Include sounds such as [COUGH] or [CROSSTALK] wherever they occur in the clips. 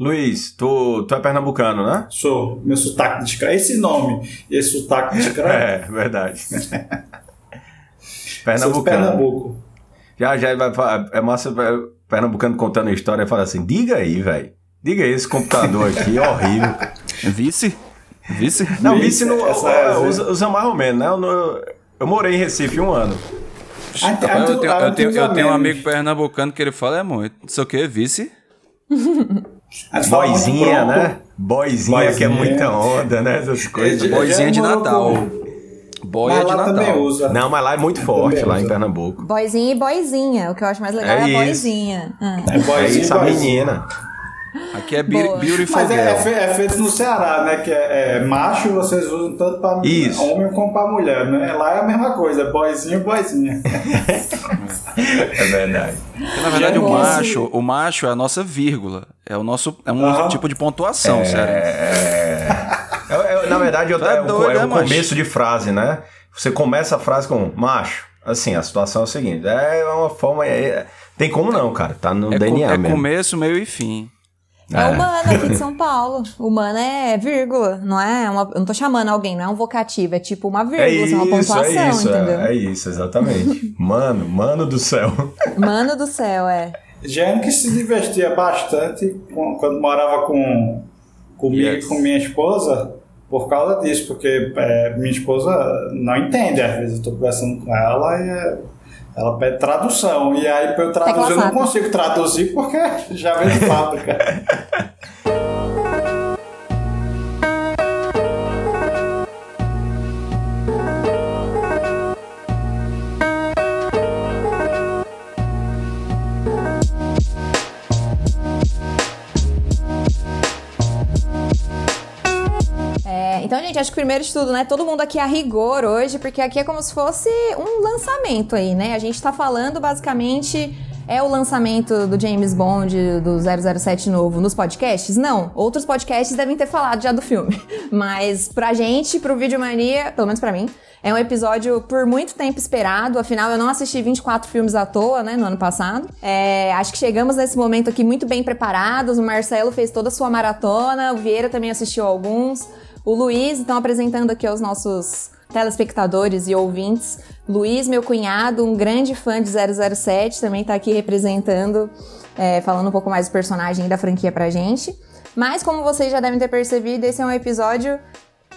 Luiz, tu, tu é pernambucano, né? Sou. Meu sotaque de escravo. Esse nome, esse sotaque de escravo. [LAUGHS] É, verdade. [LAUGHS] Sou de pernambucano. Pernambuco. Já, já vai falar- é massa pernambucano contando a história e fala assim: diga aí, velho. Diga aí, esse computador aqui é horrível. [LAUGHS] Vice? Vice? Não, Vice, vice não é- usa, usa mais ou menos, né? Eu, não- eu morei em Recife um ano. Ah, Eu tenho, eu tenho, eu tenho um amigo pernambucano que ele fala é muito. Não sei o que, vice? Boizinha, né? Boizinha, que é Boizinha. muita onda, né? Essas coisas. É, Boizinha de Natal. Boia Mas de lá Natal. também usa. Não, mas lá é muito forte, lá em. Pernambuco. Boizinha e boizinha. O que eu acho mais legal É é, a boizinha. Ah. É É boizinho, isso, a boizinho. menina. Aqui é be Boa. Beautiful Mas é, é é feito no Ceará, né? Que é, é macho, vocês usam tanto pra Isso. homem como pra mulher, né? Lá é a mesma coisa, boizinho, boizinha. [LAUGHS] É verdade. Porque, na verdade, o macho, o macho é a nossa vírgula. É o nosso. É um Aham. tipo de pontuação, sério. É, é, na verdade, eu- Tá é, o, doido, é né, o começo de frase, né? Você começa a frase com macho. Assim, a situação é o seguinte: é uma forma. é- tem como não, cara. Tá no É, DNA é mesmo. começo, meio e fim. É É. humana aqui de [LAUGHS] São Paulo. Humana é vírgula, não é? Uma, eu não tô chamando alguém, não é um vocativo, é tipo uma vírgula, É assim, uma isso, pontuação, é isso, entendeu? é, é isso, exatamente. [LAUGHS] Mano, mano do céu. Mano do céu, é. Jane que se divertia bastante quando morava com comigo e Yes. com minha esposa por causa disso, porque é, minha esposa não entende, às vezes eu tô conversando com ela e é, ela pede tradução, e aí pra eu traduzir eu não consigo traduzir porque já vem de fábrica. [LAUGHS] acho que primeiro de tudo, né? Todo mundo aqui a rigor hoje, porque aqui é como se fosse um lançamento aí, né? A gente tá falando basicamente. É o lançamento do James Bond, do 007 novo, nos podcasts? Não. Outros podcasts devem ter falado já do filme. [LAUGHS] Mas pra gente, pro Videomania, pelo menos pra mim, é um episódio por muito tempo esperado. Afinal, eu não assisti 24 filmes à toa, né, no ano passado. É, acho que chegamos nesse momento aqui muito bem preparados. O Marcelo fez toda a sua maratona, o Vieira também assistiu alguns. O Luiz, então, apresentando aqui aos nossos telespectadores e ouvintes. Luiz, meu cunhado, um grande fã de 007, também tá aqui representando, é, falando um pouco mais do personagem e da franquia pra gente. Mas, como vocês já devem ter percebido, esse é um episódio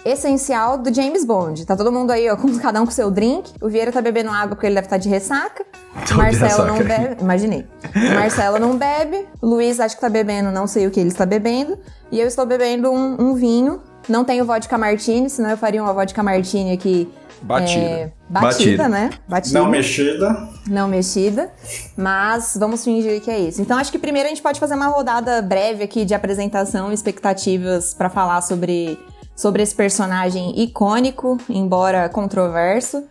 essencial do James Bond. Tá todo mundo aí, ó, com cada um com seu drink. O Vieira tá bebendo água porque ele deve estar de ressaca. Tô Marcelo não bebe. Imaginei. Marcelo não bebe. Luiz acho que tá bebendo, não sei o que ele está bebendo. E eu estou bebendo um, um vinho. Não tenho vodka martini, senão eu faria uma vodka martini aqui. Batida. é, batida, Batida. né? Batida. Não mexida. não mexida, mas vamos fingir que é isso. Então acho que primeiro a gente pode fazer uma rodada breve aqui de apresentação e expectativas para falar sobre, sobre esse personagem icônico, embora controverso,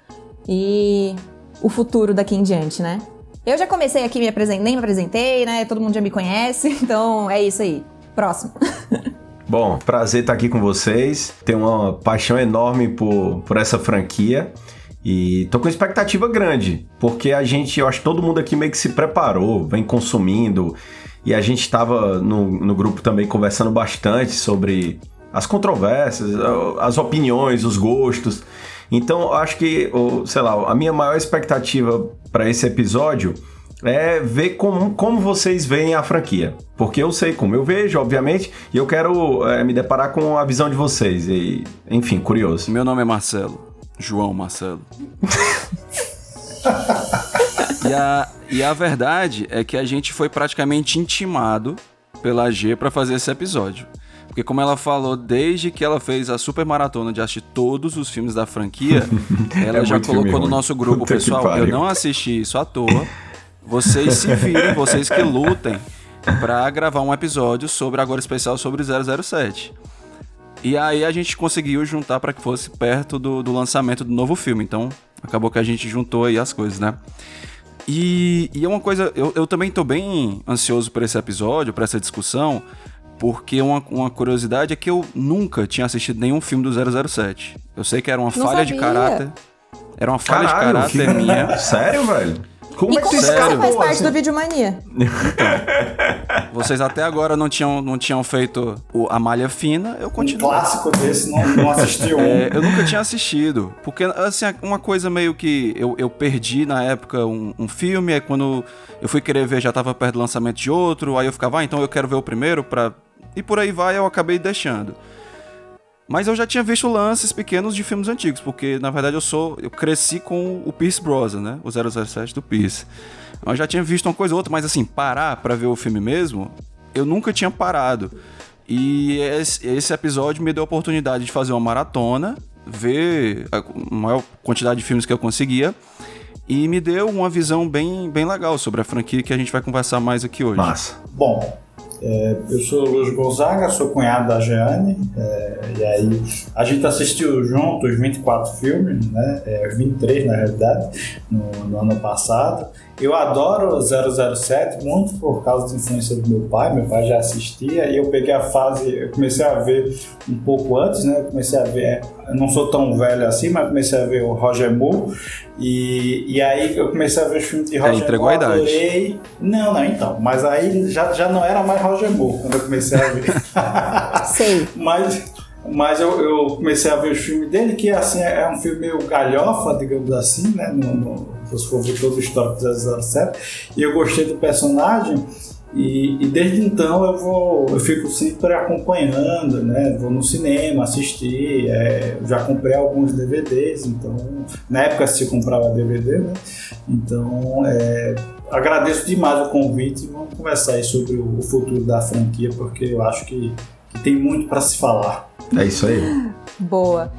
e o futuro daqui em diante, né? Eu já comecei aqui me apresentando, nem me apresentei, né? Todo mundo já me conhece, [LAUGHS] então é isso aí. Próximo. [LAUGHS] Bom, prazer estar aqui com vocês. Tenho uma paixão enorme por, por essa franquia. E tô com expectativa grande, porque a gente, eu acho que todo mundo aqui meio que se preparou, vem consumindo. E a gente estava no, no grupo também conversando bastante sobre as controvérsias, as opiniões, os gostos. Então, acho que, sei lá, a minha maior expectativa para esse episódio é ver como, como vocês veem a franquia. Porque eu sei como eu vejo, obviamente, e eu quero é, me deparar com a visão de vocês. E, enfim, curioso. Meu nome é Marcelo. João Marcelo. [LAUGHS] e, a, e a verdade é que a gente foi praticamente intimado pela G pra fazer esse episódio. Porque como ela falou, desde que ela fez a super maratona de assistir todos os filmes da franquia, [LAUGHS] ela É já colocou no nosso grupo, Puta pessoal, eu pariu." não assisti isso à toa. [LAUGHS] Vocês se virem, vocês que lutem pra gravar um episódio sobre agora especial sobre 007. E aí a gente conseguiu juntar para que fosse perto do, do lançamento do novo filme. Então, acabou que a gente juntou aí as coisas, né? E, e é uma coisa, eu, eu também tô bem ansioso por esse episódio, por essa discussão, porque uma, uma curiosidade é que eu nunca tinha assistido nenhum filme do 007. Eu sei que era uma Não falha de sabia. caráter. Era uma falha Caralho, de caráter que- minha. [LAUGHS] Sério, velho? Como Me é que você Sério? faz parte assim? do Videomania. Vocês até agora não tinham, não tinham feito o- a malha fina, eu Um continuo. clássico desse, não, não assisti um. [LAUGHS] É, eu nunca tinha assistido. Porque, assim, uma coisa meio que eu, eu perdi na época um, um filme, aí quando eu fui querer ver já tava perto do lançamento de outro, aí eu ficava, ah, então eu quero ver o primeiro pra. E por aí vai, eu acabei deixando. Mas eu já tinha visto lances pequenos de filmes antigos, porque na verdade eu sou. Eu cresci com o Pierce Brosnan, né? O 007 do Pierce. Eu já tinha visto uma coisa ou outra, mas assim, parar pra ver o filme mesmo, eu nunca tinha parado. E esse episódio me deu a oportunidade de fazer uma maratona, ver a maior quantidade de filmes que eu conseguia. E me deu uma visão bem, bem legal sobre a franquia que a gente vai conversar mais aqui hoje. Massa. Bom, é, eu sou o Luiz Gonzaga, sou cunhado da Jeane, é, e aí a gente assistiu juntos 24 filmes, né, é, 23 na realidade, no, no ano passado. Eu adoro 007 muito por causa da influência do meu pai, meu pai já assistia, e eu peguei a fase, eu comecei a ver um pouco antes, né, eu comecei a ver, eu não sou tão velho assim, mas comecei a ver o Roger Moore, e, e aí eu comecei a ver os filmes de Roger entregou a Moore, idade. adorei. Não, não, então. Mas aí já, já não era mais Roger Moore quando eu comecei a ver. [LAUGHS] Sei. mas mas eu, eu comecei a ver os filmes dele, que assim é é um filme meio galhofa, digamos assim, né? No, no, se for ver todo o histórico do 007. E eu gostei do personagem. E, e desde então eu vou, eu fico sempre acompanhando, né? Vou no cinema assistir, é, já comprei alguns DVDs, então na época se comprava DVD, né? Então é, agradeço demais o convite e vamos conversar aí sobre o, o futuro da franquia, porque eu acho que, que tem muito para se falar. É isso aí. Boa.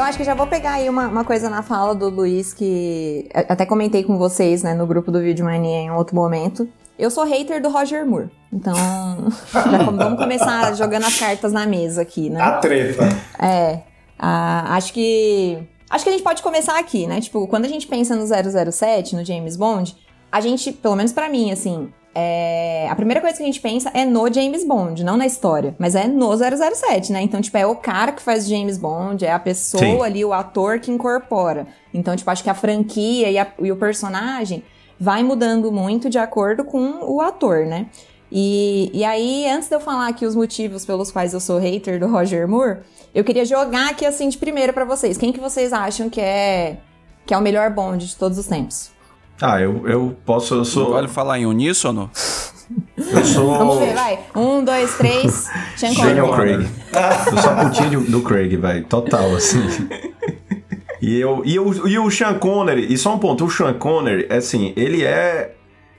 Então acho que já vou pegar aí uma, uma coisa na fala do Luiz que a- até comentei com vocês, né, no grupo do Vídeo Mania em outro momento. Eu sou hater do Roger Moore. Então, [LAUGHS] vamos começar jogando as cartas na mesa aqui, né? A treta. É. ah, acho que. Acho que a gente pode começar aqui, né? Tipo, quando a gente pensa no 007, no James Bond, a gente, pelo menos pra mim, assim. É, a primeira coisa que a gente pensa é no James Bond, não na história, mas é no 007, né? Então, tipo, é o cara que faz James Bond, é a pessoa Sim. ali, o ator que incorpora. Então, tipo, acho que a franquia e, a- e o personagem vai mudando muito de acordo com o ator, né? E, e aí, antes de eu falar aqui os motivos pelos quais eu sou hater do Roger Moore, eu queria jogar aqui assim de primeira pra vocês. Quem que vocês acham que é que é o melhor Bond de todos os tempos? Ah, eu, eu posso, eu Não sou. vale falar em uníssono? Eu sou. [LAUGHS] Vamos ver, vai. Um, dois, três. Sean Daniel Connery. Craig. Eu sou a putinha do Craig, velho. Total, assim. E, eu, e, o, e o Sean Connery, e só um ponto, o Sean Connery, assim, ele é.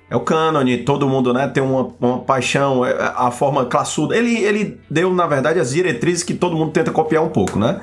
É o cânone, todo mundo, né, tem uma, uma paixão, é, a forma classuda. Ele, ele deu, na verdade, as diretrizes que todo mundo tenta copiar um pouco, né?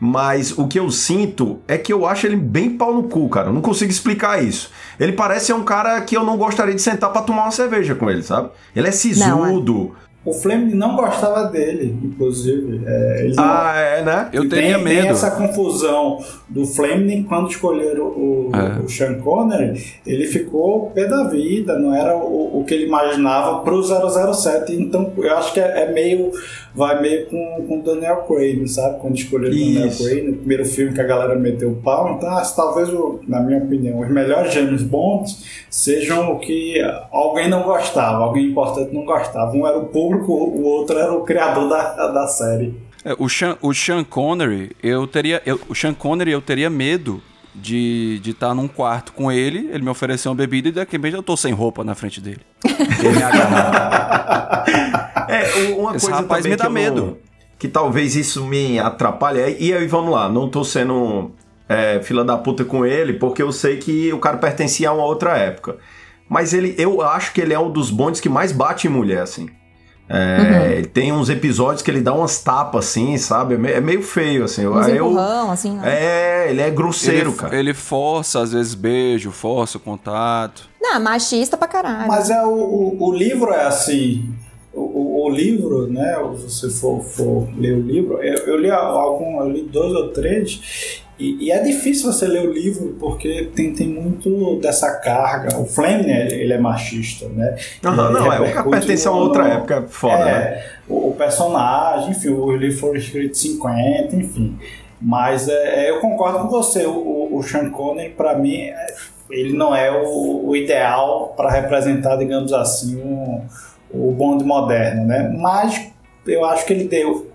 Mas o que eu sinto é que eu acho ele bem pau no cu, cara. Eu não consigo explicar isso. Ele parece ser um cara que eu não gostaria de sentar pra tomar uma cerveja com ele, sabe? Ele é sisudo. O Fleming não gostava dele, inclusive. É, ele não- Ah, é, né? Eu teria tem, tem medo. essa confusão do Fleming quando escolheram o, É. o Sean Connery, ele ficou pé da vida, não era o, o que ele imaginava pro 007. Então eu acho que é, é meio. Vai meio com, com o Daniel Craig, sabe? Quando escolheram o Daniel. Craig, no primeiro filme que a galera meteu o pau. Então, que talvez, o- na minha opinião, os melhores James Bonds sejam o que alguém não gostava, alguém importante não gostava. Um era o público, o outro era o criador da, da série. É, o, Sean, o Sean Connery, eu teria. eu- o Sean Connery, eu teria medo de estar de tá num quarto com ele, ele me oferecer uma bebida e daqui a pouco eu tô sem roupa na frente dele. [LAUGHS] Ele me agarrar. É, uma Esse coisa rapaz me dá que eu não- medo. que talvez isso me atrapalhe. E aí, vamos lá, não tô sendo é, fila da puta com ele, porque eu sei que o cara pertencia a uma outra época. Mas ele, eu acho que ele é um dos bondes que mais bate em mulher, assim. É, ele Tem uns episódios que ele dá umas tapas, assim, sabe? É É meio feio, assim. Uns Aí eu, empurrão, assim, né? é, ele é grosseiro, ele, cara. ele força, às vezes, beijo, força o contato. Não, machista pra caralho. Mas é o, o, o livro é assim. O, o, o livro, né? Se você for, for ler o livro, eu, eu li algum, eu li dois ou três, E, e, é difícil você ler o livro porque tem, tem muito dessa carga. O Fleming, ele, ele é machista, né? Uhum, não, é, o pertence a outra época foda, é, né? O, o, personagem, enfim, o livro foi escrito em 50, enfim. Mas é, é, eu concordo com você, o, o Sean Connery, para mim, é, ele não é o, o ideal para representar, digamos assim, um, o Bond moderno, né? Mas eu acho que ele deu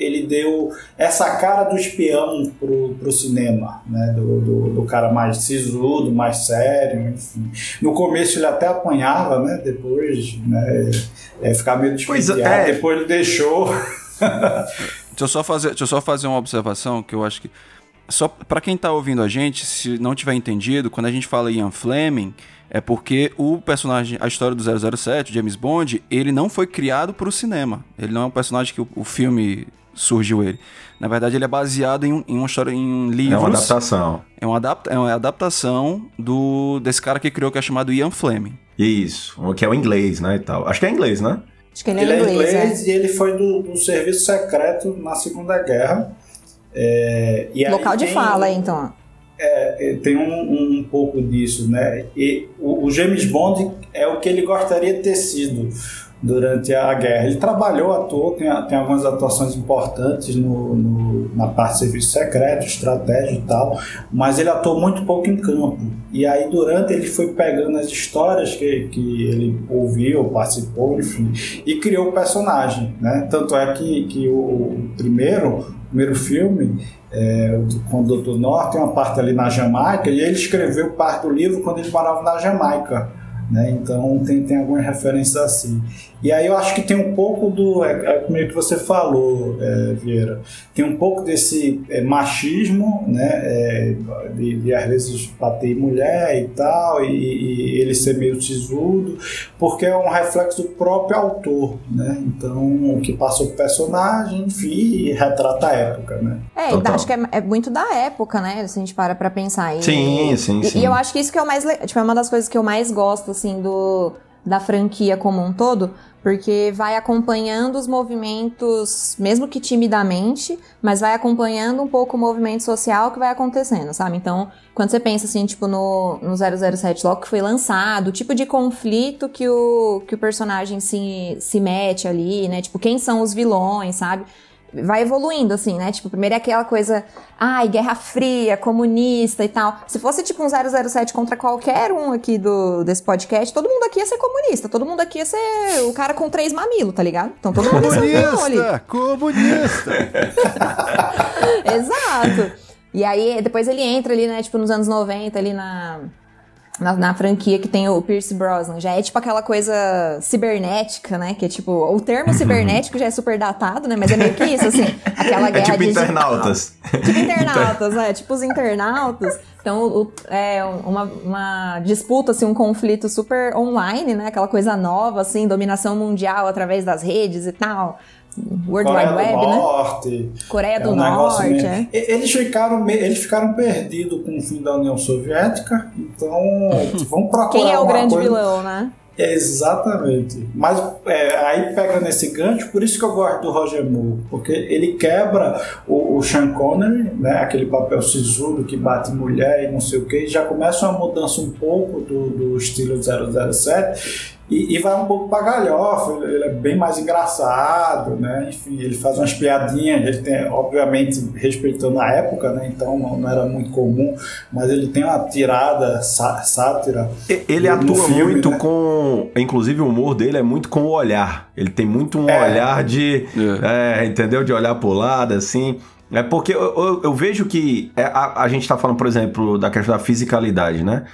ele deu essa cara do espião pro, pro cinema, né? Do, do, do, cara mais sisudo, mais sério, enfim. No começo ele até apanhava, né? Depois, né? É, ficava meio desconfiado. É. Depois ele deixou. [LAUGHS] deixa, eu só fazer, deixa eu só fazer uma observação que eu acho que só para quem tá ouvindo a gente, se não tiver entendido, quando a gente fala Ian Fleming, é porque o personagem, a história do 007, James Bond, ele não foi criado para o cinema. Ele não é um personagem que o, o filme surgiu ele. Na verdade, ele é baseado em, em uma história em livros. É uma adaptação. É uma, adapta, é uma adaptação do desse cara que criou que é chamado Ian Fleming. Isso, que é o inglês, né, e tal. Acho que é inglês, né? Acho que ele, é ele é inglês, inglês é. e ele foi do, do, serviço secreto na Segunda Guerra. É, Local de fala, então. É, é, tem um, um, pouco disso, né? E o, o James Bond é o que ele gostaria de ter sido durante a guerra. Ele trabalhou, atuou, tem, tem algumas atuações importantes no, no, na parte de serviço secreto, estratégia e tal, mas ele atuou muito pouco em campo. E aí, durante, ele foi pegando as histórias que, que ele ouviu, participou, enfim, e criou o personagem. Né? Tanto é que, que o primeiro, primeiro filme, é, com o Doutor Norte, tem uma parte ali na Jamaica, e ele escreveu parte do livro quando ele morava na Jamaica. Né? Então tem, tem algumas referências assim. E aí eu acho que tem um pouco do. É, é meio que você falou, é, Vieira. Tem um pouco desse é, machismo, né? É, de, de, às vezes bater mulher e tal, e, e, ele ser meio sisudo, porque é um reflexo do próprio autor, né? Então, o que passou o personagem, enfim, retrata a época, né? É, Total. acho que é, é, muito da época, né? Se a gente para pra pensar. E, sim, sim, sim. E, e eu acho que isso que é o mais. Tipo, é uma das coisas que eu mais gosto, assim, do da franquia como um todo, porque vai acompanhando os movimentos, mesmo que timidamente, mas vai acompanhando um pouco o movimento social que vai acontecendo, sabe? Então, quando você pensa assim, tipo, no, no 007 logo que foi lançado, o tipo de conflito que o, que o personagem se, se mete ali, né? Tipo, quem são os vilões, sabe? Vai evoluindo, assim, né? Tipo, primeiro é aquela coisa, ai, Guerra Fria, comunista e tal. Se fosse tipo um 007 contra qualquer um aqui do, desse podcast, todo mundo aqui ia ser comunista, todo mundo aqui ia ser o cara com três mamilos, tá ligado? Então todo mundo ia ser ali. Comunista! [LAUGHS] Exato. E aí, depois ele entra ali, né, tipo, nos anos 90, ali na na, na, franquia que tem o Pierce Brosnan. Já é tipo aquela coisa cibernética, né? Que é tipo, o termo cibernético já é super datado, né? Mas é meio que isso, assim. [LAUGHS] Aquela é guerra é tipo digital. internautas. Tipo [LAUGHS] internautas, é. Tipo os internautas. Então, o, é uma, uma disputa, assim, um conflito super online, né? Aquela coisa nova, assim, dominação mundial através das redes e tal. World Coreia Wide Web, do né? Norte, Coreia é do um Norte. É. Eles, ficaram, eles ficaram perdidos com o fim da União Soviética, então [LAUGHS] vamos procurar. Quem é o grande coisa... vilão, né? Exatamente. Mas é, aí pega nesse gancho, por isso que eu gosto do Roger Moore, porque ele quebra o, o Sean Connery, né, aquele papel sisudo que bate mulher e não sei o que, já começa uma mudança um pouco do, do estilo 007 e, e, vai um pouco pra galhofa, ele, ele, é bem mais engraçado, né? Enfim, ele faz umas piadinhas, ele tem, obviamente, respeitando a época, né? Então não, não era muito comum, mas ele tem uma tirada sá, sátira. Ele atua filme, muito né? com. Inclusive, o humor dele é muito com o olhar. Ele tem muito um é. olhar de. É. É, entendeu? De olhar pro lado, assim. É porque eu, eu, eu vejo que é, a, a gente tá falando, por exemplo, da questão da fisicalidade, né?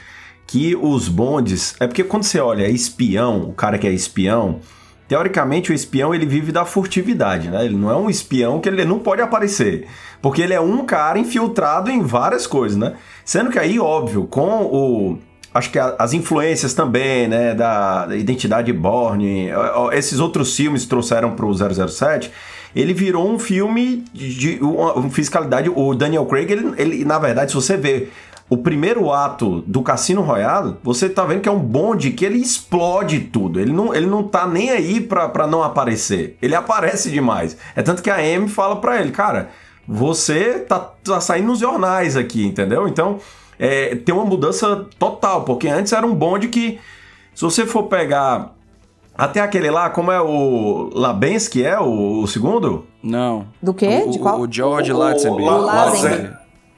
Que os bondes. É porque quando você olha espião, o cara que é espião, teoricamente o espião ele vive da furtividade, né? Ele não é um espião que ele não pode aparecer. Porque ele é um cara infiltrado em várias coisas, né? Sendo que aí, óbvio, com o. Acho que as influências também, né? Da, identidade Borne, esses outros filmes trouxeram pro 007 ele virou um filme de uma, fiscalidade. O Daniel Craig, ele, ele, na verdade, se você vê o primeiro ato do Cassino Royale, você tá vendo que é um bonde que ele explode tudo. Ele não, ele não tá nem aí pra, pra não aparecer. Ele aparece demais. É tanto que a Amy fala pra ele, cara, você tá, tá saindo nos jornais aqui, entendeu? Então, é, tem uma mudança total, porque antes era um bonde que, se você for pegar até aquele lá, como é o Labensky, é o, o segundo? Não. Do quê? O, De qual? O, o George O- o Lazenby.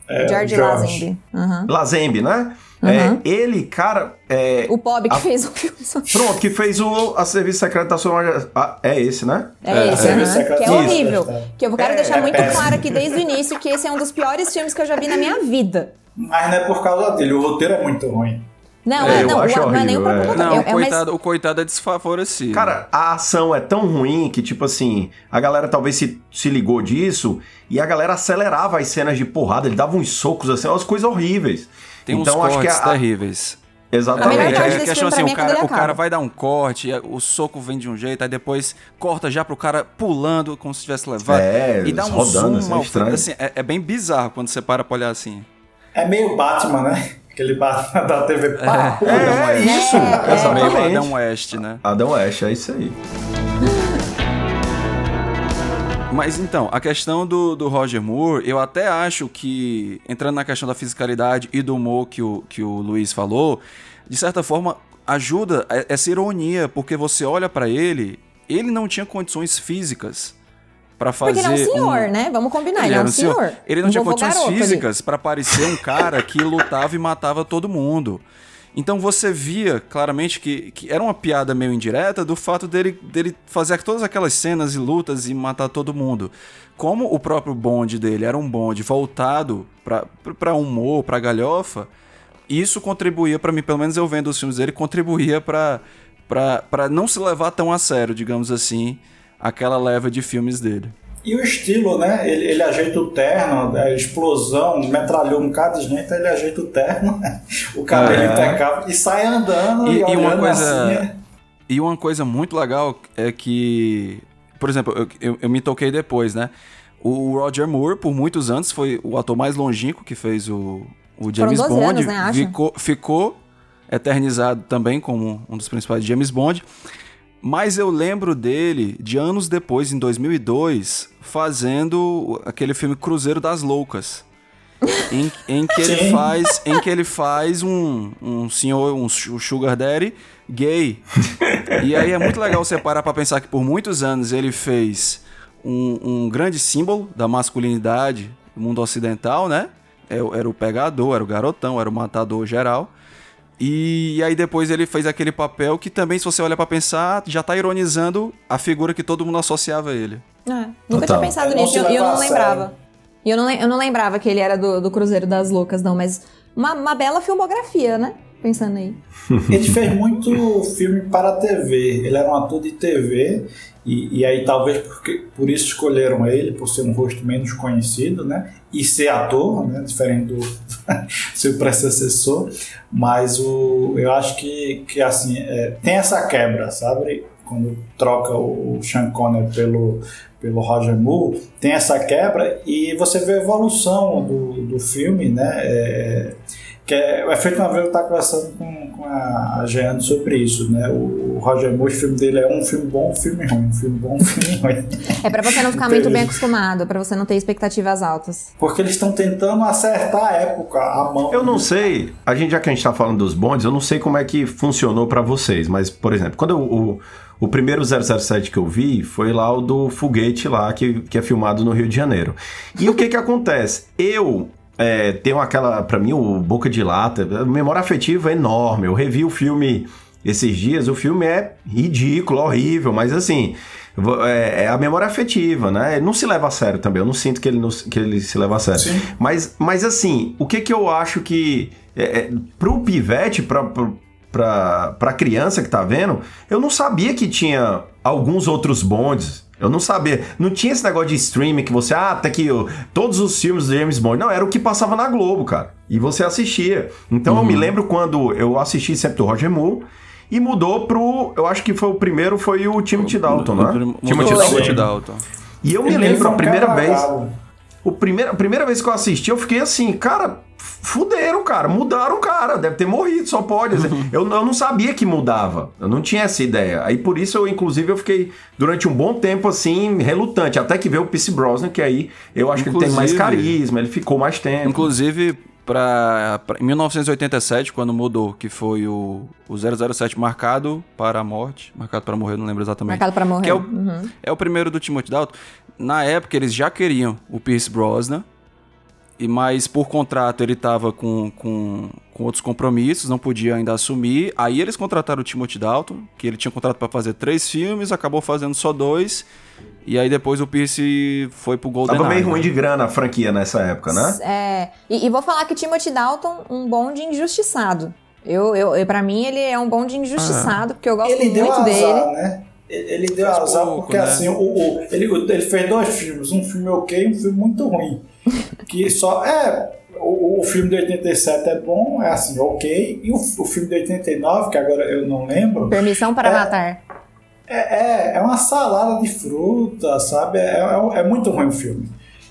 É, George George. Lazenby. Aham. Lazembe, né? Uhum. É, ele, cara, é, O Bob que A- fez o filme. pronto, que fez o a Serviço Secreto da Sua Majestade. Ah, é esse, né? É, É, esse, é. Isso, que é isso, horrível. é. Que eu quero É, deixar é muito péssimo. claro aqui desde o início que esse é um dos piores filmes que eu já vi na minha vida. Mas não é por causa dele, o roteiro é muito ruim. Não, É, é, eu não, acho o- não é nem o horrível, próprio é. Não, é, o, é uma coitado, o coitado é desfavorecido. Cara, a ação é tão ruim que, tipo assim, a galera talvez se, se ligou disso e a galera acelerava as cenas de porrada, ele dava uns socos, assim, umas coisas horríveis. tem uns então, acho que a- terríveis. A melhor Exatamente. parte é, desse a questão assim, mim o é cara, o cara vai dar um corte, e o soco vem de um jeito, aí depois corta já pro cara pulando como se tivesse levado. É, e dá um rodando, zoom assim, mal estranho. feito. Assim, é, é bem bizarro quando você para pra olhar assim. É meio Batman, né? Aquele Batman da TV. Pá, É, é isso, É, Meio exatamente. Adam West, né? Adão West, é isso aí. Mas então, a questão do, do Roger Moore, eu até acho que, entrando na questão da fisicalidade e do humor que o, que o Luiz falou, de certa forma ajuda essa ironia, porque você olha pra ele, ele não tinha condições físicas pra fazer. Porque ele é um senhor, um- né? Vamos combinar, ele, Ele é um senhor. senhor. Ele não Um tinha condições garoto físicas pra parecer um cara que lutava e matava todo mundo. Então você via claramente que, que era uma piada meio indireta do fato dele, dele fazer todas aquelas cenas e lutas e matar todo mundo. Como o próprio bonde dele era um bonde voltado pra humor, pra galhofa, isso contribuía pra mim, pelo menos eu vendo os filmes dele, contribuía pra não se levar tão a sério, digamos assim, aquela leva de filmes dele. E o estilo, né? Ele, ele ajeita o terno, a explosão, metralhou um cada de gente, ele ajeita o terno, [LAUGHS] o cabelo É. impecável e sai andando e, E- e uma coisa- assim. E uma coisa muito legal é que, por exemplo, eu, eu, eu me toquei depois, né? O Roger Moore, por muitos anos, foi o ator mais longínquo que fez o, o James 12 Bond. anos, né, ficou, ficou eternizado também como um dos principais James Bond. Mas eu lembro dele de anos depois, em 2002, fazendo aquele filme Cruzeiro das Loucas. em, em que ele [LAUGHS] Sim. faz em que ele faz um, um senhor um su- sugar daddy gay e aí é muito legal você parar pra pensar que por muitos anos ele fez um, um grande símbolo da masculinidade do mundo ocidental né É era o pegador era o garotão era o matador geral e aí depois ele fez aquele papel que também se você olha pra pensar já tá ironizando a figura que todo mundo associava a ele É, nunca Total. tinha pensado nisso e eu, eu não lembrava. E eu não, eu não lembrava que ele era do, do Cruzeiro das Loucas, não, mas uma, uma bela filmografia, né? Pensando aí. [LAUGHS] Ele fez muito filme para a TV. Ele era um ator de TV e, e aí talvez porque, por isso escolheram ele, por ser um rosto menos conhecido, né? E ser ator, né? Diferente do [LAUGHS] seu predecessor. Mas o, eu acho que, que assim, é, tem essa quebra, sabe? Quando troca o Sean Connery pelo, pelo Roger Moore, tem essa quebra e você vê a evolução do, do filme, né? É, que é, o efeito eu estava conversando com, com a, a Jeane sobre isso, né? O, o Roger Moore, o filme dele é um filme bom, um filme ruim, um filme bom, um filme ruim. [LAUGHS] É pra você não ficar muito bem acostumado, pra você não ter expectativas altas. Porque eles estão tentando acertar a época, a mão. Eu não sei, a gente já que a gente tá falando dos bondes, eu não sei como é que funcionou pra vocês, mas, por exemplo, quando eu- o, o primeiro 007 que eu vi foi lá o do foguete lá, que, que é filmado no Rio de Janeiro. E o que que acontece? Eu é, tenho aquela, pra mim, o Boca de Lata, memória afetiva é enorme. Eu revi o filme esses dias, o filme é ridículo, horrível, mas assim, é, é a memória afetiva, né? Não se leva a sério também, eu não sinto que ele, não- que ele se leva a sério. Sim. Mas, mas assim, o que que eu acho que. É, é, pro pivete, pra, pra, pra criança que tá vendo, eu não sabia que tinha alguns outros bondes. Eu não sabia. Não tinha esse negócio de streaming que você, ah, tá aqui ó, todos os filmes do James Bond. Não, era o que passava na Globo, cara. E você assistia. Então eu me lembro quando eu assisti sempre do Roger Moore e mudou pro. Eu acho que foi o primeiro, foi o Timothy Dalton, né? Timothy o Dalton. Timothy Dalton. E eu me lembro a primeira vez. O primeiro, a primeira vez que eu assisti, eu fiquei assim, cara, fuderam, cara. Mudaram o cara. Deve ter morrido, só pode. [LAUGHS] eu, eu não sabia que mudava. Eu não tinha essa ideia. Aí por isso eu, inclusive, eu fiquei durante um bom tempo assim, relutante. Até que veio o Pierce Brosnan, que aí eu acho inclusive, que ele tem mais carisma, ele ficou mais tempo. Inclusive, pra, pra, em 1987, quando mudou, que foi o, o 007 marcado para a morte, marcado para morrer, não lembro exatamente. Marcado para morrer. Que é, o, uhum. é o primeiro do Timothy Dalton. Na época, eles já queriam o Pierce Brosnan, e mas por contrato ele estava com, com, com, outros compromissos, não podia ainda assumir. Aí eles contrataram o Timothy Dalton, que ele tinha contrato para fazer três filmes, acabou fazendo só dois. E aí depois o Pierce foi pro Golden Tava meio ruim de grana a franquia nessa época, né? É. E, e vou falar que Timothy Dalton, um bom de injustiçado. Eu, eu, eu, pra mim, ele é um bom de injustiçado, ah. porque eu gosto ele muito azar, dele. Né? Ele deu Faz azar pouco, porque né? assim, o, o, ele, ele fez dois filmes, um filme ok e um filme muito ruim. que só. É, o, o, filme de 87 é bom, é assim, ok. E o, o filme de 89, que agora eu não lembro. Permissão para é, matar. É, é, é, uma salada de fruta, sabe? É, é, é muito ruim o filme.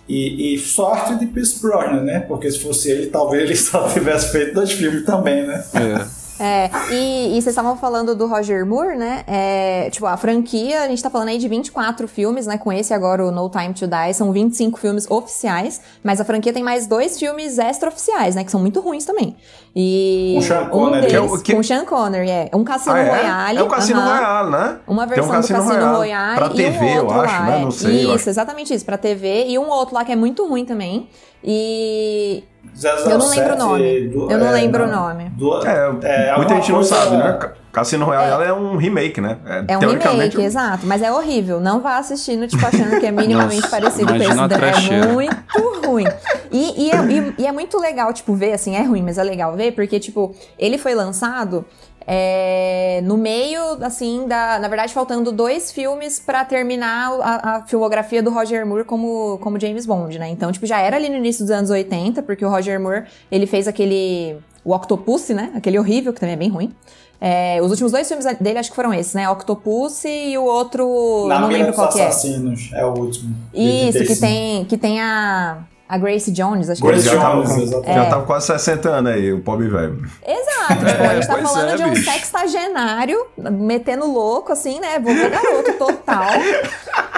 E, e, sorte de Pierce Brosnan, né? Porque se fosse ele, talvez ele [LAUGHS] só tivesse feito dois filmes também, né? É. É, e, e vocês estavam falando do Roger Moore, né? É, tipo, a franquia, a gente tá falando aí de 24 filmes, né? Com esse agora, o No Time to Die, são 25 filmes oficiais, mas a franquia tem mais dois filmes extra-oficiais, né? Que são muito ruins também. E com Sean Connery. Um deles, que... Com Sean Connery, é. Um Cassino ah, é? Royale. É o Cassino uh -huh. Royale, né? Uma versão um Cassino do Cassino Royale, Royale pra TV, um eu acho, lá, né? É. Não sei. Isso, exatamente isso, pra TV. E um outro lá que é muito ruim também. E 007 eu não lembro o nome. Do, eu não é, lembro o nome. Do, é, é muita gente não sabe, né? Cassino Royale é, é, um remake, né? É, é um remake, exato. Mas é horrível. Não vá assistindo, tipo, achando que é [LAUGHS] minimamente Nossa, parecido com esse. É muito ruim. E, e, é, e, e é muito legal, tipo, ver, assim, é ruim, mas é legal ver, porque, tipo, ele foi lançado é, no meio, assim, da. Na verdade, faltando dois filmes para terminar a, a, filmografia do Roger Moore como, como James Bond, né? Então, tipo, já era ali no início dos anos 80, porque o Roger Moore ele fez aquele. O Octopus, né? Aquele horrível, que também é bem ruim. É, os últimos dois filmes dele acho que foram esses, né? Octopus e o outro. Na não lembro qual que é. Assassinos, é o último. Isso, que tem, que tem a. A Grace Jones, acho Grace que já tava, Jones, com, já tava quase 60 anos aí, o pobre velho. Exato, tipo, a gente tá falando é, de um bicho. sextagenário metendo louco, assim, né? Vou ver garoto total.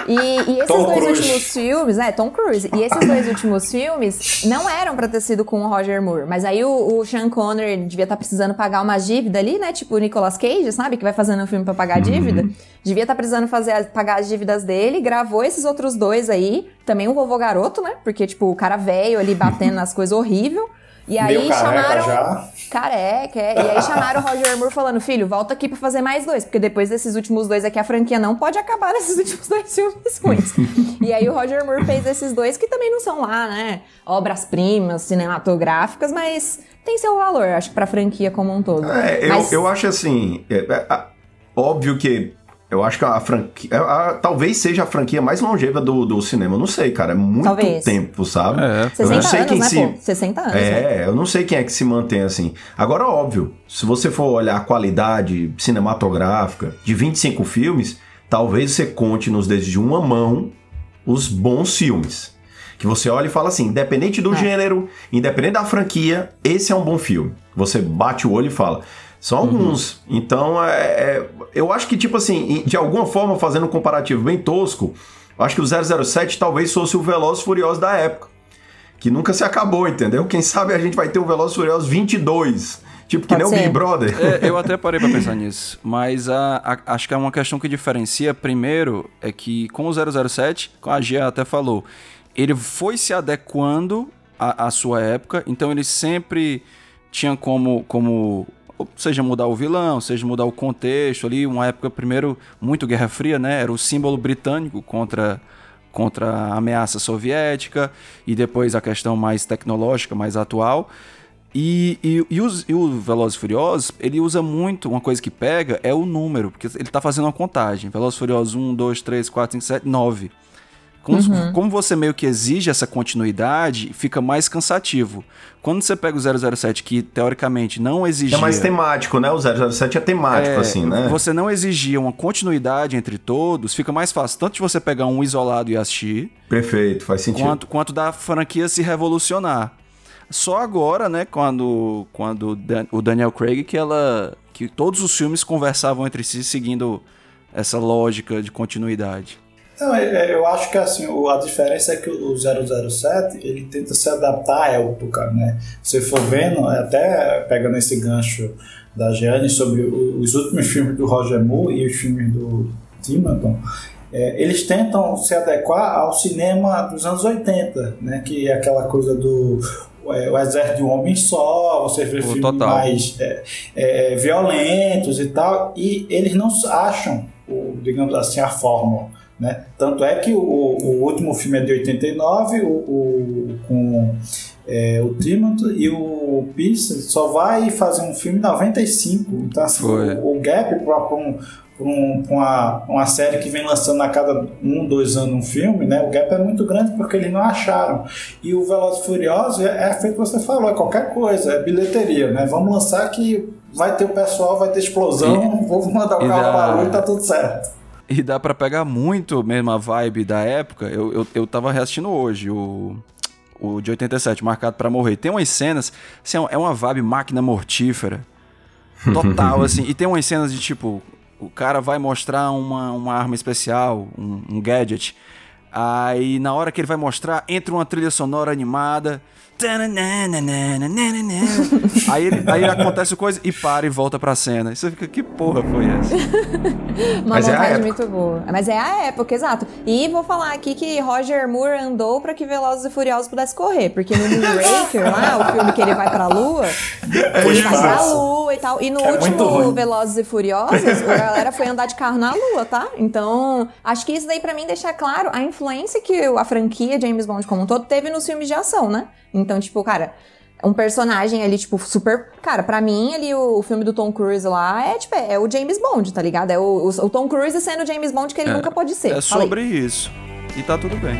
E, e esses Tom dois Cruise. últimos filmes, né? Tom Cruise. E esses dois últimos filmes não eram pra ter sido com o Roger Moore. Mas aí o, o Sean Connery devia estar tá precisando pagar uma dívida ali, né? Tipo o Nicolas Cage, sabe? Que vai fazendo um filme pra pagar a dívida. Uhum. Devia estar tá precisando fazer, pagar as dívidas dele. Gravou esses outros dois aí. Também um vovô garoto, né? Porque, tipo, o cara velho ali batendo [LAUGHS] nas coisas horrível. E aí careca chamaram. já. Careca, é. E aí chamaram o Roger Moore falando: filho, volta aqui pra fazer mais dois. Porque depois desses últimos dois aqui, a franquia não pode acabar nesses últimos dois filmes ruins. [LAUGHS] e aí o Roger Moore fez esses dois que também não são lá, né? Obras-primas, cinematográficas, mas tem seu valor, acho pra franquia como um todo. É, mas... eu, eu acho assim. É, é, óbvio que eu acho que a franquia. A, a, talvez seja a franquia mais longeva do, do cinema. Eu não sei, cara. É muito talvez. tempo, sabe? É. 60 eu não sei anos, quem né, se. Pô? 60 anos. É, né? eu não sei quem é que se mantém assim. Agora, óbvio, se você for olhar a qualidade cinematográfica de 25 filmes, talvez você conte nos dedos de uma mão os bons filmes. Que você olha e fala assim, independente do É. gênero, independente da franquia, esse é um bom filme. Você bate o olho e fala. São alguns. Então, é, é- eu acho que, tipo assim, de alguma forma, fazendo um comparativo bem tosco, eu acho que o 007 talvez fosse o Veloz Furioso da época. Que nunca se acabou, entendeu? Quem sabe a gente vai ter o Veloz Furioso 22. Tipo, que Pode nem o ser. Big Brother. É, eu até [LAUGHS] parei pra pensar nisso, mas a, a- acho que é uma questão que diferencia. Primeiro, é que com o 007, como a Gia até falou, ele foi se adequando à, à sua época, então ele sempre tinha como, como, seja, mudar o vilão, seja mudar o contexto ali, uma época primeiro muito Guerra Fria, né? Era o símbolo britânico contra contra a ameaça soviética e depois a questão mais tecnológica, mais atual. E, e, e, os, e o Velozes Furiosos, ele usa muito, uma coisa que pega é o número, porque ele tá fazendo uma contagem. Velozes Furiosos 1, 2, 3, 4, 5, 7, 9. Como, como você meio que exige essa continuidade, fica mais cansativo. Quando você pega o 007, que teoricamente não exigia... É mais temático, né? O 007 é temático, É, assim, né? Você não exigia uma continuidade entre todos, fica mais fácil tanto de você pegar um isolado e assistir, Perfeito, faz sentido. quanto, quanto da franquia se revolucionar. Só agora, né, quando, quando o Daniel Craig, que ela. que todos os filmes conversavam entre si seguindo essa lógica de continuidade. Não, é, é, eu acho que assim, a diferença é que o 007 ele tenta se adaptar à época, né? Se for vendo, até pegando esse gancho da Gianni sobre os últimos filmes do Roger Moore e os filmes do Timothy, é, eles tentam se adequar ao cinema dos anos 80, né? Que é aquela coisa do é, o exército de um homem só, você vê filmes total. mais é, é, violentos e tal, e eles não acham, o, digamos assim, a fórmula. Né? Tanto é que o, o último filme é de 89, o, o, com é, o Timothy e o Pierce só vai fazer um filme em 95. Então, assim, o, o, gap para um, um, uma, uma série que vem lançando a cada um, dois anos um filme, né? O gap é muito grande porque eles não acharam. E o Velozes Furiosos é, é feito que você falou, é qualquer coisa, é bilheteria, né? Vamos lançar que vai ter o pessoal, vai ter explosão, e, vou mandar o carro para a e tá tudo certo. E dá para pegar muito mesmo a vibe da época. Eu, eu, eu tava reassistindo hoje o, o de 87, Marcado para Morrer. Tem umas cenas, assim, é uma vibe máquina mortífera. Total, [LAUGHS] assim. E tem umas cenas de tipo, o cara vai mostrar uma, uma arma especial, um, um gadget. Aí na hora que ele vai mostrar, entra uma trilha sonora animada aí, ele, aí acontece coisa e para e volta pra cena. E você fica, que porra foi essa? Uma Mas vontade é muito boa. Mas é a época, exato. E vou falar aqui que Roger Moore andou pra que Velozes e Furiosos pudesse correr. Porque no Moonraker, lá, o filme que ele vai pra lua, ele vai pra lua e tal. E no é último Velozes e Furiosos, a galera foi andar de carro na lua, tá? Então, acho que isso daí pra mim deixa claro a influência que a franquia James Bond como um todo teve nos filmes de ação, né? Então, tipo, cara, um personagem ali, tipo, super. Cara, pra mim, ali, o, o, filme do Tom Cruise lá é, tipo, é, o James Bond, tá ligado? É o, o, o Tom Cruise sendo o James Bond que ele é, nunca pode ser. É sobre isso. E tá tudo bem.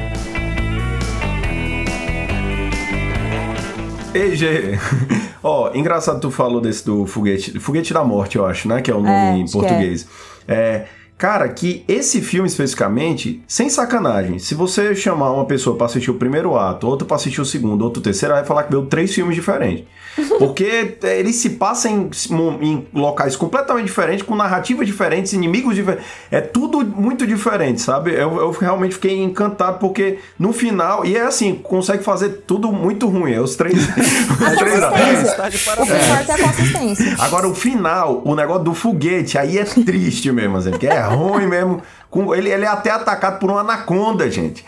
Ei, G. [LAUGHS] Ó, oh, engraçado tu falou desse do foguete. Foguete da Morte, eu acho, né? Que é o nome é, em português. é. É Cara, que esse filme especificamente, sem sacanagem, se você chamar uma pessoa para assistir o primeiro ato, outra para assistir o segundo, outro o terceiro, vai falar que viu três filmes diferentes. [LAUGHS] Porque ele se passa em, em, locais completamente diferentes, com narrativas diferentes, inimigos diferentes. É tudo muito diferente, sabe? Eu, eu, realmente fiquei encantado porque no final. E é assim, consegue fazer tudo muito ruim. É os três. [LAUGHS] os três o que importa é a consistência. Agora, o final, o negócio do foguete, aí é triste mesmo, assim, porque é ruim mesmo. Com, ele, ele é até atacado por uma anaconda, gente.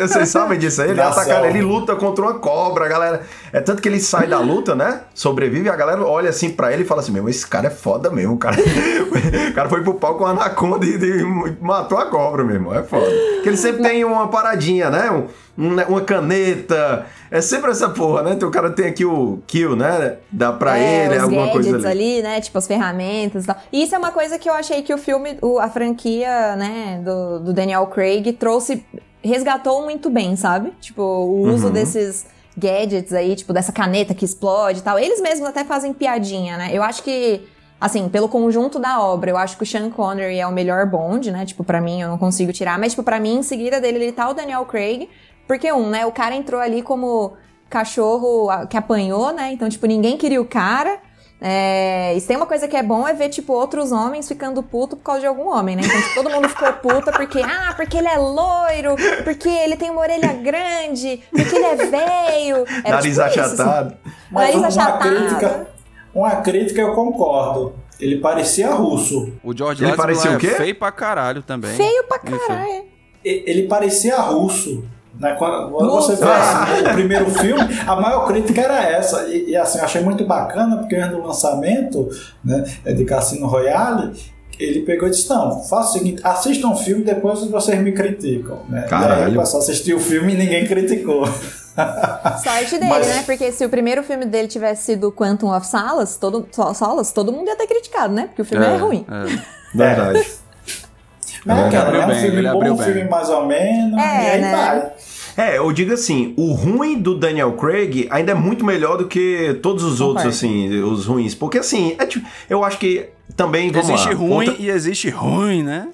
Vocês sabem disso aí? Ele é atacado, ele luta contra uma cobra, galera. É tanto que ele sai da luta, né? Sobrevive, a galera olha assim para ele e fala assim: Meu, esse cara é foda mesmo. O cara, [LAUGHS] o cara foi pro pau com a anaconda e, e matou a cobra mesmo. É foda. Porque ele sempre tem uma paradinha, né? Um, né, uma caneta. É sempre essa porra, né? Então o cara tem aqui o kill, né? Dá pra é, ele, alguma coisa ali. ali. né? Tipo as ferramentas e tal. E isso é uma coisa que eu achei que o filme, o, a franquia, né, do, do Daniel Craig trouxe, resgatou muito bem, sabe? Tipo, o uso uhum. desses gadgets aí, tipo, dessa caneta que explode e tal. Eles mesmos até fazem piadinha, né? Eu acho que assim, pelo conjunto da obra, eu acho que o Sean Connery é o melhor Bond, né? Tipo, para mim eu não consigo tirar, mas tipo, para mim em seguida dele ele tá o Daniel Craig, porque, um, né, o cara entrou ali como cachorro que apanhou, né? Então, tipo, ninguém queria o cara. É, e se tem uma coisa que é bom é ver, tipo, outros homens ficando puto por causa de algum homem, né? Então, tipo, todo mundo ficou puta porque, ah, porque ele é loiro, porque ele tem uma orelha grande, porque ele é velho. Nariz tipo achatado. Mas Nariz uma Crítica, uma crítica eu concordo. Ele parecia russo. O George ele parecia o quê? É feio pra caralho também. Feio pra caralho. Ele parecia russo. Né? Quando, você vê assim, o primeiro filme, a maior crítica era essa. E, e assim, eu achei muito bacana, porque antes do lançamento né, de Cassino Royale, ele pegou e disse: Não, faça o seguinte, assista um filme depois vocês me criticam. Né? Caralho. E aí passou a assistir o filme e ninguém criticou. Sorte dele, Mas... né? Porque se o primeiro filme dele tivesse sido Quantum of Salas, todo, Salas, todo mundo ia ter criticado, né? Porque o filme é, é ruim. É. [LAUGHS] Verdade. Mas é, cara, é um bem, filme bom, um filme mais ou menos, é, e aí né? vai. É, eu digo assim, o ruim do Daniel Craig ainda é muito melhor do que todos os outros, assim, os ruins. Porque assim, é, tipo, eu acho que também. existe lá, ruim conta... e existe ruim, né?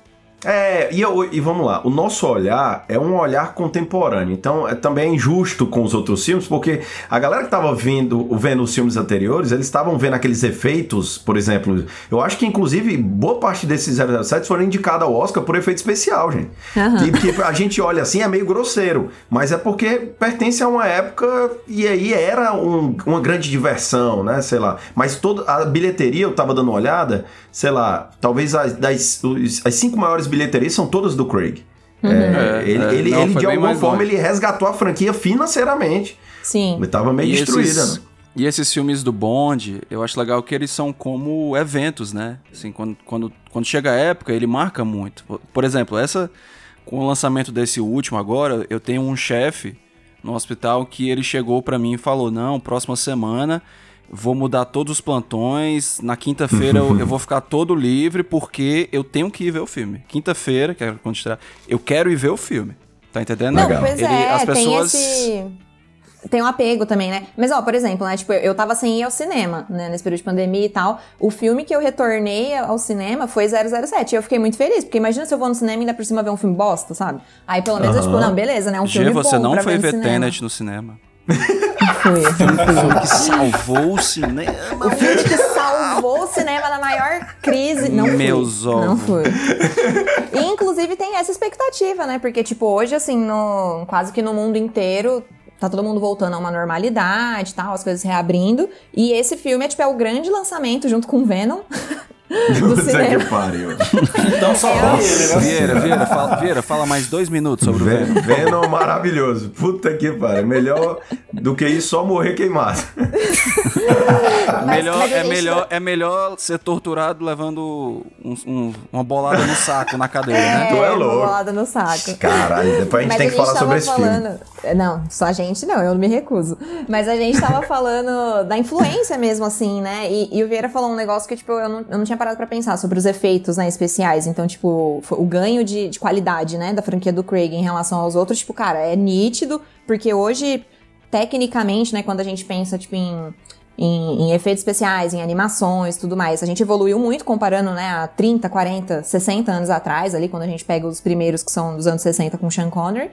É, e, eu, e vamos lá, o nosso olhar é um olhar contemporâneo, então é também injusto com os outros filmes, porque a galera que tava vendo, vendo os filmes anteriores, eles estavam vendo aqueles efeitos, por exemplo, eu acho que inclusive boa parte desses 007 foram indicados ao Oscar por efeito especial, gente. Uhum. E que a gente olha assim, é meio grosseiro, mas é porque pertence a uma época e aí era um, uma grande diversão, né, sei lá. Mas toda a bilheteria, eu tava dando uma olhada, sei lá, talvez as, das, as cinco maiores bilheterias são todas do Craig. Uhum. É, ele, é, ele, não, ele de alguma forma, ele resgatou a franquia financeiramente. Sim. Ele tava meio e destruída, esses, né? E esses filmes do Bond, eu acho legal que eles são como eventos, né? Assim, quando, quando, quando chega a época, ele marca muito. Por exemplo, essa com o lançamento desse último agora, eu tenho um chefe no hospital que ele chegou para mim e falou: "Não, próxima semana vou mudar todos os plantões. Na quinta-feira eu, eu, vou ficar todo livre porque eu tenho que ir ver o filme. Quinta-feira, que é quando estrear, eu quero ir ver o filme. Tá entendendo? Não, Legal. pois Ele, é, as pessoas... tem esse... Tem um apego também, né? Mas, ó, por exemplo, né? Tipo, eu tava sem ir ao cinema, né? Nesse período de pandemia e tal. O filme que eu retornei ao cinema foi 007. E eu fiquei muito feliz, porque imagina se eu vou no cinema e ainda por cima ver um filme bosta, sabe? Aí pelo menos uhum. eu, tipo, não, beleza, né? Um Gê, filme você bom não foi ver Tenet no cinema. Foi. O filme que salvou o cinema. O filme que salvou o cinema na maior crise. Não Meus fui. Não foi. E, inclusive, tem essa expectativa, né? Porque, tipo, hoje, assim, no, quase que no mundo inteiro, tá todo mundo voltando a uma normalidade tal, as coisas reabrindo. E esse filme é, tipo, é o grande lançamento junto com Venom. [LAUGHS] [LAUGHS] Puta que pariu. Então só é. ele, né? Vieira, Vieira fala, Vieira, fala mais dois minutos sobre Ven o Venom. Venom maravilhoso. Puta que pariu. Melhor do que isso, só morrer queimado. melhor, mas é, melhor, é melhor ser torturado levando um, um, uma bolada no saco na cadeira, é, né? Tu é louco. Uma bolada no saco. Caralho, depois a gente mas tem que falar sobre esse falando... filme. Não, só a gente não, eu não me recuso. Mas a gente tava falando da influência mesmo, assim, né? E, e o Vieira falou um negócio que, tipo, eu não, eu não tinha parado para pensar sobre os efeitos né, especiais. Então, tipo, o ganho de, de, qualidade, né, da franquia do Craig em relação aos outros, tipo, cara, é nítido, porque hoje, tecnicamente, né, quando a gente pensa, tipo, em, em, em efeitos especiais, em animações tudo mais, a gente evoluiu muito comparando, né, a 30, 40, 60 anos atrás, ali, quando a gente pega os primeiros que são dos anos 60 com Sean Connery.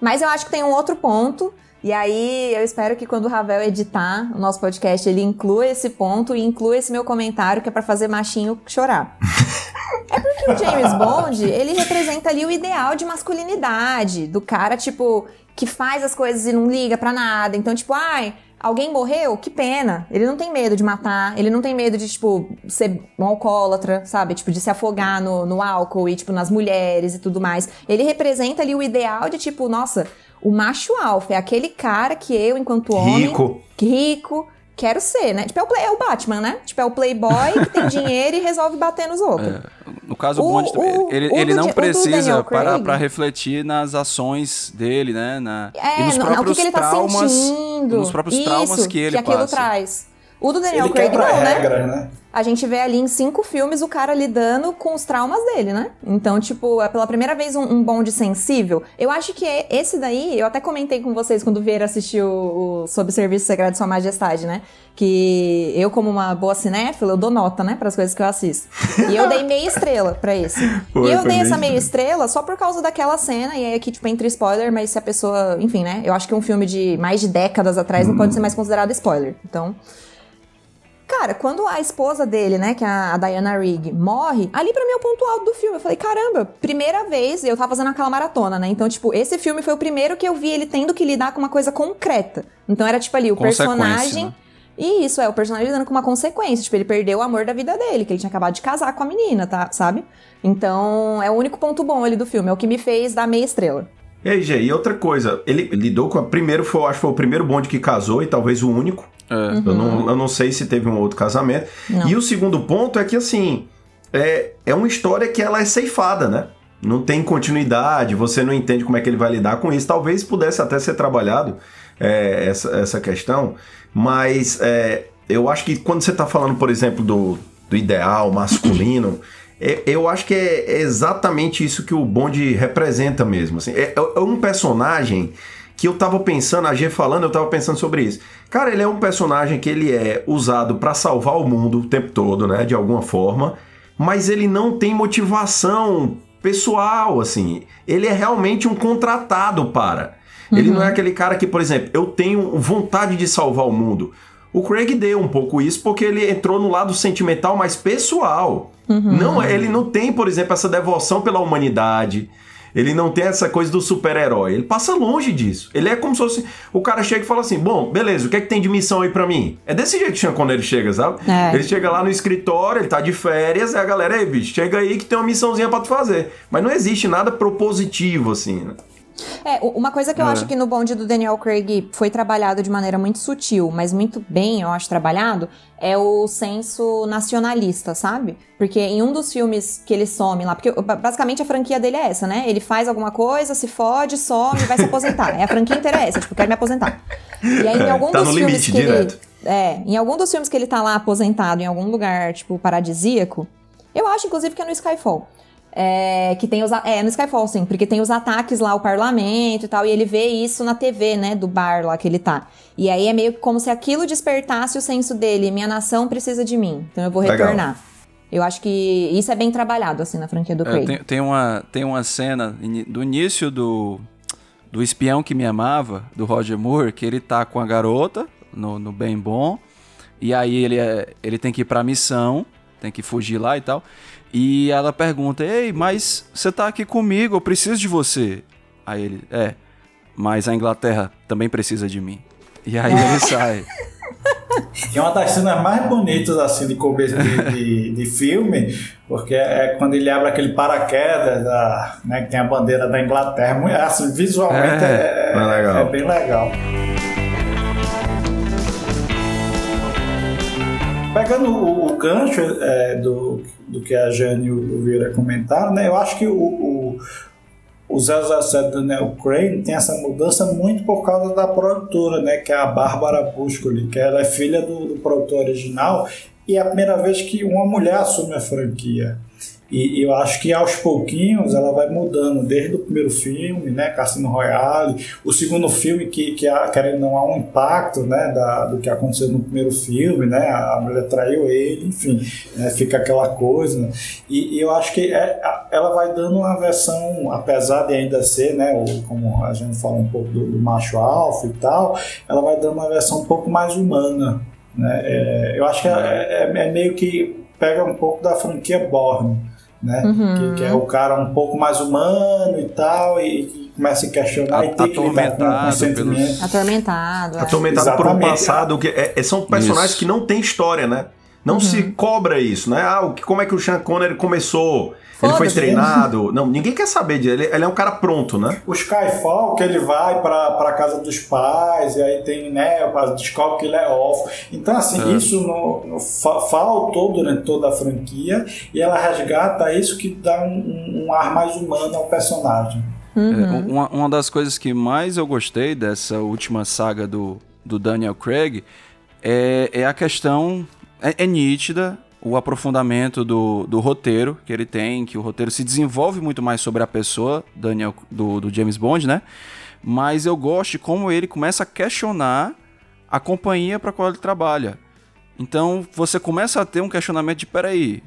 Mas eu acho que tem um outro ponto e aí, eu espero que quando o Ravel editar o nosso podcast, ele inclua esse ponto e inclua esse meu comentário, que é para fazer machinho chorar. [LAUGHS] é porque o James Bond, ele representa ali o ideal de masculinidade, do cara, tipo, que faz as coisas e não liga para nada. Então, tipo, ai, alguém morreu? Que pena. Ele não tem medo de matar, ele não tem medo de, tipo, ser um alcoólatra, sabe? Tipo, de se afogar no, no álcool e, tipo, nas mulheres e tudo mais. Ele representa ali o ideal de, tipo, nossa o macho alfa é aquele cara que eu, enquanto homem. Rico. Rico. Quero ser, né? Tipo, é o, play, é o Batman, né? Tipo, é o playboy que tem [LAUGHS] dinheiro e resolve bater nos outros. É, no caso, o, Bond, o, ele, ele não precisa parar pra refletir nas ações dele, né? Na, é, e nos próprios o que, que ele tá traumas, sentindo. Nos próprios Isso, traumas que ele que aquilo passa. traz. O do Daniel ele Craig não, regra, né? né? A gente vê ali em cinco filmes o cara lidando com os traumas dele, né? Então, tipo, é pela primeira vez um, um bonde sensível. Eu acho que esse daí, eu até comentei com vocês quando vieram assistir o, o Sob Serviço Secreto de Sua Majestade, né? Que eu, como uma boa cinéfila, eu dou nota, né, para as coisas que eu assisto. E eu dei meia estrela para esse. [LAUGHS] Foi, e eu dei essa meia estrela só por causa daquela cena, e aí aqui, tipo, entre spoiler, mas se a pessoa. Enfim, né? Eu acho que um filme de mais de décadas atrás hum. não pode ser mais considerado spoiler. Então. Cara, quando a esposa dele, né, que é a Diana Rigg, morre, ali pra mim é o ponto alto do filme. Eu falei, caramba, primeira vez, eu tava fazendo aquela maratona, né? Então, tipo, esse filme foi o primeiro que eu vi ele tendo que lidar com uma coisa concreta. Então era tipo ali, o personagem. Né? E isso, é, o personagem lidando com uma consequência. Tipo, ele perdeu o amor da vida dele, que ele tinha acabado de casar com a menina, tá? Sabe? Então, é o único ponto bom ali do filme. É o que me fez dar meia estrela. E aí, Gê, e outra coisa, ele lidou com a. Primeiro foi, acho que foi o primeiro bonde que casou e talvez o único. É. Eu, não, eu não sei se teve um outro casamento. Não. E o segundo ponto é que, assim, é, é uma história que ela é ceifada, né? Não tem continuidade, você não entende como é que ele vai lidar com isso. Talvez pudesse até ser trabalhado é, essa, essa questão, mas é, eu acho que quando você está falando, por exemplo, do, do ideal masculino, [COUGHS] é, eu acho que é exatamente isso que o Bond representa mesmo. Assim, é, é um personagem que eu tava pensando, a G falando, eu tava pensando sobre isso. Cara, ele é um personagem que ele é usado para salvar o mundo o tempo todo, né, de alguma forma, mas ele não tem motivação pessoal, assim. Ele é realmente um contratado para. Ele não é aquele cara que, por exemplo, eu tenho vontade de salvar o mundo. O Craig deu um pouco isso porque ele entrou no lado sentimental mais pessoal. Não, ele não tem, por exemplo, essa devoção pela humanidade. Ele não tem essa coisa do super-herói. Ele passa longe disso. Ele é como se fosse. O cara chega e fala assim: Bom, beleza, o que é que tem de missão aí pra mim? É desse jeito que Sean Connery chega, sabe? É. Ele chega lá no escritório, ele tá de férias, e a galera, ei, bicho, chega aí que tem uma missãozinha pra tu fazer. Mas não existe nada propositivo, assim, né? É, uma coisa que eu É. acho que no bonde do Daniel Craig foi trabalhado de maneira muito sutil, mas muito bem, eu acho, trabalhado, é o senso nacionalista, sabe? Porque em um dos filmes que ele some lá, porque ba- basicamente a franquia dele é essa, né? Ele faz alguma coisa, se fode, some, vai se aposentar. É a franquia inteira é essa, tipo, quero me aposentar. E aí em algum Tá dos filmes limite, que direto. ele. É, em algum dos filmes que ele tá lá aposentado, em algum lugar, tipo, paradisíaco, eu acho, inclusive, que é no Skyfall. É, que tem os. É, no Skyfall, sim, porque tem os ataques lá ao parlamento e tal, e ele vê isso na TV, né, do bar lá que ele tá. E aí é meio que como se aquilo despertasse o senso dele: minha nação precisa de mim, então eu vou Legal. retornar. Eu acho que isso é bem trabalhado, assim, na franquia do É, Craig. tem, tem uma, tem uma cena do início do, do Espião que Me Amava, do Roger Moore, que ele tá com a garota no, no Bem Bom, e aí ele, é, ele tem que ir pra missão, tem que fugir lá e tal, e ela pergunta, ei, mas você tá aqui comigo, eu preciso de você. Aí ele, é, mas a Inglaterra também precisa de mim. E aí ele [LAUGHS] sai. E é uma das cenas mais bonitas assim de começo de, de, de filme, porque é quando ele abre aquele paraquedas, da, né, que tem a bandeira da Inglaterra. Muito- Assim, visualmente é, É, é legal. é bem legal. Pegando o, o gancho é, do, do que a Jane e o Vieira comentaram, né, eu acho que o, o, o 007 Daniel Craig tem essa mudança muito por causa da produtora, né, que é a Bárbara Buscoli, que ela é filha do, do produtor original e é a primeira vez que uma mulher assume a franquia. E, eu acho que aos pouquinhos ela vai mudando, desde o primeiro filme, né, Cassino Royale, o segundo filme que, que há, querendo não há um impacto, né, da, do que aconteceu no primeiro filme, né, a mulher traiu ele, enfim, né, fica aquela coisa, né, e, e eu acho que é, a- ela vai dando uma versão, apesar de ainda ser, né, o, como a gente fala um pouco do, do macho alfa e tal, ela vai dando uma versão um pouco mais humana, né, é, eu acho que é, é- é meio que pega um pouco da franquia Borne, né? Uhum. Que, que é o cara um pouco mais humano e tal, e, e começa a se questionar e tem que lidar com, com Atormentado sentimento. Atormentado. é. Atormentado por um Exatamente. passado que é- é- são personagens Isso. que não tem história, né? Não se cobra isso, né? Ah, o que, como é que o Sean Connery começou? Ele foi treinado? Não, ninguém quer saber disso. Ele, ele é um cara pronto, né? O Skyfall, que ele vai pra, pra casa dos pais, e aí tem, né, descobre que ele é órfão. Então, assim, isso no, no- fa- faltou durante toda a franquia, e ela resgata isso que dá um, um- um ar mais humano ao personagem. É, uma, uma das coisas que mais eu gostei dessa última saga do, do Daniel Craig é, é a questão. É, é nítida o aprofundamento do, do roteiro que ele tem, que o roteiro se desenvolve muito mais sobre a pessoa Daniel, do, do James Bond, né? Mas eu gosto de como ele começa a questionar a companhia para qual ele trabalha. Então você começa a ter um questionamento de peraí.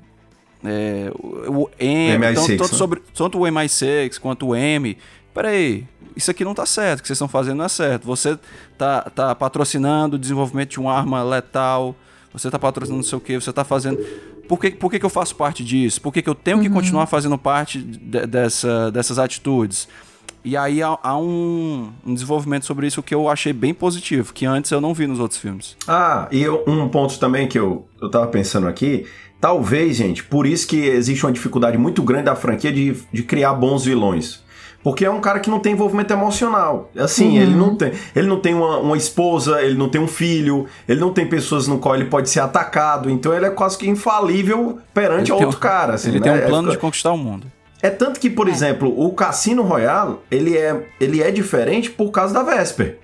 É, o, o M, MI6, então, tanto, né? sobre, tanto o MI6 quanto o M. Peraí, isso aqui não tá certo, o que vocês estão fazendo não é certo. Você tá, tá patrocinando o desenvolvimento de uma arma letal, você tá patrocinando não sei o que, você tá fazendo. Por que, por que, que eu faço parte disso? Por que, que eu tenho que continuar fazendo parte de- dessa, dessas atitudes? E aí há, há um, um desenvolvimento sobre isso que eu achei bem positivo, que antes eu não vi nos outros filmes. Ah, e eu- um ponto também que eu, eu tava pensando aqui, talvez, gente, por isso que existe uma dificuldade muito grande da franquia de, de criar bons vilões. Porque é um cara que não tem envolvimento emocional. Assim, ele não tem, ele não tem uma, uma esposa, ele não tem um filho, ele não tem pessoas no qual ele pode ser atacado, então ele é quase que infalível perante Ele outro um- cara. Assim, Ele né? tem um É- plano de conquistar o mundo. É tanto que, por exemplo, o Cassino Royale, ele é, ele é diferente por causa da Vesper.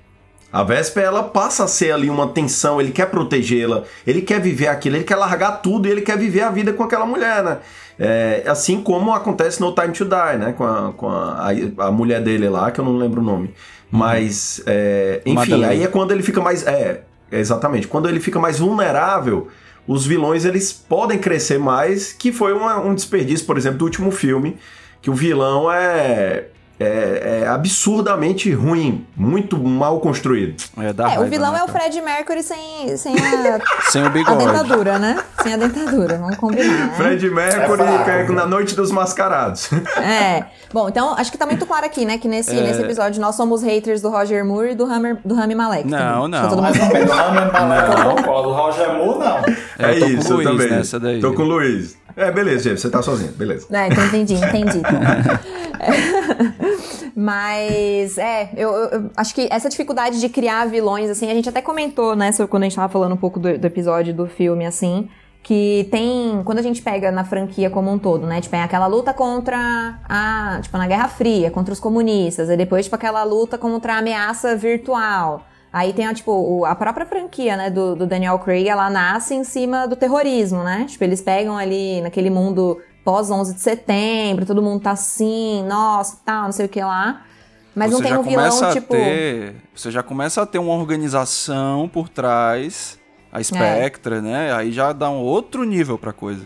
A Vesper, ela passa a ser ali uma tensão, ele quer protegê-la, ele quer viver aquilo, ele quer largar tudo e ele quer viver a vida com aquela mulher, né? É, assim como acontece no Time to Die, né? Com, a, com a, a, a mulher dele lá, que eu não lembro o nome. Mas, é, enfim, Madeleine. aí é quando ele fica mais... É, exatamente. Quando ele fica mais vulnerável, os vilões eles podem crescer mais, que foi uma- um desperdício, por exemplo, do último filme, que o vilão é é, é, absurdamente ruim, muito mal construído. É, dá é raiva, o vilão né, é o Fred Mercury sem, sem, a, [LAUGHS] sem o bigode. a dentadura, né? Sem a dentadura, vamos combinar. Né? Fred Mercury é na Noite dos Mascarados. [LAUGHS] É. Bom, então acho que tá muito claro aqui, né? Que nesse, é. nesse episódio nós somos haters do Roger Moore e do, Hammer, do Rami Malek. Não, não. Todo mundo... Mas do Rami Malek eu concordo. O Roger Moore, não. É, é isso, eu também. Nessa daí. Tô com o Luiz. É, beleza, gente, você tá sozinho, beleza. É, então entendi, entendi. [LAUGHS] Mas, é, eu, eu, acho que essa dificuldade de criar vilões, assim, a gente até comentou, né, sobre quando a gente tava falando um pouco do, do episódio do filme, assim, que tem. Quando a gente pega na franquia como um todo, né? Tipo, é aquela luta contra a. Tipo, na Guerra Fria, contra os comunistas. E depois, tipo, aquela luta contra a ameaça virtual. Aí tem, tipo, a própria franquia, né, do, do, Daniel Craig, ela nasce em cima do terrorismo, né? Tipo, eles pegam ali naquele mundo pós 11 de setembro, todo mundo tá assim, nossa, tal, não sei o que lá. Mas você não tem um vilão, tipo... Ter, você já começa a ter uma organização por trás, a Spectra, é. né? Aí já dá um outro nível pra coisa.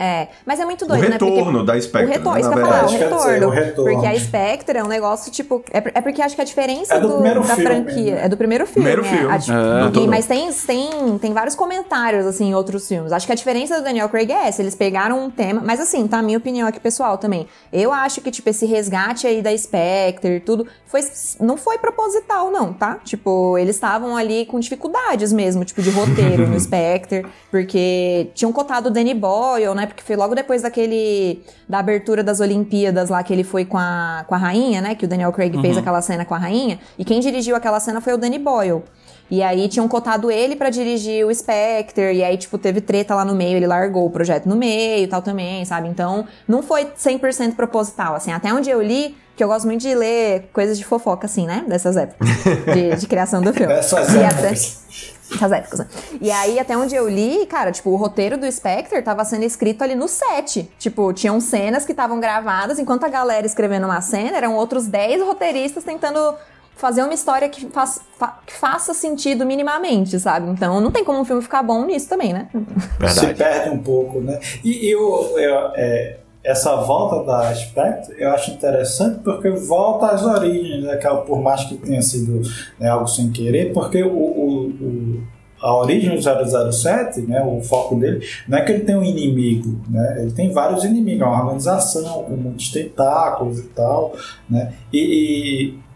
É, mas é muito doido, o retorno né? Porque, da Spectre. O retorno, né, isso que eu falar, o retorno, o retorno. Porque a Spectre é um negócio, tipo. É, é porque acho que a diferença é do, do da filme, franquia. Né? É do primeiro filme. Primeiro né? filme. A, é. mas tem, tem, tem vários comentários, assim, em outros filmes. Acho que a diferença do Daniel Craig é essa. Eles pegaram um tema. Mas assim, tá a minha opinião aqui, pessoal, também. Eu acho que, tipo, esse resgate aí da Spectre e tudo. Foi, não foi proposital, não, tá? Tipo, eles estavam ali com dificuldades mesmo, tipo, de roteiro no [LAUGHS] Spectre. Porque tinham cotado o Danny Boyle, né? Porque foi logo depois da daquele. da abertura das Olimpíadas lá que ele foi com a, com a rainha, né? Que o Daniel Craig uhum. fez aquela cena com a rainha. E quem dirigiu aquela cena foi o Danny Boyle. E aí tinham cotado ele para dirigir o Spectre, e aí, tipo, teve treta lá no meio, ele largou o projeto no meio e tal também, sabe? Então, não foi 100% proposital, assim. Até onde eu li, que eu gosto muito de ler coisas de fofoca, assim, né? Dessas épocas [LAUGHS] de, de criação do filme. Dessas épocas. Essas épocas, né? E aí, até onde eu li, cara, tipo, o roteiro do Spectre tava sendo escrito ali no set. Tipo, tinham cenas que estavam gravadas, enquanto a galera escrevendo uma cena, eram outros 10 roteiristas tentando fazer uma história que, faz, fa, que faça sentido minimamente, sabe? Então não tem como um filme ficar bom nisso também, né? Verdade. Se perde um pouco, né? E eu, eu é, essa volta da Spectre eu acho interessante porque volta às origens, né, por mais que tenha sido né, algo sem querer, porque o, o, o, a origem do 007, né, o foco dele, não é que ele tem um inimigo, né, ele tem vários inimigos, é uma organização com muitos tentáculos e tal, né, e, e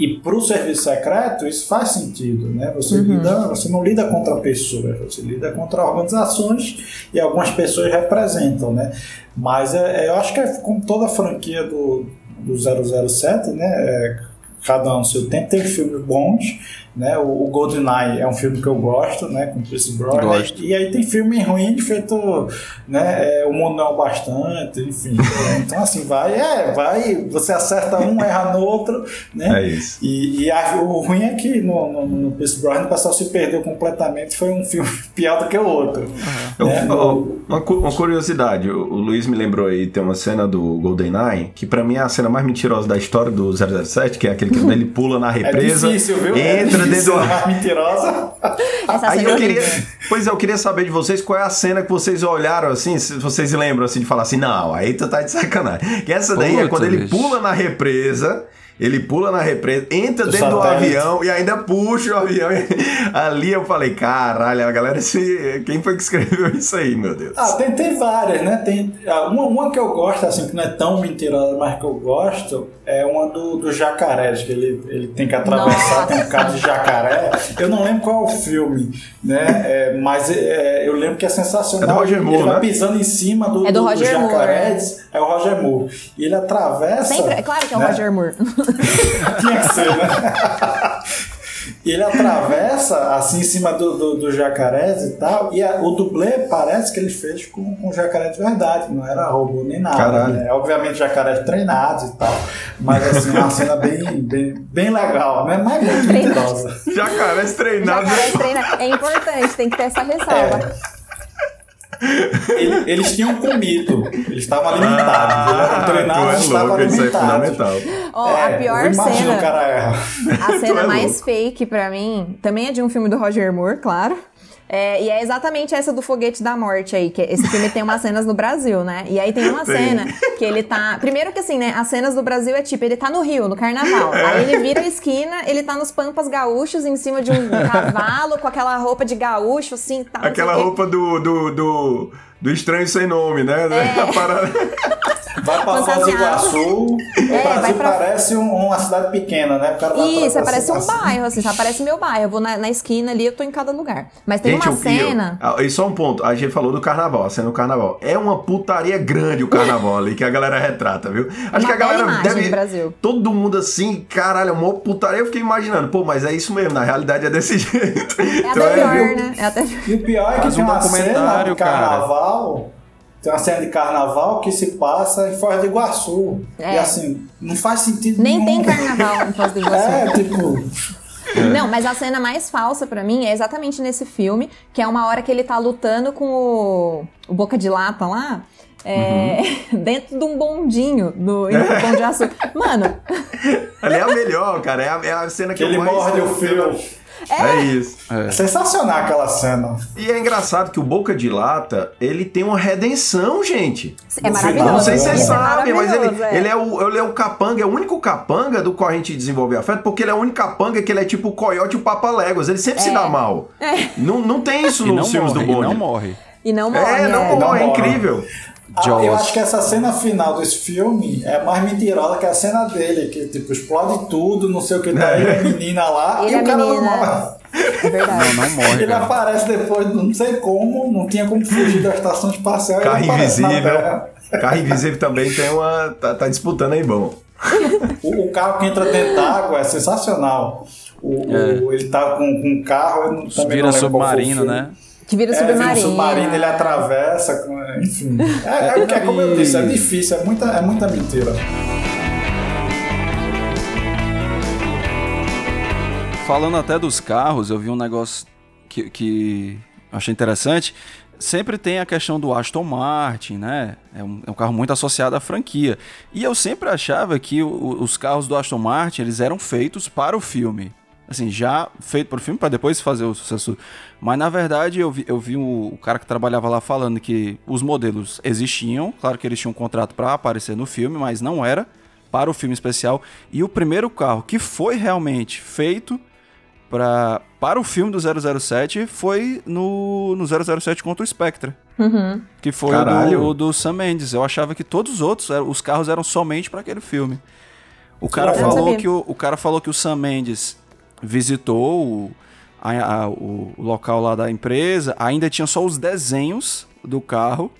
e para o serviço secreto isso faz sentido, né? Você, uhum. lida, você não lida contra pessoas, você lida contra organizações e algumas pessoas representam, né? Mas é, é, eu acho que é como toda a franquia do, do 007, né? É, cada um seu tempo, tem filmes bons, né? O, o GoldenEye é um filme que eu gosto, né? Com Chris Brosnan. E aí tem filme ruim feito, né? É, o Mundo Não é Bastante, enfim. Né? Então assim, vai, é, vai, você acerta um, erra no outro, né? É isso. E, e a, o ruim é que no, no, no Chris Brosnan o pessoal se perdeu completamente, foi um filme [LAUGHS] pior do que o outro. Uhum. Né? Eu, uma, uma, curiosidade, o, o, Luiz me lembrou aí, tem uma cena do GoldenEye, que pra mim é a cena mais mentirosa da história do 007, que é aquele que ele pula na é represa, é difícil, viu? entra é dentro mentirosa. Aí eu queria, pois é, eu queria saber de vocês qual é a cena que vocês olharam assim, se vocês lembram assim de falar assim, não, aí tu tá de sacanagem. Que essa daí Puta, é quando ele pula na represa ele pula na represa, entra dentro do avião e ainda puxa o avião. [LAUGHS] Ali eu falei, caralho, a galera se. Quem foi que escreveu isso aí, meu Deus? Ah, tem, tem várias, né? Tem, ah, uma, uma que eu gosto, assim, que não é tão mentirosa, mas que eu gosto, é uma do, do jacaré, que ele, ele tem que atravessar, Nossa. tem um bocado de jacaré. Eu não lembro qual é o filme, né? É, mas é, eu lembro que é sensacional. É do Roger Moore, ele né? vai pisando em cima do, é do, do, do jacaré. Moore. É o Roger Moore. E ele atravessa. Sempre, é claro que é o né? Roger Moore. Tinha que ser, né? E ele atravessa assim em cima do, do, do jacarés e tal. E a, o dublê parece que ele fez com, com jacaré de verdade, não era robô nem nada. Né? Obviamente jacarés treinados e tal. Mas assim, uma cena bem, bem, bem legal, né? Mas muito mentirosa. Jacarés treinados. Jacarés treinados. É importante, tem que ter essa ressalva. É. eles tinham comido, eles estavam alimentados. Ah, treinados, é estavam alimentados. Oh, é, a pior cena. A cena é mais fake pra mim também é de um filme do Roger Moore, claro. É, e é exatamente essa do foguete da morte aí, que esse filme tem umas cenas no Brasil, né? E aí tem uma Tem. cena que ele tá. Primeiro que assim, né? As cenas do Brasil é tipo, ele tá no Rio, no carnaval. Aí ele vira a esquina, ele tá nos Pampas Gaúchos, em cima de um cavalo, com aquela roupa de gaúcho, assim, tal. Aquela roupa do, do, do, do estranho sem nome, né? É. [LAUGHS] Vai pra Foz do. Iguaçu. É, o Brasil pra- parece um- uma cidade pequena, né? Cara Isso, pra- parece um bairro, assim, já parece meu bairro. Eu vou na, na esquina ali, eu tô em cada lugar. Mas tem Gente, uma eu- cena. ah, E só um ponto, a gente falou do carnaval, a cena do carnaval. É uma putaria grande o carnaval ali que a galera retrata, viu? Acho que a galera deve. do Brasil. Todo mundo assim, caralho, uma putaria. Eu fiquei imaginando, pô, mas é isso mesmo, na realidade é desse [LAUGHS] jeito. É Então até pior, viu? né? É até E o pior é que Faz tem um uma cena de carnaval. Tem uma cena de carnaval que se passa em Foz do Iguaçu. É. E assim, não faz sentido Nem nenhum. tem carnaval em Foz do [LAUGHS] Iguaçu. É, tipo, Não, mas a cena mais falsa pra mim é exatamente nesse filme, que é uma hora que ele tá lutando com o, o Boca de Lata lá. é, [LAUGHS] dentro de um bondinho do Pão de Açúcar. Mano, [LAUGHS] Ali é a melhor, cara. É a, é a cena que que ele mais. morde o fio. É isso. É sensacional aquela cena. E é engraçado que o Boca de Lata, ele tem uma redenção, gente. é maravilhoso. Não sei se vocês Isso é sabem, mas ele, é. ele, é o, ele é o capanga, é o único capanga do qual a gente desenvolve afeto, porque ele é o único capanga que ele é tipo o coiote e o Papa Léguas. Ele sempre se dá mal. Não, não tem isso E não nos filmes morre, do bonde. não morre. E não morre. É, não é. morre, é morre. incrível. Ah, Jaws. eu acho que essa cena final desse filme é mais mentirosa que a cena dele, que tipo, explode tudo, não sei o que, daí a menina lá Ele e é o cara não menina. morre. É verdade. Não, não morre, Ele cara. aparece depois, não sei como, não tinha como fugir da estação espacial. Carro invisível. Carro invisível também tem uma. Tá, tá disputando aí, bom. O, o carro que entra dentro da água é sensacional. O, o- ele tá com, com um carro, eu não, também Vira não submarino, filme. né? Que vira É, vira um submarino. submarino, ele atravessa, com- enfim. É, é, é como eu disse, é difícil, é muita, é muita mentira. Falando até dos carros, eu vi um negócio que, que eu achei interessante. Sempre tem a questão do Aston Martin, né? É um, é um carro muito associado à franquia. E eu sempre achava que o- os carros do Aston Martin eles eram feitos para o filme. Assim, já feito para o filme, para depois fazer o sucesso. Mas na verdade eu vi, eu vi o, o cara que trabalhava lá falando que os modelos existiam. Claro que eles tinham um contrato para aparecer no filme, mas não era para o filme especial. E o primeiro carro que foi realmente feito pra, para o filme do 007 foi no, no 007 contra o Spectre. Uhum. Que foi o Caralho. do, o do Sam Mendes. Eu achava que todos os outros, os carros eram somente para aquele filme. O cara, Eu falou que o, o cara falou que o Sam Mendes visitou o, a- a- o local lá da empresa, ainda tinha só os desenhos do carro.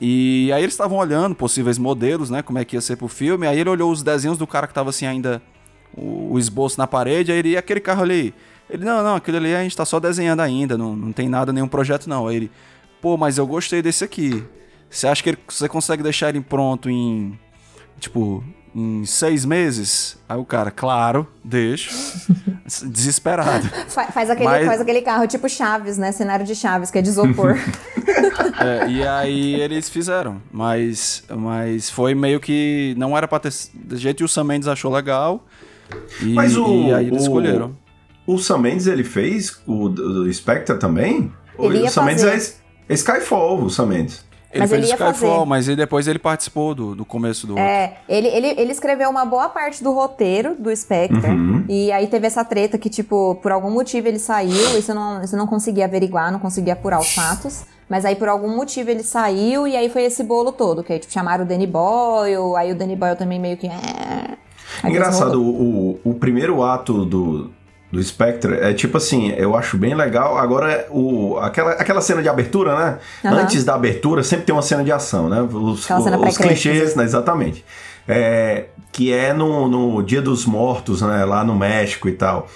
E aí eles estavam olhando possíveis modelos, né? Como é que ia ser pro filme. Aí ele olhou os desenhos do cara que tava assim ainda o, o esboço na parede, aí ele, e aquele carro ali? Ele, não, não, aquele ali a gente tá só desenhando ainda, não, não tem nada, nenhum projeto não. Aí ele, pô, mas eu gostei desse aqui. Você acha que ele- você consegue deixar ele pronto em, tipo, em seis meses? Aí o cara, claro, deixo. [LAUGHS] Desesperado. Fa- Faz aquele, Mas- faz aquele carro tipo Chaves, né? Cenário de Chaves, que é de isopor. [LAUGHS] É, e aí eles fizeram, mas, mas foi meio que não era pra ter de jeito e o Sam Mendes achou legal. E, Mas o- e aí eles o- escolheram. O Sam Mendes, ele fez o, o Spectre também? Ele o ia Sam Mendes fazer. é S- Skyfall, o Sam Mendes. Ele Mas fez ele ia Skyfall, fazer. mas aí depois ele participou do, do começo do outro. É, ele, ele, ele escreveu uma boa parte do roteiro do Spectre. Uhum. E aí teve essa treta que, tipo, por algum motivo ele saiu. Isso eu não, isso eu não consegui averiguar, não consegui apurar os fatos. Mas aí por algum motivo ele saiu e aí foi esse bolo todo. Que aí, tipo, chamaram o Danny Boyle. Aí o Danny Boyle também meio que. é. Aí Engraçado, o, o, o primeiro ato do, do Spectre é tipo assim, eu acho bem legal. Agora, o, aquela, aquela cena de abertura, né? Aham. Antes da abertura, sempre tem uma cena de ação, né? Os, cena os clichês, né? Exatamente. É, que é no, no Dia dos Mortos, né? Lá no México e tal.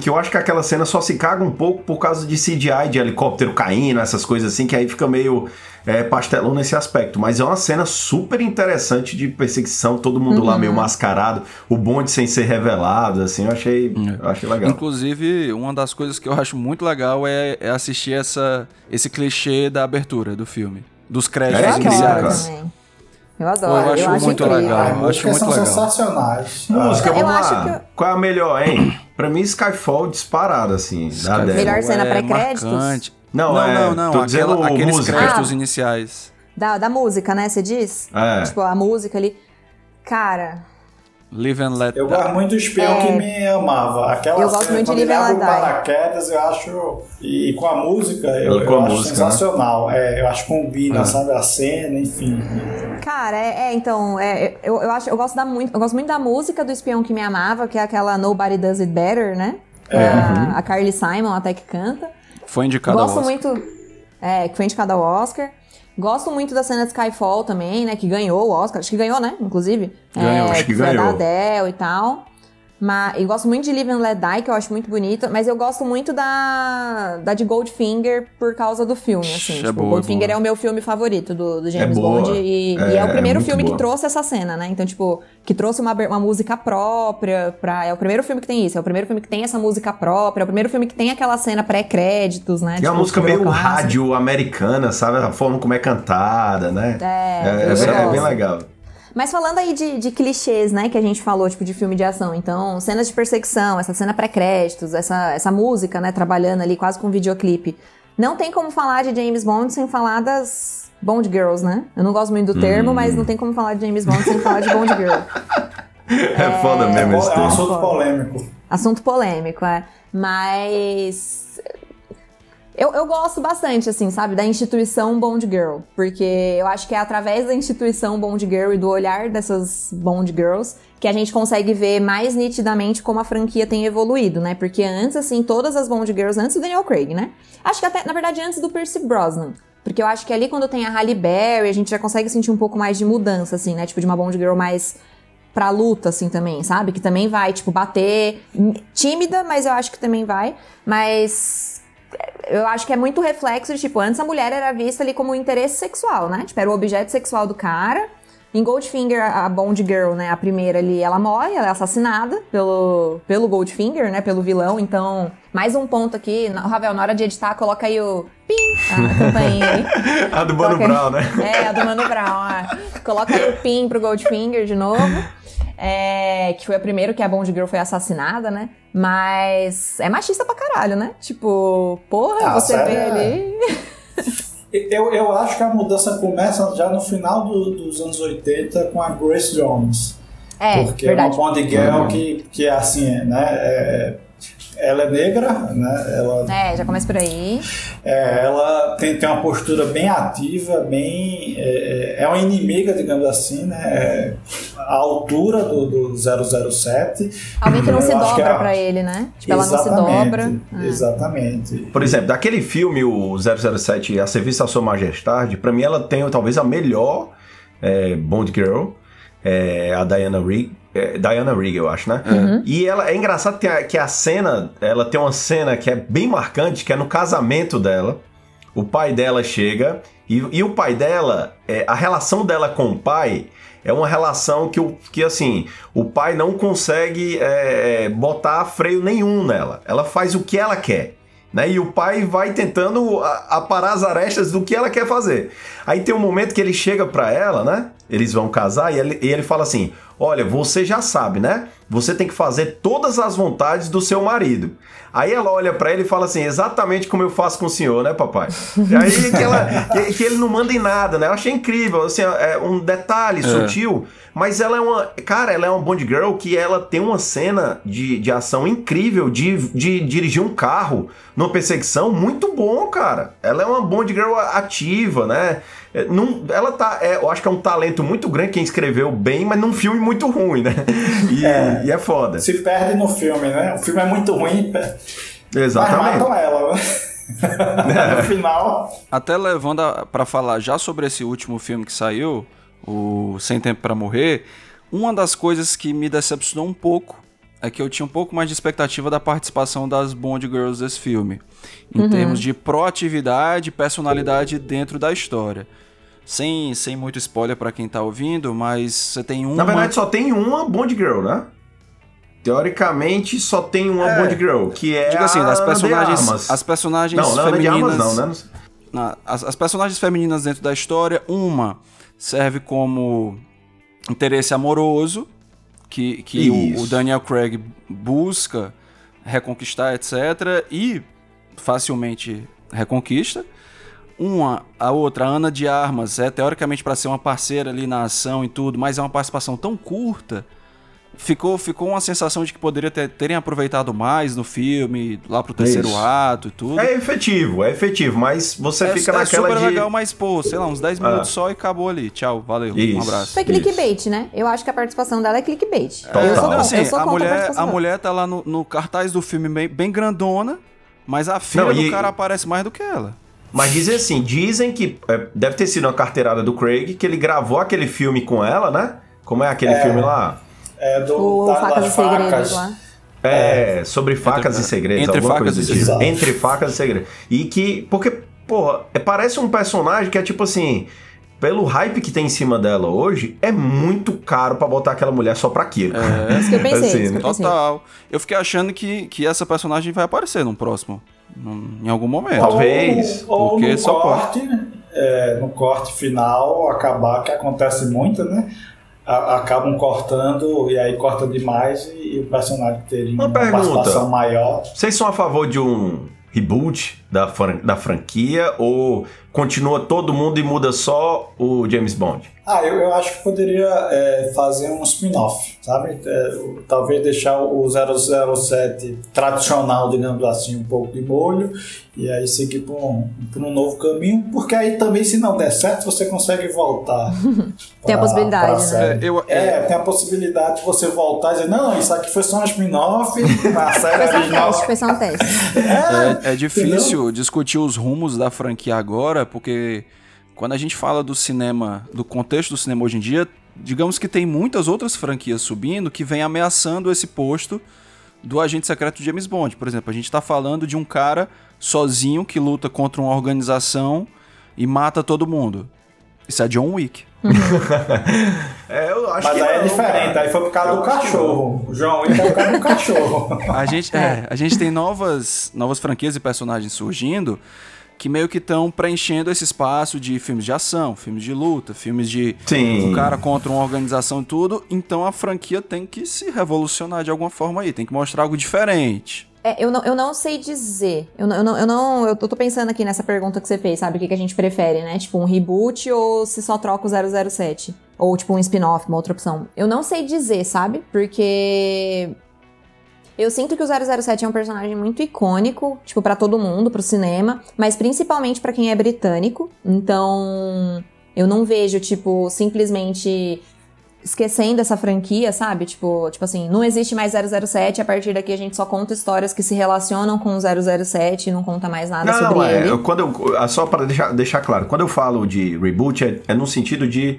Que eu acho que aquela cena só se caga um pouco por causa de CGI, de helicóptero caindo, essas coisas assim, que aí fica meio é, pastelão nesse aspecto. Mas é uma cena super interessante de perseguição, todo mundo lá meio mascarado, o bonde sem ser revelado, assim, eu achei, eu achei legal. Inclusive, uma das coisas que eu acho muito legal é, é assistir essa, esse clichê da abertura do filme. Dos créditos É incrível, adoro iniciais. Eu adoro. Eu acho acho muito incrível. legal. As acho muito são legal. sensacionais. Música, Eu vamos lá. eu- Qual é a melhor, hein? Pra mim, Skyfall disparado, assim, Skyfall. Melhor cena é pré-créditos? Não, não, é, não, não. tô dizendo aquela- aqueles música. créditos Ah. iniciais. Da, da música, né? Você diz? É. Tipo, a música ali. Cara, Live and Let Eu gosto muito do espião É. que me amava. Aquela Eu gosto cena, muito de Live and Let Die. paraquedas, eu acho. E, com a música, eu, Com eu a acho música, sensacional. É, eu acho que combina, É. sabe? A cena, enfim. cara, é, é, então, é, eu, eu acho, eu gosto da muito, eu gosto muito da música do Espião que me amava, que é aquela Nobody Does It Better, né? É. A, a Carly Simon até que canta. Foi indicado ao Gosto Oscar. muito. É, que foi indicada ao Oscar. Gosto muito da cena de Skyfall também, né? Que ganhou o Oscar. Acho que ganhou, né? Inclusive. Ganhou, é, acho que foi ganhou. da Adele e tal. Mas, e gosto muito de Live and Let Die, que eu acho muito bonita. Mas eu gosto muito da, da de Goldfinger por causa do filme, assim. É tipo, boa, Goldfinger boa. é o meu filme favorito do, do James É. Bond. E É, e é o primeiro muito filme boa. que trouxe essa cena, né? Então, tipo, que trouxe uma, uma música própria pra... É o primeiro filme que tem isso. É o primeiro filme que tem essa música própria. É o primeiro filme que tem aquela cena pré-créditos, né? E é uma tipo, música meio rádio americana, sabe? A forma como é cantada, né? É, é, eu é bem legal. Mas falando aí de, de clichês, né, que a gente falou, tipo, de filme de ação. Então, cenas de perseguição, essa cena pré-créditos, essa, essa música, né, trabalhando ali quase com um videoclipe. Não tem como falar de James Bond sem falar das Bond Girls, né? Eu não gosto muito do termo, mas não tem como falar de James Bond sem falar de Bond Girl. É, foda É, mesmo esse é um assunto polêmico. Assunto polêmico, é. Mas. Eu, eu gosto bastante, assim, sabe, da instituição Bond Girl. Porque eu acho que é através da instituição Bond Girl e do olhar dessas Bond Girls que a gente consegue ver mais nitidamente como a franquia tem evoluído, né? Porque antes, assim, todas as Bond Girls, antes do Daniel Craig, né? Acho que até, na verdade, antes do Percy Brosnan. Porque eu acho que ali quando tem a Halle Berry, a gente já consegue sentir um pouco mais de mudança, assim, né? Tipo, de uma Bond Girl mais pra luta, assim, também, sabe? Que também vai, tipo, bater. Tímida, mas eu acho que também vai. Mas. Eu acho que é muito reflexo de, tipo, antes a mulher era vista ali como um interesse sexual, né? Tipo, era o objeto sexual do cara. Em Goldfinger, a Bond Girl, né, a primeira ali, ela morre, ela é assassinada pelo, pelo Goldfinger, né, pelo vilão. Então, mais um ponto aqui. Ravel, na hora de editar, coloca aí o pim, a campainha aí. [LAUGHS] A do Mano Coloca. Brown, né? É, a do Mano Brown. é. Coloca aí o pin pro Goldfinger de novo. É, que foi o primeiro que a Bond Girl foi assassinada, né? Mas é machista pra caralho, né? Tipo, porra, Ah, você vê é. ali. Eu, eu acho que a mudança começa já no final do- dos anos 80 com a Grace Jones. É, porque verdade. é uma Bond Girl que, que é assim, né? é- ela é negra, né? Ela, É, já começa por aí. é, ela tem, tem uma postura bem ativa, bem. É, é- é uma inimiga, digamos assim, né? É, a altura do, do 007. Alguém que não se dobra é- pra ele, né? Tipo, ela não se Exatamente, dobra. É. Exatamente. Por exemplo, daquele filme, o 007, A Serviço da Sua Majestade, pra mim ela tem talvez a melhor é, Bond Girl, é, a Diana Rigg. É, Diana Rigg, eu acho, né? Uhum. E ela é engraçado que a, que a cena, ela tem uma cena que é bem marcante, que é no casamento dela. O pai dela chega e, e o pai dela, é, a relação dela com o pai é uma relação que, o, que assim, o pai não consegue é, é, botar freio nenhum nela. Ela faz o que ela quer. Né? E o pai vai tentando aparar as arestas do que ela quer fazer. Aí tem um momento que ele chega pra ela, né? Eles vão casar e ele, e ele fala assim: Olha, você já sabe, né? Você tem que fazer todas as vontades do seu marido. Aí ela olha pra ele e fala assim: Exatamente como eu faço com o senhor, né, papai? E aí que, ela- que- que ele não manda em nada, né? Eu achei incrível, assim, é um detalhe sutil, mas ela é uma. Cara, ela é uma Bond Girl que ela tem uma cena de, de ação incrível de, de dirigir um carro numa perseguição muito bom, cara. Ela é uma Bond Girl ativa, né? É, não- ela tá. é, eu acho que é um talento muito grande quem escreveu bem, mas num filme muito ruim, né? E é, e é foda. Se perde no filme, né? O filme é muito ruim, [LAUGHS] mas Exatamente. matam ela, né? [LAUGHS] [LAUGHS] no final. Até levando a- pra falar já sobre esse último filme que saiu, o Sem Tempo Pra Morrer, uma das coisas que me decepcionou um pouco é que eu tinha um pouco mais de expectativa da participação das Bond Girls desse filme. Em termos de proatividade e personalidade dentro da história. Sem, sem muito spoiler pra quem tá ouvindo, mas você tem uma... Na verdade, só tem uma Bond Girl, né? Teoricamente, só tem uma É. Bond Girl, que é Diga assim, das personagens, as personagens Não, não femininas... Armas, não, né? Na- as, as personagens femininas dentro da história, uma serve como interesse amoroso que, que o, o Daniel Craig busca reconquistar, etc. E facilmente reconquista. Uma, a outra, a Ana de Armas, é teoricamente para ser uma parceira ali na ação e tudo, mas é uma participação tão curta ficou, ficou uma sensação de que poderia ter, terem aproveitado mais no filme, lá pro terceiro Isso. ato e tudo. É efetivo, é efetivo, mas você é, fica é naquela super de... legal, mas pô, sei lá, uns 10 minutos ah. só e acabou ali. Tchau, valeu, Isso. um abraço. Foi clickbait, Isso. né? Eu acho que a participação dela é clickbait. Total. Eu sou, assim, eu sou a mulher, a, a mulher tá lá no, no, cartaz do filme bem, bem grandona, mas a filha Não, do e... cara aparece mais do que ela. Mas dizem assim, dizem que é, deve ter sido uma carteirada do Craig, que ele gravou aquele filme com ela, né? Como é aquele é. filme lá? É do, o da, Facas e Segredos lá. É, sobre facas entre, e segredos. Entre facas e segredos. Entre facas e segredos. E que. Porque, porra, é, parece um personagem que é tipo assim. Pelo hype que tem em cima dela hoje, é muito caro para botar aquela mulher só pra aquilo. É, isso que eu pensei. Assim, né? Total. Eu fiquei achando que, que essa personagem vai aparecer no próximo. Em algum momento. Talvez. Ou, ou no só corte, é, no corte final, acabar, que acontece muito, né? A, acabam cortando e aí corta demais e, e o personagem teria uma, uma participação maior. Vocês são a favor de um reboot da, fran da franquia ou continua todo mundo e muda só o James Bond? Ah, eu, eu acho que poderia é, fazer um spin-off, sabe? É, talvez deixar o 007 tradicional, digamos assim, um pouco de molho e aí seguir por um, por um novo caminho, porque aí também, se não der certo, você consegue voltar. [LAUGHS] tem pra, a possibilidade, né? É, eu, é, é, tem a possibilidade de você voltar e dizer, não, isso aqui foi só um spin-off, [LAUGHS] a série foi original. Foi só um teste. É, é, difícil entendeu? discutir os rumos da franquia agora, porque quando a gente fala do cinema, do contexto do cinema hoje em dia, digamos que tem muitas outras franquias subindo que vem ameaçando esse posto do agente secreto James Bond. Por exemplo, a gente está falando de um cara sozinho que luta contra uma organização e mata todo mundo. Isso é John Wick. [LAUGHS] É, eu acho Mas que aí é diferente, cara. aí foi por causa eu do cachorro. O John Wick é por causa do cachorro. A gente, é, a gente tem novas, novas franquias e personagens surgindo que meio que estão preenchendo esse espaço de filmes de ação, filmes de luta, filmes de Sim. um cara contra uma organização e tudo. Então a franquia tem que se revolucionar de alguma forma aí, tem que mostrar algo diferente. É, eu, não, eu não sei dizer. Eu não, eu não, eu não. Eu tô pensando aqui nessa pergunta que você fez, sabe? O que, que a gente prefere, né? Tipo, um reboot ou se só troca o 007? Ou, tipo, um spin-off, uma outra opção. Eu não sei dizer, sabe? Porque eu sinto que o 007 é um personagem muito icônico, tipo, para todo mundo, pro cinema, mas principalmente para quem é britânico. Então, eu não vejo, tipo, simplesmente esquecendo essa franquia, sabe? Tipo, tipo assim, não existe mais 007, a partir daqui a gente só conta histórias que se relacionam com o 007 e não conta mais nada não, sobre não, ele. É, quando eu, só para deixar, deixar claro, quando eu falo de reboot é, é no sentido de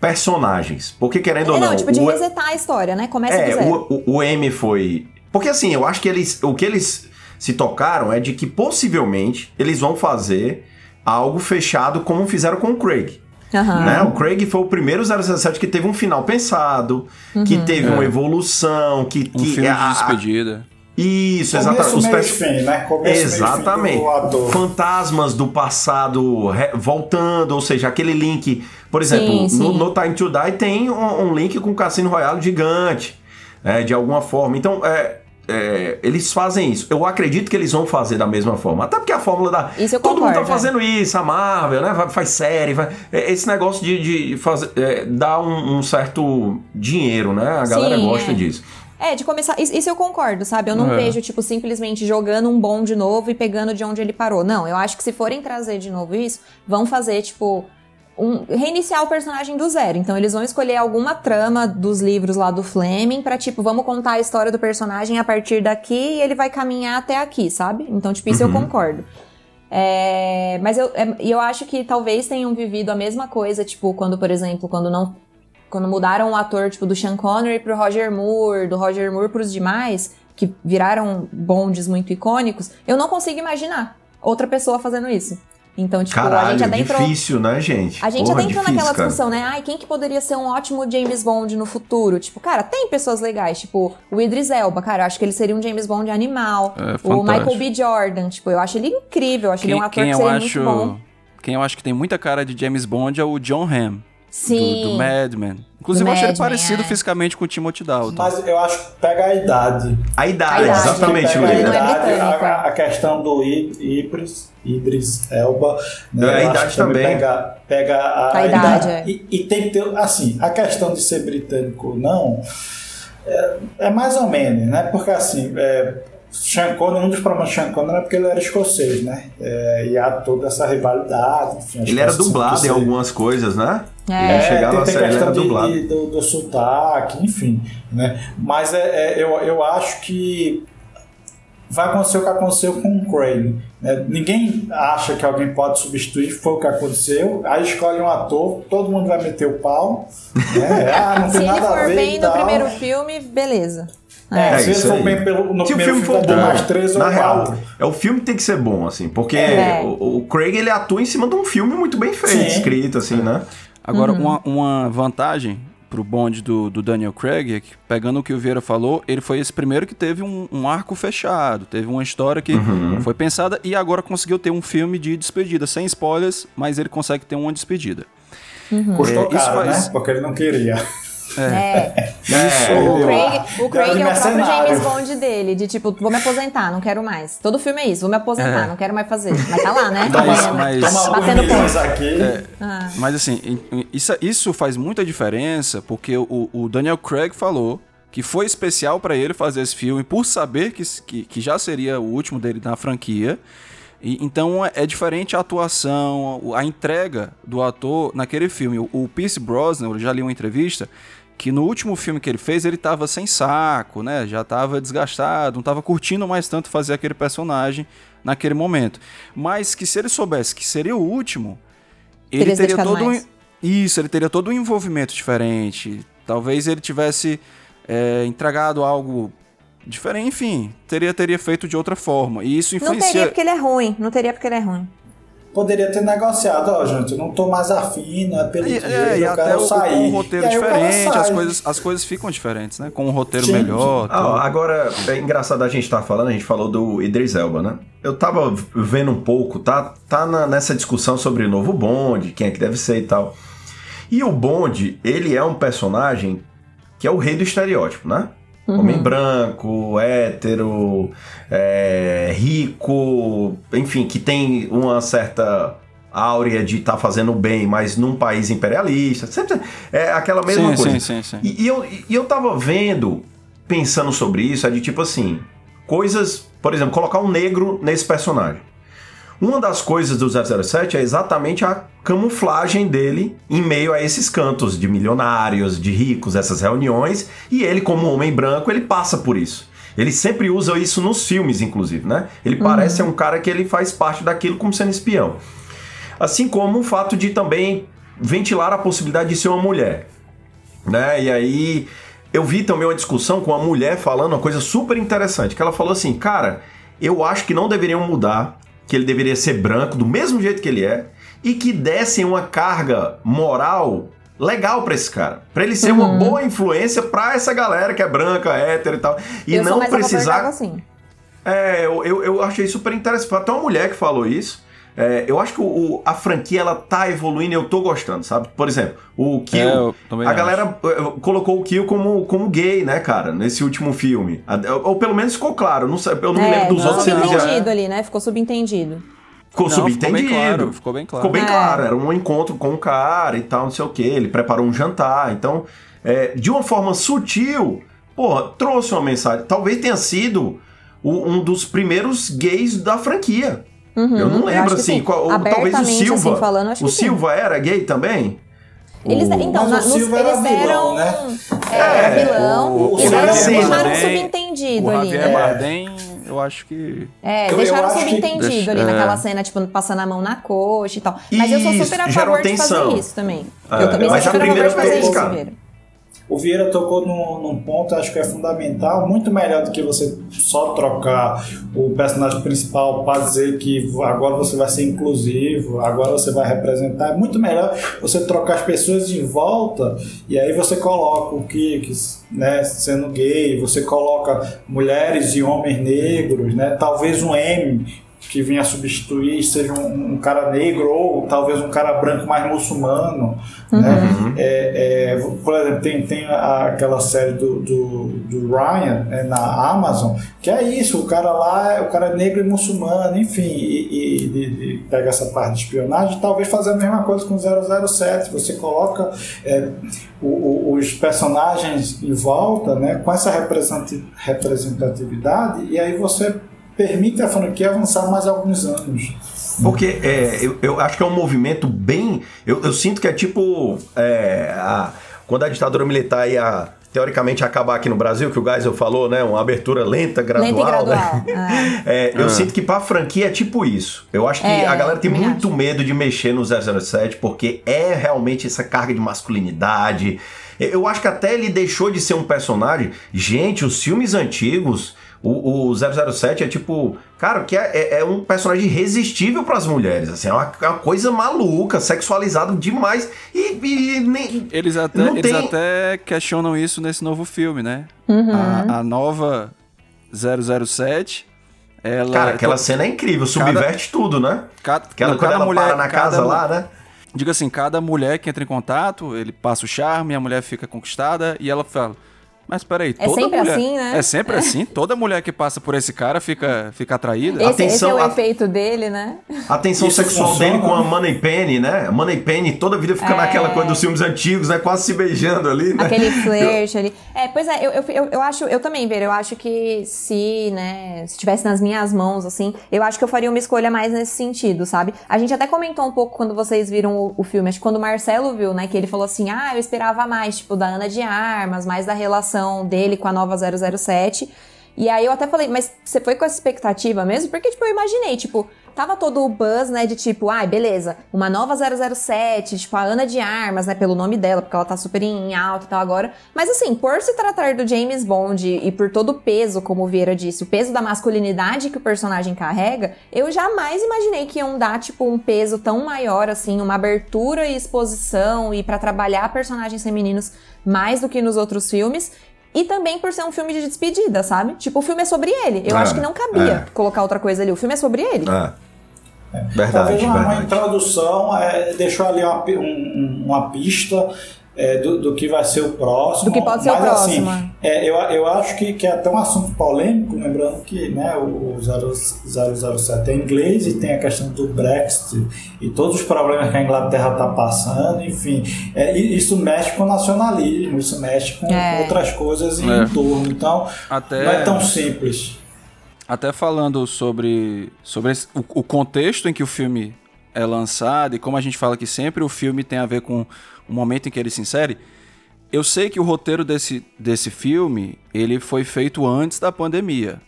personagens. Porque querendo é, ou não. Não, tipo, de o, resetar a história, né? Começa é, do zero. O, o M foi porque assim, eu acho que eles. O que eles se tocaram é de que possivelmente eles vão fazer algo fechado como fizeram com o Craig. Uhum. Né? O Craig foi o primeiro 007 que teve um final pensado, uhum. que teve é. uma evolução, que. Um que filme a, de despedida. Isso, exatamente. Os pers... fim, né? Começo, exatamente. Do Fantasmas do passado re... voltando, ou seja, aquele link. Por exemplo, sim, sim. No, no, Time to Die tem um, um link com o Cassino Royale gigante, é, de alguma forma. Então, é, é, eles fazem isso. Eu acredito que eles vão fazer da mesma forma. Até porque a fórmula da. Isso eu Todo concordo, mundo tá fazendo é. isso, a Marvel, né? Faz série, vai, é, esse negócio de, de fazer, é, dar um, um, certo dinheiro, né? A galera Sim, gosta é. disso. É, de começar. Isso eu concordo, sabe? Eu não é. vejo, tipo, simplesmente jogando um bom de novo e pegando de onde ele parou. Não, eu acho que se forem trazer de novo isso, vão fazer, tipo um, reiniciar o personagem do zero. Então eles vão escolher alguma trama dos livros lá do Fleming para tipo, vamos contar a história do personagem a partir daqui e ele vai caminhar até aqui, sabe? Então, tipo, isso uhum. eu concordo. É, mas eu, é, eu acho que talvez tenham vivido a mesma coisa, tipo, quando, por exemplo, quando não. Quando mudaram o ator, tipo, do Sean Connery pro Roger Moore, do Roger Moore pros demais, que viraram bondes muito icônicos, eu não consigo imaginar outra pessoa fazendo isso. Então, tipo, Caralho, a gente até entrou. difícil, né, gente? A gente Porra, até entrou difícil, naquela discussão, cara. né? Ai, quem que poderia ser um ótimo James Bond no futuro? Tipo, cara, tem pessoas legais, tipo, o Idris Elba, cara, eu acho que ele seria um James Bond animal. É, o Michael B. Jordan, tipo, eu acho ele incrível, eu acho quem, ele um ator que seria acho, muito bom. Quem eu acho que tem muita cara de James Bond é o John Hamm. Sim. do, do Madman. Inclusive, Do eu achei ele parecido é. fisicamente com o Timothy Dalton. Mas eu acho que pega a idade. A idade, A idade, exatamente, a Luiz. É idade, a, a questão do I- Idris, Idris Elba. Né? É, a Eu idade também. Pega, pega a, A idade, é. E, e tem que ter, assim, a questão de ser britânico ou não, é, é mais ou menos, né? Porque assim, é, Sean Connery, um dos problemas de Sean Connery é porque ele era escocês, né? É, e há toda essa rivalidade. Enfim, Ele era dublado em algumas coisas, né? É. Ele chegava a tem, ser, ele era questão de- dublado. de- do, do sotaque, enfim. Né? Mas é, é, eu, eu acho que vai acontecer o que aconteceu com o Crane. né? Ninguém acha que alguém pode substituir, foi o que aconteceu. Aí escolhe um ator, todo mundo vai meter o pau. Né? [LAUGHS] Ah, não Se ele for ver. bem no primeiro filme, beleza. É, É se isso for bem pelo, no Se o filme for bom, mais três ou na real, quatro. é o filme tem que ser bom, assim, porque É. o, o Craig ele atua em cima de um filme muito bem feito, Sim. escrito, assim, né? Agora, Uhum. uma, uma vantagem pro bonde do, do Daniel Craig é que, pegando o que o Vieira falou, ele foi esse primeiro que teve um, um arco fechado, teve uma história que Uhum. foi pensada e agora conseguiu ter um filme de despedida, sem spoilers, mas ele consegue ter uma despedida. Custou É, isso caro, faz- né? Porque ele não queria. É. É, O Deu- Craig, o Craig é o próprio. James Bond dele, de tipo, vou me aposentar, não quero mais. Todo filme é isso, vou me aposentar, É. não quero mais fazer. Mas tá lá, né? Mas- Ganhando. mas- Batendo ponto. aqui. Ah. Mas assim, isso, isso faz muita diferença porque o, o Daniel Craig falou que foi especial pra ele fazer esse filme por saber que, que, que já seria o último dele na franquia. E, então é, é diferente a atuação, o- a entrega do ator naquele filme. O, o Pierce Brosnan, eu já li uma entrevista, que no último filme que ele fez ele tava sem saco, né? Já tava desgastado, não tava curtindo mais tanto fazer aquele personagem naquele momento. Mas que se ele soubesse que seria o último, ele Teria teria todo um, isso, ele teria todo um envolvimento diferente. Talvez ele tivesse é, entregado algo diferente, enfim, teria teria feito de outra forma. E isso Não teria influencia. porque ele é ruim, não teria porque ele é ruim. Poderia ter negociado, ó, gente, eu não tô mais afim, não é pelo E, dinheiro, é, e eu até quero o, sair. com um roteiro E diferente, as coisas, as coisas ficam diferentes, né? Com um roteiro Sim, melhor. Ah, ó, tudo. agora, é engraçado a gente estar falando, a gente falou do Idris Elba, né? Eu tava vendo um pouco, tá, tá na- nessa discussão sobre o novo Bond, quem é que deve ser e tal. E o Bond, ele é um personagem que é o rei do estereótipo, né? Homem branco, hétero, é, rico, enfim, que tem uma certa áurea de estar fazendo bem, mas num país imperialista. Sempre é aquela mesma sim, coisa. sim, sim, sim. E, e eu, e eu tava vendo, pensando sobre isso, é de tipo assim, coisas, por exemplo, colocar um negro nesse personagem. Uma das coisas do 007 é exatamente a camuflagem dele em meio a esses cantos de milionários, de ricos, essas reuniões, e ele, como homem branco, ele passa por isso. Ele sempre usa isso nos filmes, inclusive, né? Ele parece ser um cara que ele faz parte daquilo como sendo espião. Assim como o fato de também ventilar a possibilidade de ser uma mulher né? E aí eu vi também uma discussão com uma mulher falando uma coisa super interessante, que ela falou assim, cara, eu acho que não deveriam mudar, que ele deveria ser branco do mesmo jeito que ele é e que dessem uma carga moral legal pra esse cara, Pra ele ser uma boa influência pra essa galera que é branca, hétero e tal, e eu não precisar assim. é, eu, eu, eu achei super interessante. Foi até uma mulher que falou isso. É, eu acho que o, o- a franquia ela tá evoluindo e eu tô gostando, sabe? Por exemplo, o Kill. É, eu também a acho. galera eh, colocou o Kill como, como gay, né, cara? Nesse último filme. A- Ou pelo menos ficou claro. Não sei, eu não me É, lembro dos não, outros já. subentendido ali, né? Ficou subentendido. Ficou Não, subentendido. Ficou bem claro, ficou bem claro. Ficou bem É. claro, era um encontro com o cara e tal, não sei o que. Ele preparou um jantar. Então, é, de uma forma sutil, porra, trouxe uma mensagem. Talvez tenha sido o- um dos primeiros gays da franquia. Uhum, eu não lembro que assim. sim. qual- talvez o Abertamente, Silva. assim, falando, acho o que sim. Silva era gay também? Eles, O- então, Mas na- o nos- Silva era eles vilão, deram. né? É, era vilão. o- o eles Javier deixaram Bardem- subentendido O ali. Javier É. Bardem, eu acho que... É, Eu- deixaram eu que- subentendido Deixa- ali é. naquela cena, tipo, passando a mão na coxa e tal. Mas eu sou Isso, super a favor de fazer isso também. É, eu também sou super a favor de fazer isso, cara. O Vieira tocou num, num ponto, acho que é fundamental, muito melhor do que você só trocar o personagem principal para dizer que agora você vai ser inclusivo, agora você vai representar. É muito melhor você trocar as pessoas de volta e aí você coloca o Kikis, né, sendo gay, você coloca mulheres e homens negros, né, talvez um M que venha substituir seja um, um, cara negro ou talvez um cara branco mais muçulmano. Uhum. Né? É, é, por exemplo, tem, tem aquela série do, do, do Ryan né, na Amazon, que é isso, o cara lá, o cara é negro e muçulmano, enfim, e, e, e pega essa parte de espionagem, talvez fazer a mesma coisa com 007, você coloca é, o, o, os personagens em volta, né, com essa representatividade, e aí você permite a franquia avançar mais alguns anos. Porque é, eu, eu, acho que é um movimento bem. Eu, eu sinto que é tipo. É, a, quando a ditadura militar ia teoricamente acabar aqui no Brasil, que o Geisel falou, né? Uma abertura lenta, gradual. Lenta e gradual. Né? [LAUGHS] É. eu ah. sinto que pra franquia é tipo isso. Eu acho que é, a galera tem muito acho. medo de mexer no 007, porque é realmente essa carga de masculinidade. Eu acho que até ele deixou de ser um personagem. Gente, os filmes antigos o, o 007 é tipo, cara, que é, é, é um personagem irresistível para as mulheres, assim, é uma, é uma, coisa maluca, sexualizado demais e, e nem eles até eles tem... até questionam isso nesse novo filme, né? Uhum. A, a, nova 007 ela Cara, aquela to... cena é incrível, subverte cada, tudo, né? Cada, aquela, não, cada ela mulher, para na casa lá, né? Diga assim, cada mulher que entra em contato, ele passa o charme, a mulher fica conquistada e ela fala: mas peraí, é toda é sempre mulher... assim, né? É sempre assim? Toda mulher que passa por esse cara fica, fica atraída? Esse, atenção, esse é o a... efeito dele, né? A tensão Isso sexual funciona. dele com a Money Penny, né? A Money Penny toda a vida fica é... naquela coisa dos filmes antigos, né? Quase se beijando ali, né? Aquele flirt ali. É, pois é, eu, eu, eu, acho, eu também, Ver, eu acho que se, né, se tivesse nas minhas mãos, assim, eu acho que eu faria uma escolha mais nesse sentido, sabe? A gente até comentou um pouco quando vocês viram o, o filme, acho que quando o Marcelo viu, né, que ele falou assim, ah, eu esperava mais, tipo, da Ana de Armas, mais da relação dele com a nova 007. E aí eu até falei, mas você foi com essa expectativa mesmo? Porque, tipo, eu imaginei, tipo, tava todo o buzz, né, de tipo, ai, ah, beleza, uma nova 007, tipo, a Ana de Armas, né, pelo nome dela, porque ela tá super em alta e tal agora. Mas assim, por se tratar do James Bond e por todo o peso, como o Vieira disse, o peso da masculinidade que o personagem carrega, eu jamais imaginei que iam dar, tipo, um peso tão maior, assim, uma abertura e exposição e para trabalhar personagens femininos mais do que nos outros filmes. E também por ser um filme de despedida, sabe? Tipo, o filme é sobre ele. Eu é, acho que não cabia é. colocar outra coisa ali. O filme é sobre ele. É. É. Verdade, Talvez uma, verdade. uma introdução é, deixou ali uma, um, uma pista é, do, do, que vai ser o próximo. Do que pode ser mas, o próximo. Assim, é, eu, eu acho que, que é até um assunto polêmico, lembrando que né, o, o 007 é inglês e tem a questão do Brexit e todos os problemas que a Inglaterra está passando, enfim. É, isso mexe com o nacionalismo, isso mexe com é. outras coisas em é. torno. Então, até, não é tão simples. Até falando sobre, sobre esse, o, o contexto em que o filme é lançado e como a gente fala que sempre o filme tem a ver com o momento em que ele se insere, eu sei que o roteiro desse, desse filme ele foi feito antes da pandemia.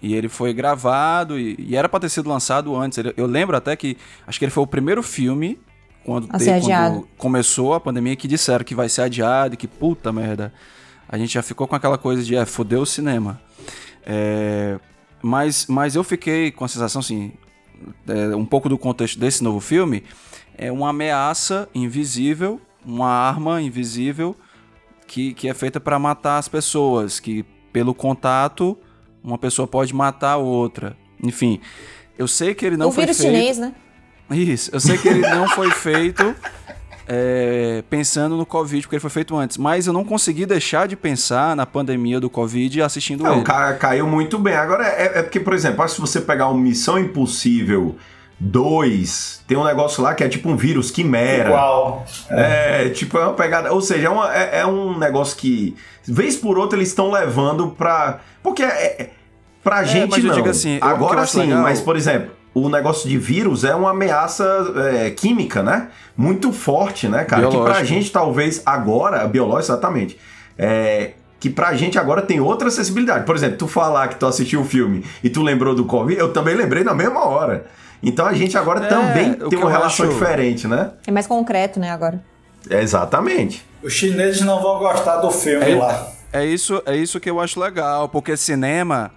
E ele foi gravado e, e era para ter sido lançado antes. eu lembro até que acho que ele foi o primeiro filme quando, te, quando começou a pandemia que disseram que vai ser adiado e que puta merda. A gente já ficou com aquela coisa de é, fodeu o cinema. É, mas, mas eu fiquei com a sensação assim, é, um pouco do contexto desse novo filme, é uma ameaça invisível uma arma invisível que, que é feita para matar as pessoas, que pelo contato uma pessoa pode matar a outra. Enfim, eu sei que ele não o foi feito. chinês, né? Isso, eu sei que ele não foi feito [LAUGHS] é, pensando no Covid, porque ele foi feito antes. Mas eu não consegui deixar de pensar na pandemia do Covid assistindo não, ele. Caiu muito bem. Agora, é, é porque, por exemplo, se você pegar uma Missão Impossível 2. Tem um negócio lá que é tipo um vírus quimera. Igual. É, é tipo, é uma pegada. Ou seja, é, uma, é, é um negócio que, vez por outra, eles estão levando pra. Porque é, é pra é, gente mas não. Assim, Agora sim, legal... mas por exemplo, o negócio de vírus é uma ameaça é, química, né? Muito forte, né, cara? Biológico. Que pra gente, talvez, agora, biológico, exatamente. É, que pra gente agora tem outra acessibilidade. Por exemplo, tu falar que tu assistiu o filme e tu lembrou do Covid, eu também lembrei na mesma hora. Então a gente agora é, também tem uma relação acho... diferente, né? É mais concreto, né, agora. exatamente. Os chineses não vão gostar do filme é, lá. É isso, é isso que eu acho legal, porque cinema,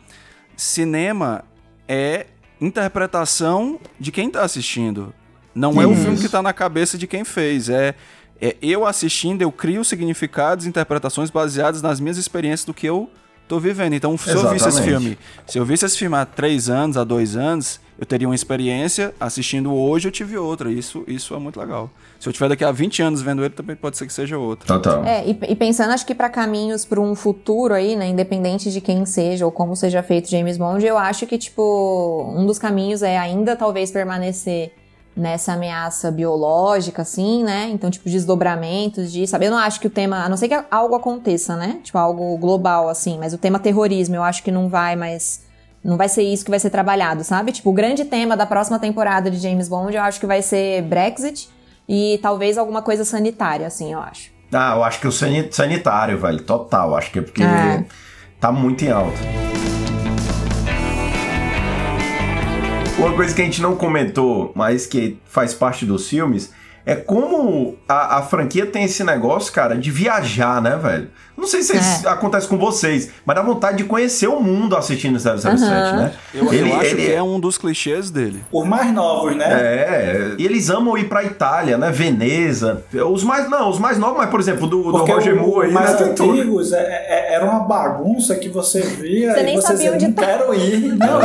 cinema é interpretação de quem está assistindo. Não isso. é o filme que está na cabeça de quem fez, é, é eu assistindo, eu crio significados, interpretações baseadas nas minhas experiências do que eu tô vivendo. Então, se eu visse esse filme, se eu visse esse filme há três anos, há dois anos, eu teria uma experiência, assistindo hoje eu tive outra. Isso, isso é muito legal. Se eu tiver daqui a 20 anos vendo ele, também pode ser que seja outra. Total. É, e, e pensando, acho que para caminhos para um futuro aí, né, independente de quem seja ou como seja feito James Bond, eu acho que, tipo, um dos caminhos é ainda talvez permanecer nessa ameaça biológica, assim, né? Então, tipo, desdobramentos disso. Sabe? Eu não acho que o tema, a não ser que algo aconteça, né? Tipo, algo global, assim, mas o tema terrorismo eu acho que não vai mais não vai ser isso que vai ser trabalhado, sabe? Tipo, o grande tema da próxima temporada de James Bond eu acho que vai ser Brexit e talvez alguma coisa sanitária, assim, eu acho. Ah, eu acho que o sanitário, velho, total. Acho que é porque é. tá muito em alta. Uma coisa que a gente não comentou, mas que faz parte dos filmes, é como a, a franquia tem esse negócio, cara, de viajar, né, velho? Não sei se é. acontece com vocês, mas dá vontade de conhecer o mundo assistindo 007, uhum. né? Eu, ele, eu acho ele... que é um dos clichês dele. Os mais novos, né? É, e eles amam ir pra Itália, né? Veneza. Os mais, não, os mais novos, mas por exemplo, do, do Roger Moore aí, mais né? antigos, é, é, era uma bagunça que você via você nem você sabia onde não tá. quero ir. [LAUGHS] Não,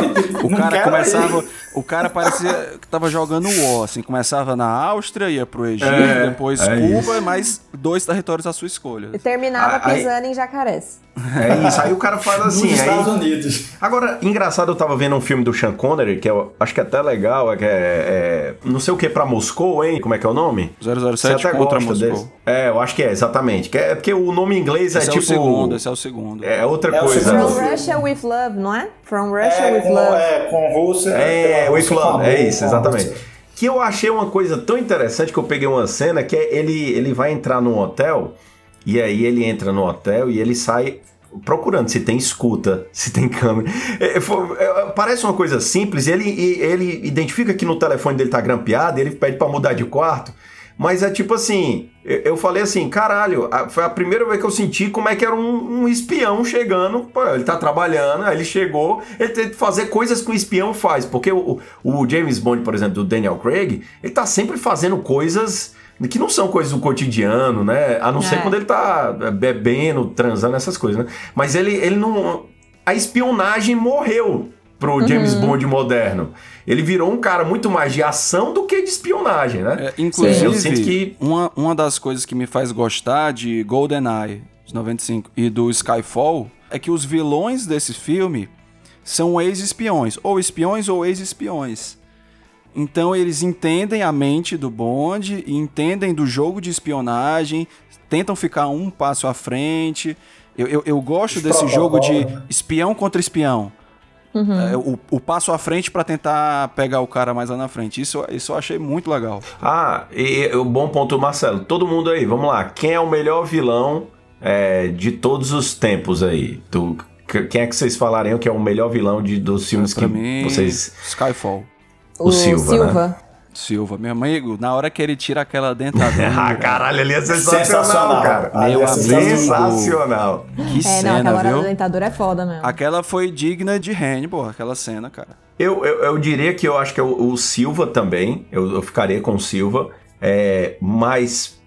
o não cara começava, ir. o cara parecia que tava jogando o assim, começava na Áustria, ia pro Egito, é, depois é Cuba, mais dois territórios à sua escolha. E terminava ah, pisando aí... em jacarés. É isso, aí o cara faz assim. Nos Estados Unidos. Agora, engraçado, eu tava vendo um filme do Sean Connery, que eu acho que é até legal, é que é, é não sei o que pra Moscou, hein? Como é que é o nome? 007 contra Moscou. Desse. É, eu acho que é, exatamente. Que é, porque o nome em inglês esse é, tipo... Esse é o segundo, esse é o segundo. É outra é coisa. From Russia with Love, não é? From Russia é, with com, Love. É, com Rússia. É, with Love, é isso, exatamente. Que eu achei uma coisa tão interessante que eu peguei uma cena que é ele, ele vai entrar num hotel e aí ele entra no hotel e ele sai procurando se tem escuta, [LAUGHS] se tem câmera. É, é, parece uma coisa simples, ele, ele identifica que no telefone dele tá grampeado, ele pede para mudar de quarto. Mas é tipo assim, eu falei assim, caralho, foi a primeira vez que eu senti como é que era um, um espião chegando, pô, ele tá trabalhando, aí ele chegou, ele tem que fazer coisas que o espião faz, porque o, o James Bond, por exemplo, do Daniel Craig, ele tá sempre fazendo coisas que não são coisas do cotidiano, né? A não é. ser quando ele tá bebendo, transando, essas coisas, né? Mas ele, ele não. A espionagem morreu pro uhum. James Bond moderno. Ele virou um cara muito mais de ação do que de espionagem, né? É, inclusive, eu sinto que... uma, uma das coisas que me faz gostar de GoldenEye, de 95, e do Skyfall, é que os vilões desse filme são ex-espiões. Ou espiões ou ex-espiões. Então eles entendem a mente do Bond, entendem do jogo de espionagem, tentam ficar um passo à frente. Eu, eu, eu gosto desse jogo de né? espião contra espião. Uhum. É, o, o, passo à frente para tentar pegar o cara mais lá na frente. Isso, isso eu achei muito legal. Ah, e o bom ponto, Marcelo. Todo mundo aí, vamos lá. Quem é o melhor vilão é, de todos os tempos aí? Tu, quem é que vocês falariam que é o melhor vilão de, dos filmes é, que mim, vocês. Skyfall. O, o Silva, Silva. Né? Silva, meu amigo, na hora que ele tira aquela dentadura. [LAUGHS] ah, caralho, ali é sensacional, sensacional cara. Meu é sensacional. Que é, cena, não, aquela viu? dentadura é foda mesmo. Aquela foi digna de Hannibal, aquela cena, cara. Eu, eu, eu diria que eu acho que é o, o Silva também, eu, eu, ficaria com o Silva, é, mas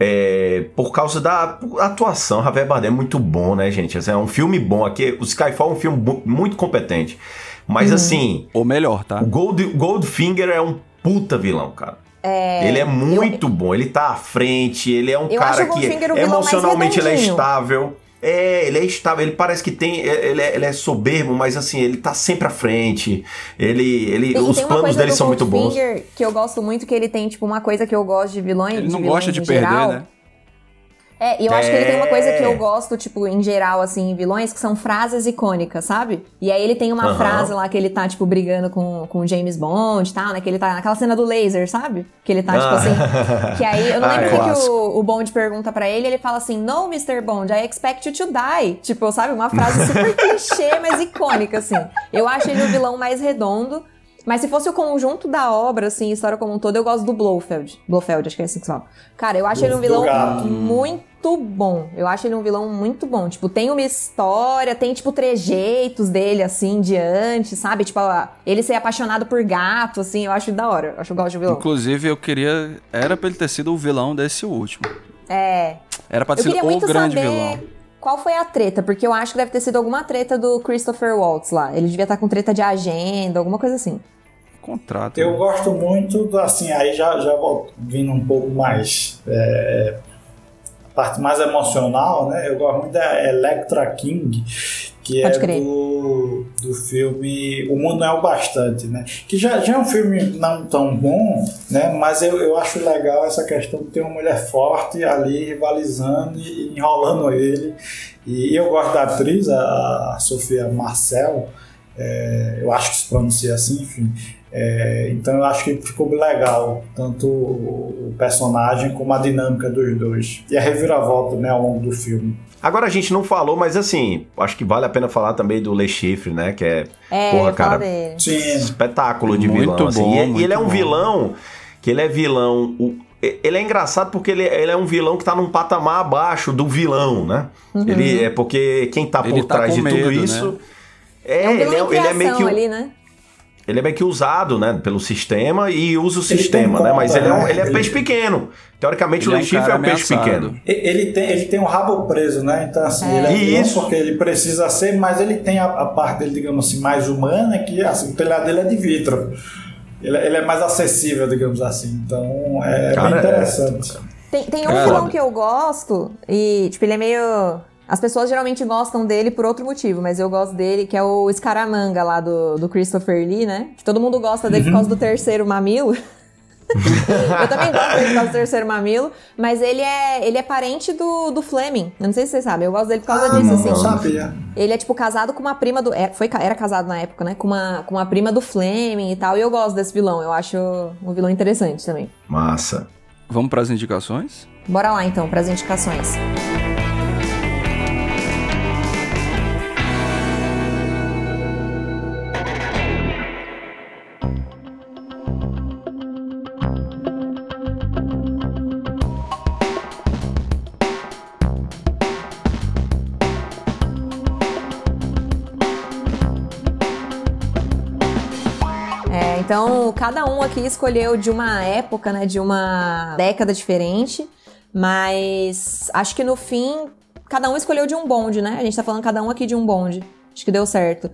é, por causa da atuação, Javier Bardem é muito bom, né, gente? Assim, é um filme bom aqui, o Skyfall é um filme muito competente. Mas uhum. assim. Ou melhor, tá? O Gold, Goldfinger é um puta vilão, cara. É, ele é muito eu, bom, ele tá à frente, ele é um cara que emocionalmente ele é estável. É, ele é estável, ele parece que tem. É, ele é, ele é, soberbo, mas assim, ele tá sempre à frente. Ele. ele e os planos dele são muito bons. que eu gosto muito, que ele tem, tipo, uma coisa que eu gosto de vilões. Ele não gosta de perder, geral, né? É, e eu acho que ele tem uma coisa que eu é. gosto, tipo, em geral, assim, em vilões, que são frases icônicas, sabe? E aí ele tem uma uhum. frase lá que ele tá, tipo, brigando com, com o James Bond e tal, né? Que ele tá naquela cena do laser, sabe? Que ele tá, tipo ah. assim. Que aí, eu não [LAUGHS] lembro o ah, que, que o, o Bond pergunta para ele, ele fala assim: No, Mr. Bond, I expect you to die. Tipo, sabe? Uma frase super [LAUGHS] clichê, mas icônica, assim. Eu acho ele o vilão mais redondo. Mas se fosse o conjunto da obra, assim, história como um todo, eu gosto do Blofeld. Blofeld, acho que é assim que se fala. Cara, eu acho ele um vilão muito bom. Eu acho ele um vilão muito bom. Tipo, tem uma história, tem, tipo, trejeitos dele, assim, diante, sabe? Tipo, ele ser apaixonado por gato, assim, eu acho da hora. Eu acho que eu gosto de vilão. Inclusive, eu queria... Era pra ele ter sido o vilão desse último. É. Era pra ser o grande vilão qual foi a treta, porque eu acho que deve ter sido alguma treta do Christopher Waltz lá. Ele devia estar com treta de agenda, alguma coisa assim. Contrato. Eu né? gosto muito, do, assim, aí já, já vindo um pouco mais. É, a parte mais emocional, né? Eu gosto muito da Electra King, que Pode é crer. do, do filme O Mundo Não é o Bastante, né? Que já, já é um filme não tão bom, né? Mas eu, eu acho legal essa questão de ter uma mulher forte ali rivalizando e enrolando ele. E eu gosto da atriz, a, a Sofia Marcel, é, eu acho que se pronuncia assim, enfim. É, então eu acho que ficou legal, tanto o, personagem como a dinâmica dos dois. E a reviravolta né, ao longo do filme. Agora a gente não falou, mas assim, acho que vale a pena falar também do Le Chiffre, né? Que é, É, porra, cara. Sim, espetáculo de Muito vilão. assim. bom, E- e, muito ele é um bom. vilão que ele é vilão. o- ele é engraçado porque ele, ele é um vilão que tá num patamar abaixo do vilão, né? Ele é porque quem tá por Ele tá trás com de tudo medo, isso. né? É, É um ele, vilão é, ele é meio que o- ali, né? Ele é meio que usado, né, pelo sistema e usa o Ele sistema, tem né? Mas ele é, um- né? ele é Ele- peixe pequeno. Teoricamente Ele o é um é um peixe pequeno. Ele tem, ele tem o rabo preso, né? Então, assim, É. ele é Isso. porque ele precisa ser, mas ele tem a, a parte dele, digamos assim, mais humana, que assim, o telhado dele é de vidro. Ele, ele é mais acessível, digamos assim. Então, é Cara, bem é- interessante. Tem, tem um vilão que eu gosto, e, tipo, ele é meio. As pessoas geralmente gostam dele por outro motivo, mas eu gosto dele, que é o Scaramanga lá do, do Christopher Lee, né? Que todo mundo gosta dele por causa do terceiro mamilo. [LAUGHS] eu também gosto dele por causa do terceiro mamilo, mas ele é, ele é parente do, do Fleming. Eu não sei se vocês sabem, eu gosto dele por causa Ah, disso, não, assim. não sabia. Ele é, tipo, casado com uma prima do. é, foi, era casado na época, né? Com uma, com uma prima do Fleming e tal. E eu gosto desse vilão. Eu acho um vilão interessante também. Massa. Vamos pras indicações? Bora lá então, para as indicações. Então, cada um aqui escolheu de uma época, né, de uma década diferente, mas acho que no fim, cada um escolheu de um bonde, né? A gente tá falando cada um aqui de um bonde. Acho que deu certo.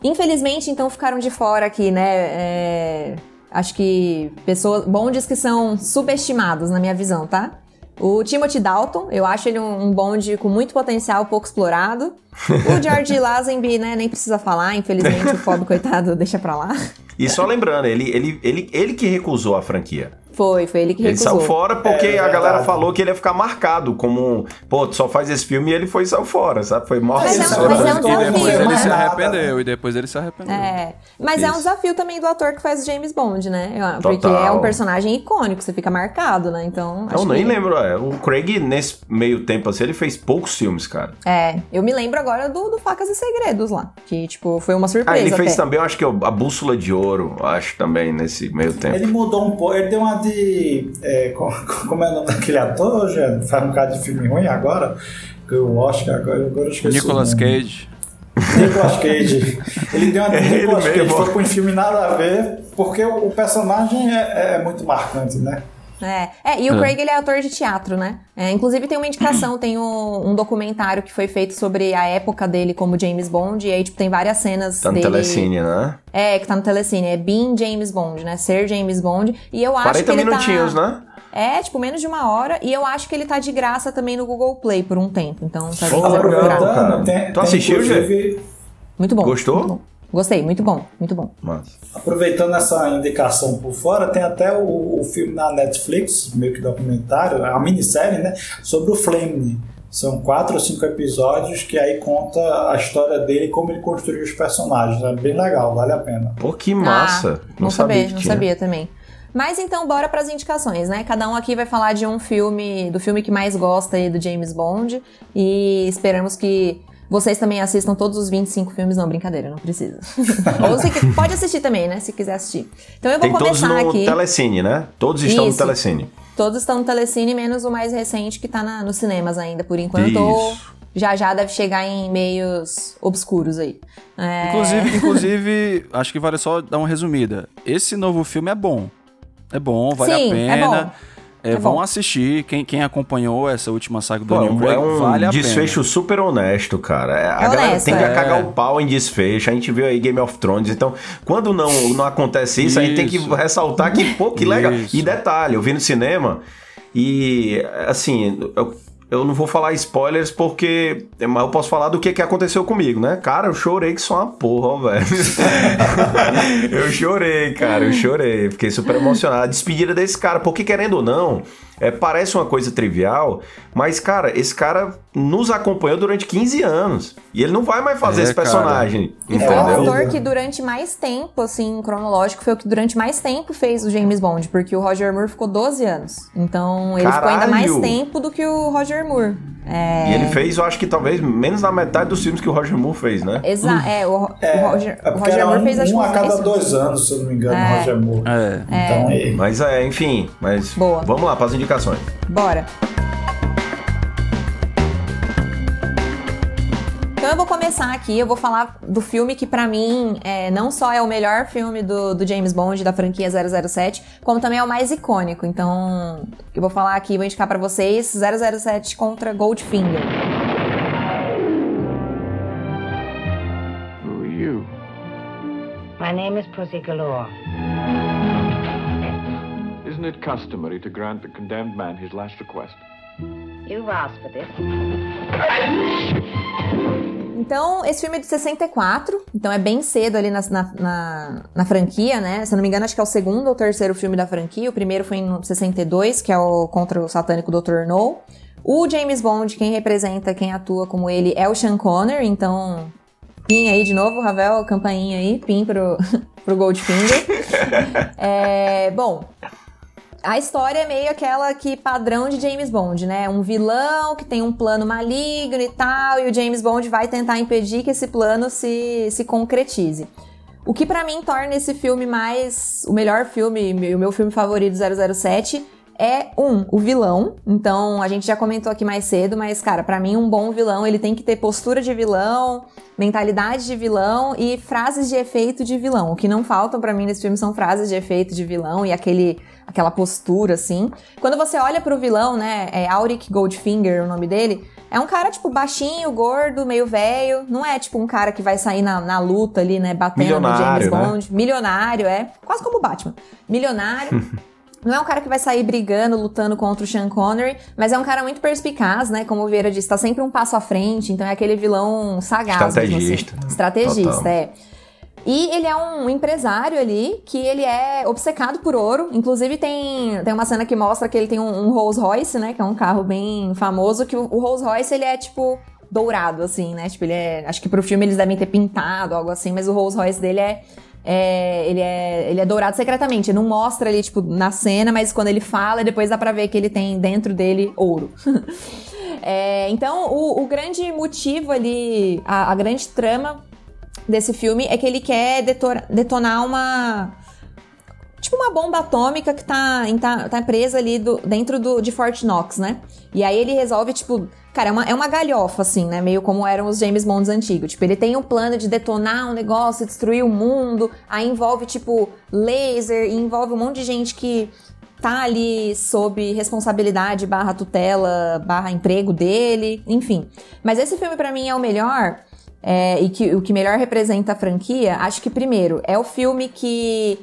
Infelizmente, então, ficaram de fora aqui, né? é, acho que pessoas, bondes que são subestimados, na minha visão, tá? O Timothy Dalton, eu acho ele um, um bonde com muito potencial, pouco explorado. O George [LAUGHS] Lazenby, né, nem precisa falar, infelizmente o pobre coitado deixa pra lá. E só lembrando, ele, ele, ele, ele que recusou a franquia. Foi, foi ele que Ele recusou. saiu fora porque É, a galera falou que ele ia ficar marcado como, um, pô, tu só faz esse filme e ele foi e saiu fora, sabe? Foi mó Mas é um- mas é um e depois desafio, ele mais se arrependeu, né? e depois ele se arrependeu. É, mas é um Isso. desafio também do ator que faz o James Bond, né? Porque Total. é um personagem icônico, você fica marcado, né? Então. Eu nem que- lembro, é. O Craig, nesse meio tempo assim, ele fez poucos filmes, cara. É, eu me lembro agora do, do Facas e Segredos lá. Que, tipo, foi uma Ah, surpresa. ele fez até. também, eu acho que a Bússola de Ouro, acho também, nesse meio tempo. Ele mudou um pouco, ele deu uma de. é, co- [LAUGHS] como é o nome daquele ator, já faz um bocado de filme ruim agora, que o Oscar agora, agora eu esqueci. Nicolas. Cage. Nicolas Cage. Ele deu uma [LAUGHS] de Nicolas Cage, foi pra um filme nada a ver, porque o, o personagem é, é muito marcante, né? É, é, e o É. Craig ele é ator de teatro, né? É, inclusive tem uma indicação, tem um, um documentário que foi feito sobre a época dele como James Bond, e aí, tipo, tem várias cenas Tá no dele. Telecine, né? É, que tá no Telecine, é Being James Bond, né? Ser James Bond. E eu acho 40 que ele minutinhos, tá... né? É, tipo, menos de uma hora. E eu acho que ele tá de graça também no Google Play por um tempo. Então, se alguém Pô, quiser legal, procurar. cara. Tu assistiu, inclusive, Muito bom. Gostou? muito bom. Gostei, muito bom, muito bom. Massa. Aproveitando essa indicação por fora, tem até o, o filme na Netflix, meio que documentário, a minissérie, né? Sobre o Fleming. São quatro ou cinco episódios que aí conta a história dele e como ele construiu os personagens. É bem legal, vale a pena. Pô, que massa. Ah, não, sabia sabia, que não tinha. sabia também. Mas então, bora pras indicações, né? Cada um aqui vai falar de um filme, do filme que mais gosta aí do James Bond. E esperamos que vocês também assistam todos os 25 filmes. Não, brincadeira, não precisa. [LAUGHS] Ou você pode assistir também, né? Se quiser assistir. Então eu vou Tem todos começar no aqui. Telecine, né? Todos estão Isso. no Telecine. Todos estão no Telecine, menos o mais recente que tá na- nos cinemas ainda, por enquanto. Ou Isso. já já deve chegar em meios obscuros aí. É, Inclusive, inclusive, acho que vale só dar uma resumida. Esse novo filme é bom. É bom, vale Sim, a é pena. bom. É, É vão bom. assistir. Quem, quem acompanhou essa última saga do Pô, Daniel Craig, é um vale a desfecho pena. super honesto, cara. É, a É galera tem que é. cagar o pau em desfecho. A gente viu aí Game of Thrones. Então, quando não, não acontece isso, a gente tem que Isso. ressaltar que, pô, que legal. Isso. E detalhe, eu vi no cinema e, assim, eu, eu não vou falar spoilers porque. Mas eu posso falar do que, que aconteceu comigo, né? Cara, eu chorei que só uma porra, velho. [LAUGHS] eu chorei, cara, eu chorei. Fiquei super emocionado. A despedida desse cara, porque querendo ou não, é, parece uma coisa trivial, mas, cara, esse cara nos acompanhou durante 15 anos. E ele não vai mais fazer É, esse personagem. E foi um Entendeu? ator que durante mais tempo, assim, cronológico, foi o que durante mais tempo fez o James Bond, porque o Roger Moore ficou 12 anos. Então ele ficou ainda mais Caralho! tempo do que o Roger Moore. É, E ele fez, eu acho que talvez menos da metade dos filmes que o Roger Moore fez, né? Exa é, o, É, o Roger, é o Roger Moore um, fez acho um a cada 10 dois anos, se eu não me engano, É. Roger Moore. É. Então, aí. Mas é, enfim, mas Boa. vamos lá para as indicações. Bora. Então eu vou começar aqui, eu vou falar do filme que pra mim é, não só é o melhor filme do, do James Bond da franquia 007, como também é o mais icônico. Então eu vou falar aqui, vou indicar pra vocês 007 contra Goldfinger. Who are you? My name is Pussy Galore. Isn't it customary to grant the condemned man his last request? You've asked for this. Então, esse filme é de 64, então é bem cedo ali na, na, na, na franquia, né? Se eu não me engano, acho que é o segundo ou terceiro filme da franquia. O primeiro foi em 62, que é o contra o satânico Dr. No. O James Bond, quem representa, quem atua como ele, é o Sean Connery, então. Pin aí de novo, Ravel, campainha aí, pin pro, [LAUGHS] pro Goldfinger. [LAUGHS] é, bom, a história é meio aquela que padrão de James Bond, né? Um vilão que tem um plano maligno e tal, e o James Bond vai tentar impedir que esse plano se, se concretize. O que pra mim torna esse filme mais o melhor filme, o meu filme favorito 007 é um, o vilão. Então, a gente já comentou aqui mais cedo, mas cara, pra mim um bom vilão, ele tem que ter postura de vilão, mentalidade de vilão e frases de efeito de vilão. O que não faltam pra mim nesse filme são frases de efeito de vilão e aquele aquela postura assim. Quando você olha pro vilão, né, é Auric Goldfinger o nome dele, é um cara, tipo, baixinho, gordo, meio velho. Não é, tipo, um cara que vai sair na, na luta ali, né? Batendo no James né? Bond. Milionário, é. Quase como o Batman. Milionário. [LAUGHS] Não é um cara que vai sair brigando, lutando contra o Sean Connery, mas é um cara muito perspicaz, né? Como o Vieira disse, tá sempre um passo à frente, então é aquele vilão sagaz. assim. Estrategista. Estrategista, Total. é. E ele é um empresário ali que ele é obcecado por ouro. Inclusive, tem, tem uma cena que mostra que ele tem um, um Rolls Royce, né? Que é um carro bem famoso, que o, o Rolls Royce ele é tipo dourado, assim, né? Tipo, ele é. Acho que pro filme eles devem ter pintado, algo assim, mas o Rolls Royce dele é. É, ele, é, ele é dourado secretamente, não mostra ali, tipo, na cena, mas quando ele fala, depois dá pra ver que ele tem dentro dele ouro. [LAUGHS] É, então, o, o grande motivo ali, a, a grande trama desse filme é que ele quer detor- detonar uma. Tipo uma bomba atômica que tá, tá, tá presa ali do- dentro do, de Fort Knox, né? E aí ele resolve, tipo. Cara, é uma, é uma galhofa, assim, né? Meio como eram os James Bonds antigos. Tipo, ele tem um plano de detonar um negócio, destruir o mundo. Aí envolve, tipo, laser, e envolve um monte de gente que tá ali sob responsabilidade barra tutela, barra emprego dele, enfim. Mas esse filme pra mim é o melhor é, e que, o que melhor representa a franquia. Acho que primeiro é o filme que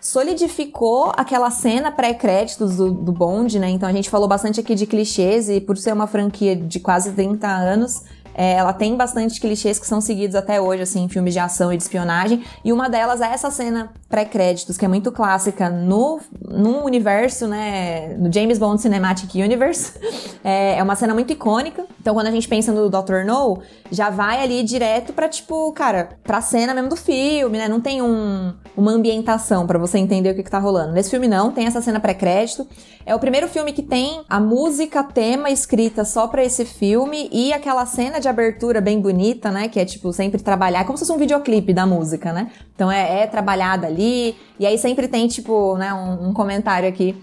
solidificou aquela cena pré-créditos do, do Bond, né? Então a gente falou bastante aqui de clichês e por ser uma franquia de quase 30 anos, é, ela tem bastante clichês que são seguidos até hoje, assim, em filmes de ação e de espionagem. E uma delas é essa cena pré-créditos, que é muito clássica no, no universo, né? No James Bond Cinematic Universe. [LAUGHS] É, é uma cena muito icônica. Então, quando a gente pensa no Dr. No, já vai ali direto pra, tipo, cara, pra cena mesmo do filme, né? Não tem um, uma ambientação pra você entender o que, que tá rolando. Nesse filme, não, tem essa cena pré-crédito. É o primeiro filme que tem a música tema escrita só pra esse filme e aquela cena de abertura bem bonita, né? Que é, tipo, sempre trabalhar, como se fosse um videoclipe da música, né? Então é, é trabalhada ali, e aí sempre tem, tipo, né, um, um comentário aqui.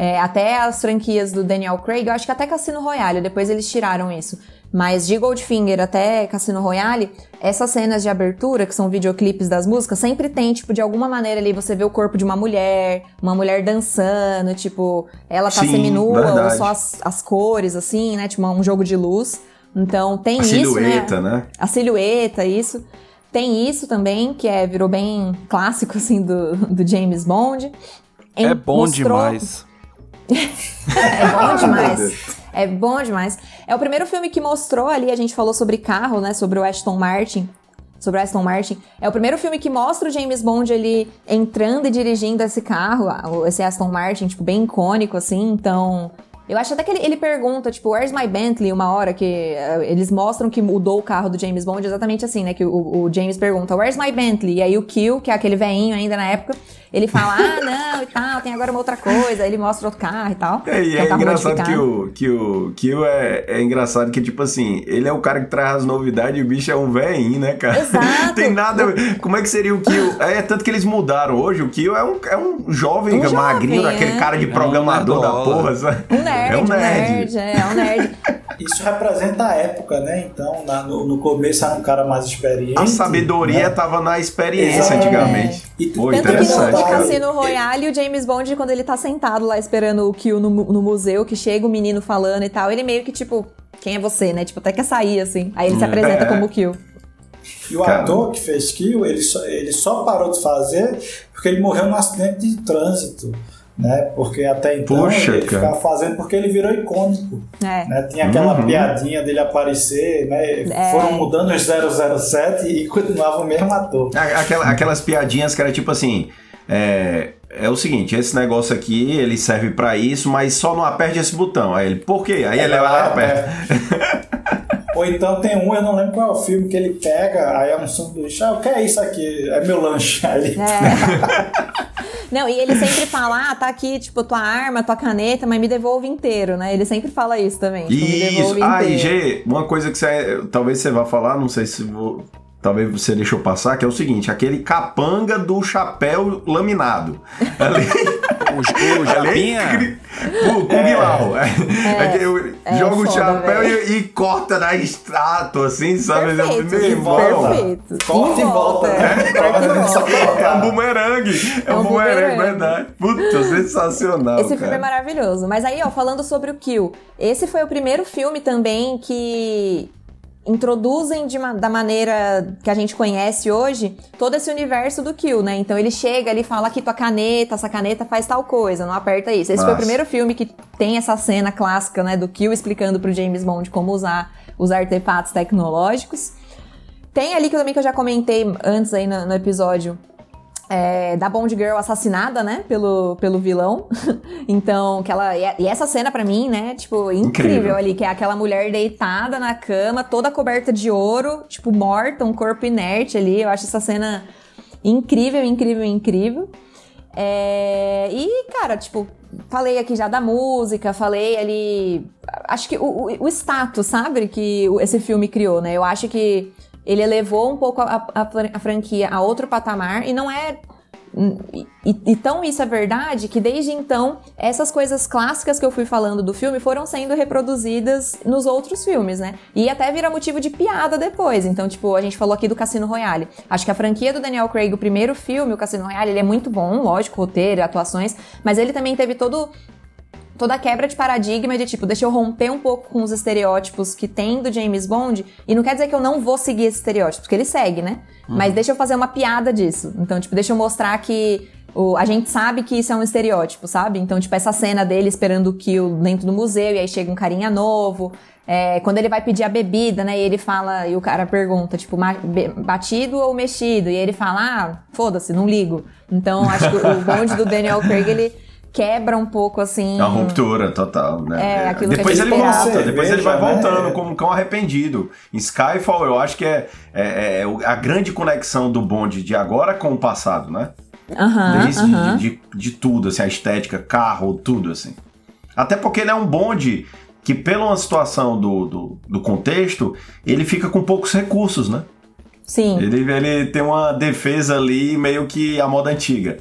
É, até as franquias do Daniel Craig, eu acho que até Cassino Royale, depois eles tiraram isso. Mas de Goldfinger até Cassino Royale, essas cenas de abertura, que são videoclipes das músicas, sempre tem, tipo, de alguma maneira ali você vê o corpo de uma mulher, uma mulher dançando, tipo, ela tá Sim, seminua ou só as, as cores, assim, né? Tipo, um jogo de luz. Então tem A isso, silhueta, né? né? A silhueta, isso. Tem isso também, que é, virou bem clássico, [LAUGHS] assim, do, do James Bond. É bom mostrou- demais. é bom demais. É bom demais. É o primeiro filme que mostrou ali, a gente falou sobre carro, né? Sobre o Aston Martin. Sobre o Aston Martin. É o primeiro filme que mostra o James Bond ele entrando e dirigindo esse carro, esse Aston Martin, tipo, bem icônico, assim. Então. Eu acho até que ele, ele pergunta, tipo, where's my Bentley? Uma hora que eh, eles mostram que mudou o carro do James Bond exatamente assim, né? Que o, o James pergunta, where's my Bentley? E aí o Kill, que é aquele veinho ainda na época, ele fala, ah, [LAUGHS] não, e tal, tem agora uma outra coisa. Aí ele mostra outro carro e tal. É, e é carro engraçado que o, que o Kill é, é engraçado que, tipo assim, ele é o cara que traz as novidades e o bicho é um velhinho, né, cara? Exato. [LAUGHS] Tem nada. Como é que seria o Kill? É tanto que eles mudaram hoje. O Kill é um, é um jovem, Um jovem, magrinho, é. aquele cara de É um programador da nerdola. porra, sabe? Um nerd, É um nerd. é, é um nerd. [LAUGHS] Isso representa a época, né? Então, na- no, no começo era um cara mais experiente. A sabedoria né? tava na experiência Exatamente. antigamente. E tu- Pô, Tanto Tanto que no, interessante. Cassino Royale, o James Bond, quando ele tá sentado lá esperando o Kill no, no museu, que chega o menino falando e tal, ele meio que tipo, quem é você, né? Tipo, até quer sair, assim. Aí ele se apresenta É. como o Kill. E o Cara. ator que fez Kill, ele só, ele só parou de fazer porque ele morreu num acidente de trânsito. Né? Porque até então Puxa, ele cara. ficava fazendo porque ele virou icônico. É. Né? Tinha aquela Uhum. piadinha dele aparecer, né? É. Foram mudando os 007 e continuava o mesmo ator. Aquela- aquelas piadinhas que era tipo assim. É, é o seguinte, esse negócio aqui, ele serve pra isso, mas só não aperte esse botão. Aí ele, por quê? Aí ele vai lá e aperta. [LAUGHS] Ou então tem um, eu não lembro qual é o filme, que ele pega, aí é um sanduíche, ah, o que é isso aqui? É meu lanche. [LAUGHS] Aí ele É. [LAUGHS] Não, e ele sempre fala, ah, tá aqui, tipo, tua arma, tua caneta, mas me devolve inteiro, né? Ele sempre fala isso também. Tipo, me Isso. Ah, e. G, uma coisa que você, talvez você vá falar, não sei se vou, talvez você deixou passar, que é o seguinte, aquele capanga do chapéu laminado. [LAUGHS] Ali, O, o Japinha. o Kung Lao. É, que eu é joga o foda, chapéu e, e corta na estátua, assim, sabe? Perfeito, Meu irmão, perfeito. corta e volta. É um bumerangue. É, É um um bumerangue, verdade. Puta, sensacional. Esse filme é cara. maravilhoso. Mas aí, ó, falando sobre o Kill, esse foi o primeiro filme também que introduzem de da maneira que a gente conhece hoje todo esse universo do Kill, né? Então ele chega ali e fala aqui tua caneta, essa caneta faz tal coisa, não aperta isso. Esse foi o primeiro filme que tem essa cena clássica, né, do Kill explicando pro James Bond como usar os artefatos tecnológicos. Tem ali que eu também que eu já comentei antes aí no, no episódio é, da Bond Girl assassinada, né, pelo, pelo vilão. [LAUGHS] então, que ela, e essa cena pra mim, né, tipo, incrível, Incrível. ali, que é aquela mulher deitada na cama, toda coberta de ouro, tipo, morta, um corpo inerte ali. Eu acho essa cena incrível, incrível, incrível. É, e, cara, tipo, falei aqui já da música, falei ali. Acho que o, o, o status, sabe? Que esse filme criou, né? Eu acho que ele elevou um pouco a, a- a franquia a outro patamar e não é. E, e- então isso é verdade que desde então essas coisas clássicas que eu fui falando do filme foram sendo reproduzidas nos outros filmes, né? E até vira motivo de piada depois. Então, tipo, a gente falou aqui do Cassino Royale. Acho que a franquia do Daniel Craig, o primeiro filme, o Cassino Royale, ele é muito bom, lógico, roteiro, atuações, mas ele também teve todo toda a quebra de paradigma de tipo, deixa eu romper um pouco com os estereótipos que tem do James Bond, e não quer dizer que eu não vou seguir esse estereótipo, porque ele segue, né? Mas deixa eu fazer uma piada disso. Então, tipo, deixa eu mostrar que o, a gente sabe que isso é um estereótipo, sabe? Então, tipo, essa cena dele esperando o Kill dentro do museu, e aí chega um carinha novo. É, quando ele vai pedir a bebida, né? E ele fala, e o cara pergunta, tipo, batido ou mexido? E ele fala, ah, foda-se, não ligo. Então, acho que o bonde do Daniel Craig, ele quebra um pouco assim. É uma ruptura total, né? É, aquilo que depois a ele gente volta, esperava. depois ele vai né? voltando como um cão arrependido. Em Skyfall, eu acho que é, é- é a grande conexão do Bond de agora com o passado, né? Aham, Desde de, de- de tudo, assim, a estética, carro, tudo, assim. Até porque ele é um bonde que, pela uma situação do, do, do contexto, ele fica com poucos recursos, né? Sim. Ele, ele tem uma defesa ali meio que a moda antiga.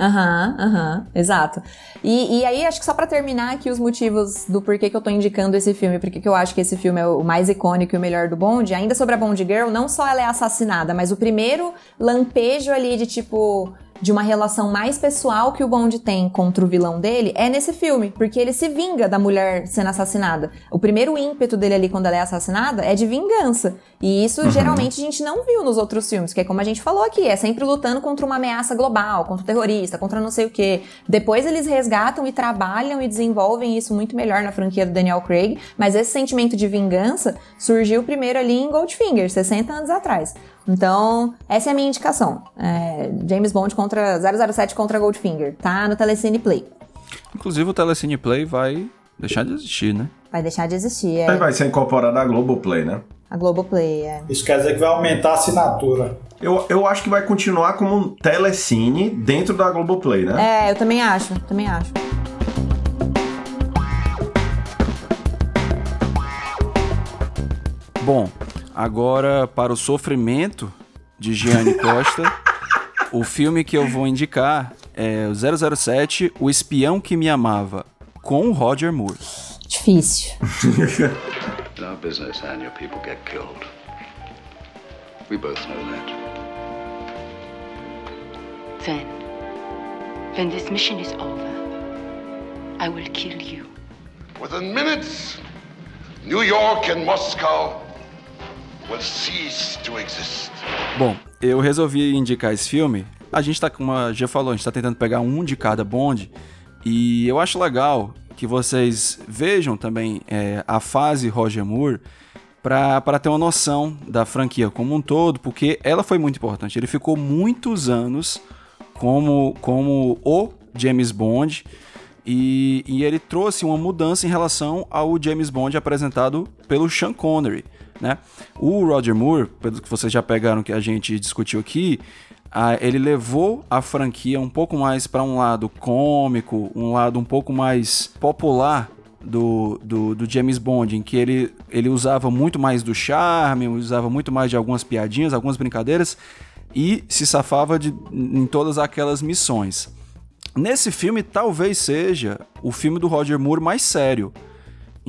Aham, aham, exato. E, e aí, acho que só pra terminar aqui os motivos do porquê que eu tô indicando esse filme, porque que eu acho que esse filme é o mais icônico e o melhor do Bond, ainda sobre a Bond Girl, não só ela é assassinada, mas o primeiro lampejo ali de tipo de uma relação mais pessoal que o Bond tem contra o vilão dele é nesse filme, porque ele se vinga da mulher sendo assassinada. O primeiro ímpeto dele ali quando ela é assassinada é de vingança. E isso uhum. geralmente a gente não viu nos outros filmes, que é como a gente falou aqui, é sempre lutando contra uma ameaça global, contra o terrorista, contra não sei o quê. Depois eles resgatam e trabalham e desenvolvem isso muito melhor na franquia do Daniel Craig, mas esse sentimento de vingança surgiu primeiro ali em Goldfinger, 60 anos atrás. Então, essa é a minha indicação. É James Bond contra 007 contra Goldfinger. Tá no Telecine Play. Inclusive o Telecine Play vai deixar de existir, né? Vai deixar de existir, é. Aí vai ser incorporado à Globoplay, né? A Globoplay, é. Isso quer dizer que vai aumentar a assinatura. Eu, eu acho que vai continuar como um telecine dentro da Globoplay, né? É, eu também acho, também acho. Bom, Agora, para o sofrimento de Gianni Costa, [LAUGHS] o filme que eu vou indicar é o 007, O Espião que Me Amava, com Roger Moore. Difícil. [LAUGHS] our business and your people get killed. We both know that. Then, when this mission is over, I will kill you. Within minutes, New York and Moscow will cease to exist. Bom, eu resolvi indicar esse filme. A gente tá, como a já falou, a gente tá tentando pegar um de cada Bond. E eu acho legal que vocês vejam também é, a fase Roger Moore para ter uma noção da franquia como um todo, porque ela foi muito importante. Ele ficou muitos anos como, como o James Bond e, e ele trouxe uma mudança em relação ao James Bond apresentado pelo Sean Connery. Né? O Roger Moore, pelo que vocês já pegaram que a gente discutiu aqui, ele levou a franquia um pouco mais para um lado cômico, um lado um pouco mais popular do, do, do, James Bond, em que ele, ele usava muito mais do charme, usava muito mais de algumas piadinhas, algumas brincadeiras e se safava de, em todas aquelas missões. Nesse filme, talvez seja o filme do Roger Moore mais sério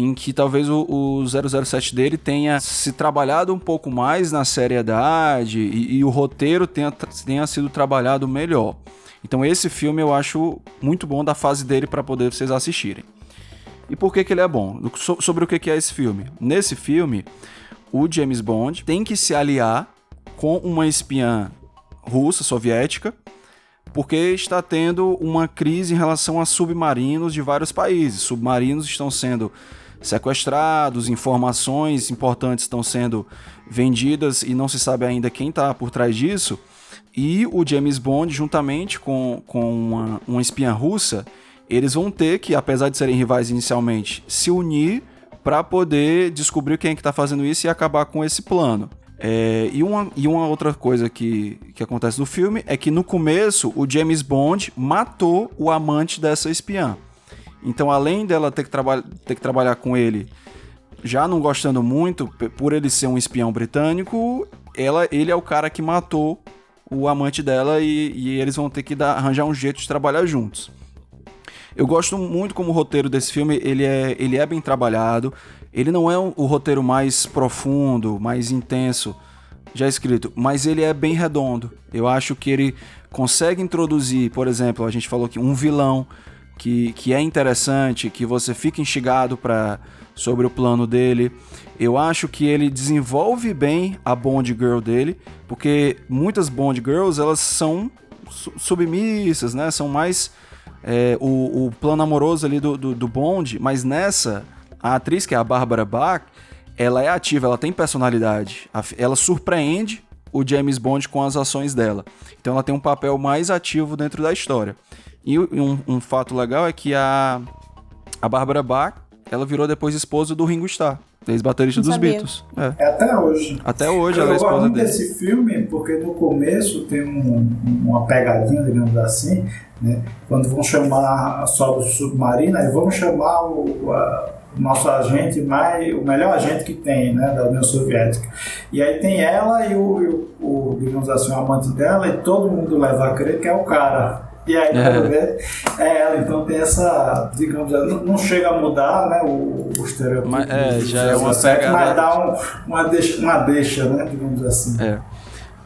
em que talvez o, o 007 dele tenha se trabalhado um pouco mais na seriedade e, e o roteiro tenha, tenha sido trabalhado melhor. Então esse filme eu acho muito bom da fase dele para poder vocês assistirem. E por que, que ele é bom? So, sobre o que, que é esse filme? Nesse filme, o James Bond tem que se aliar com uma espiã russa, soviética, porque está tendo uma crise em relação a submarinos de vários países. Submarinos estão sendo sequestrados, informações importantes estão sendo vendidas e não se sabe ainda quem está por trás disso. E o James Bond, juntamente com, com uma, uma espiã russa, eles vão ter que, apesar de serem rivais inicialmente, se unir para poder descobrir quem é que está fazendo isso e acabar com esse plano. É, e, uma, e uma outra coisa que, que acontece no filme é que no começo o James Bond matou o amante dessa espiã. Então, além dela ter que, ter que trabalhar com ele, já não gostando muito, por ele ser um espião britânico, ela, ele é o cara que matou o amante dela e, e eles vão ter que dar, arranjar um jeito de trabalhar juntos. Eu gosto muito como o roteiro desse filme, ele é, ele é bem trabalhado. Ele não é o, o roteiro mais profundo, mais intenso já escrito, mas ele é bem redondo. Eu acho que ele consegue introduzir, por exemplo, a gente falou que um vilão que, que é interessante, que você fica instigado para sobre o plano dele. Eu acho que ele desenvolve bem a Bond Girl dele, porque muitas Bond Girls elas são submissas, né? São mais é, o, o, plano amoroso ali do, do, do, Bond, mas nessa a atriz que é a Barbara Bach, ela é ativa, ela tem personalidade, ela surpreende o James Bond com as ações dela. Então ela tem um papel mais ativo dentro da história. E um, um fato legal é que a, a Bárbara Bach, ela virou depois esposa do Ringo Starr. Ex-baterista dos sabia. Beatles. É. é. até hoje. Até hoje eu ela é esposa dele. Eu desse filme porque no começo tem um, uma pegadinha, digamos assim, né? Quando vão chamar só do submarino, aí vão chamar o, a, o nosso agente mais, o melhor agente que tem, né, da União Soviética. E aí tem ela e o, o, o digamos assim, o amante dela e todo mundo leva a crer que é o cara E aí, vê, é ela, então tem essa, digamos, não, não chega a mudar, né, o, o estereótipo. Mas, é, já é uma 007, pegada- Mas dá um, uma, deixa, uma deixa, né, digamos assim. É.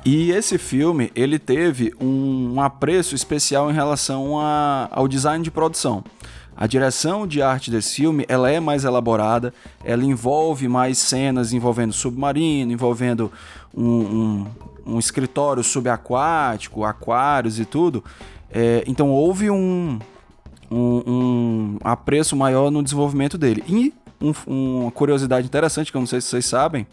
E esse filme, ele teve um, um apreço especial em relação a- ao design de produção. A direção de arte desse filme, ela é mais elaborada, ela envolve mais cenas envolvendo submarino, envolvendo um, um- um escritório subaquático, aquários e tudo. É, então houve um, um, um apreço maior no desenvolvimento dele. E um- uma curiosidade interessante, que eu não sei se vocês sabem,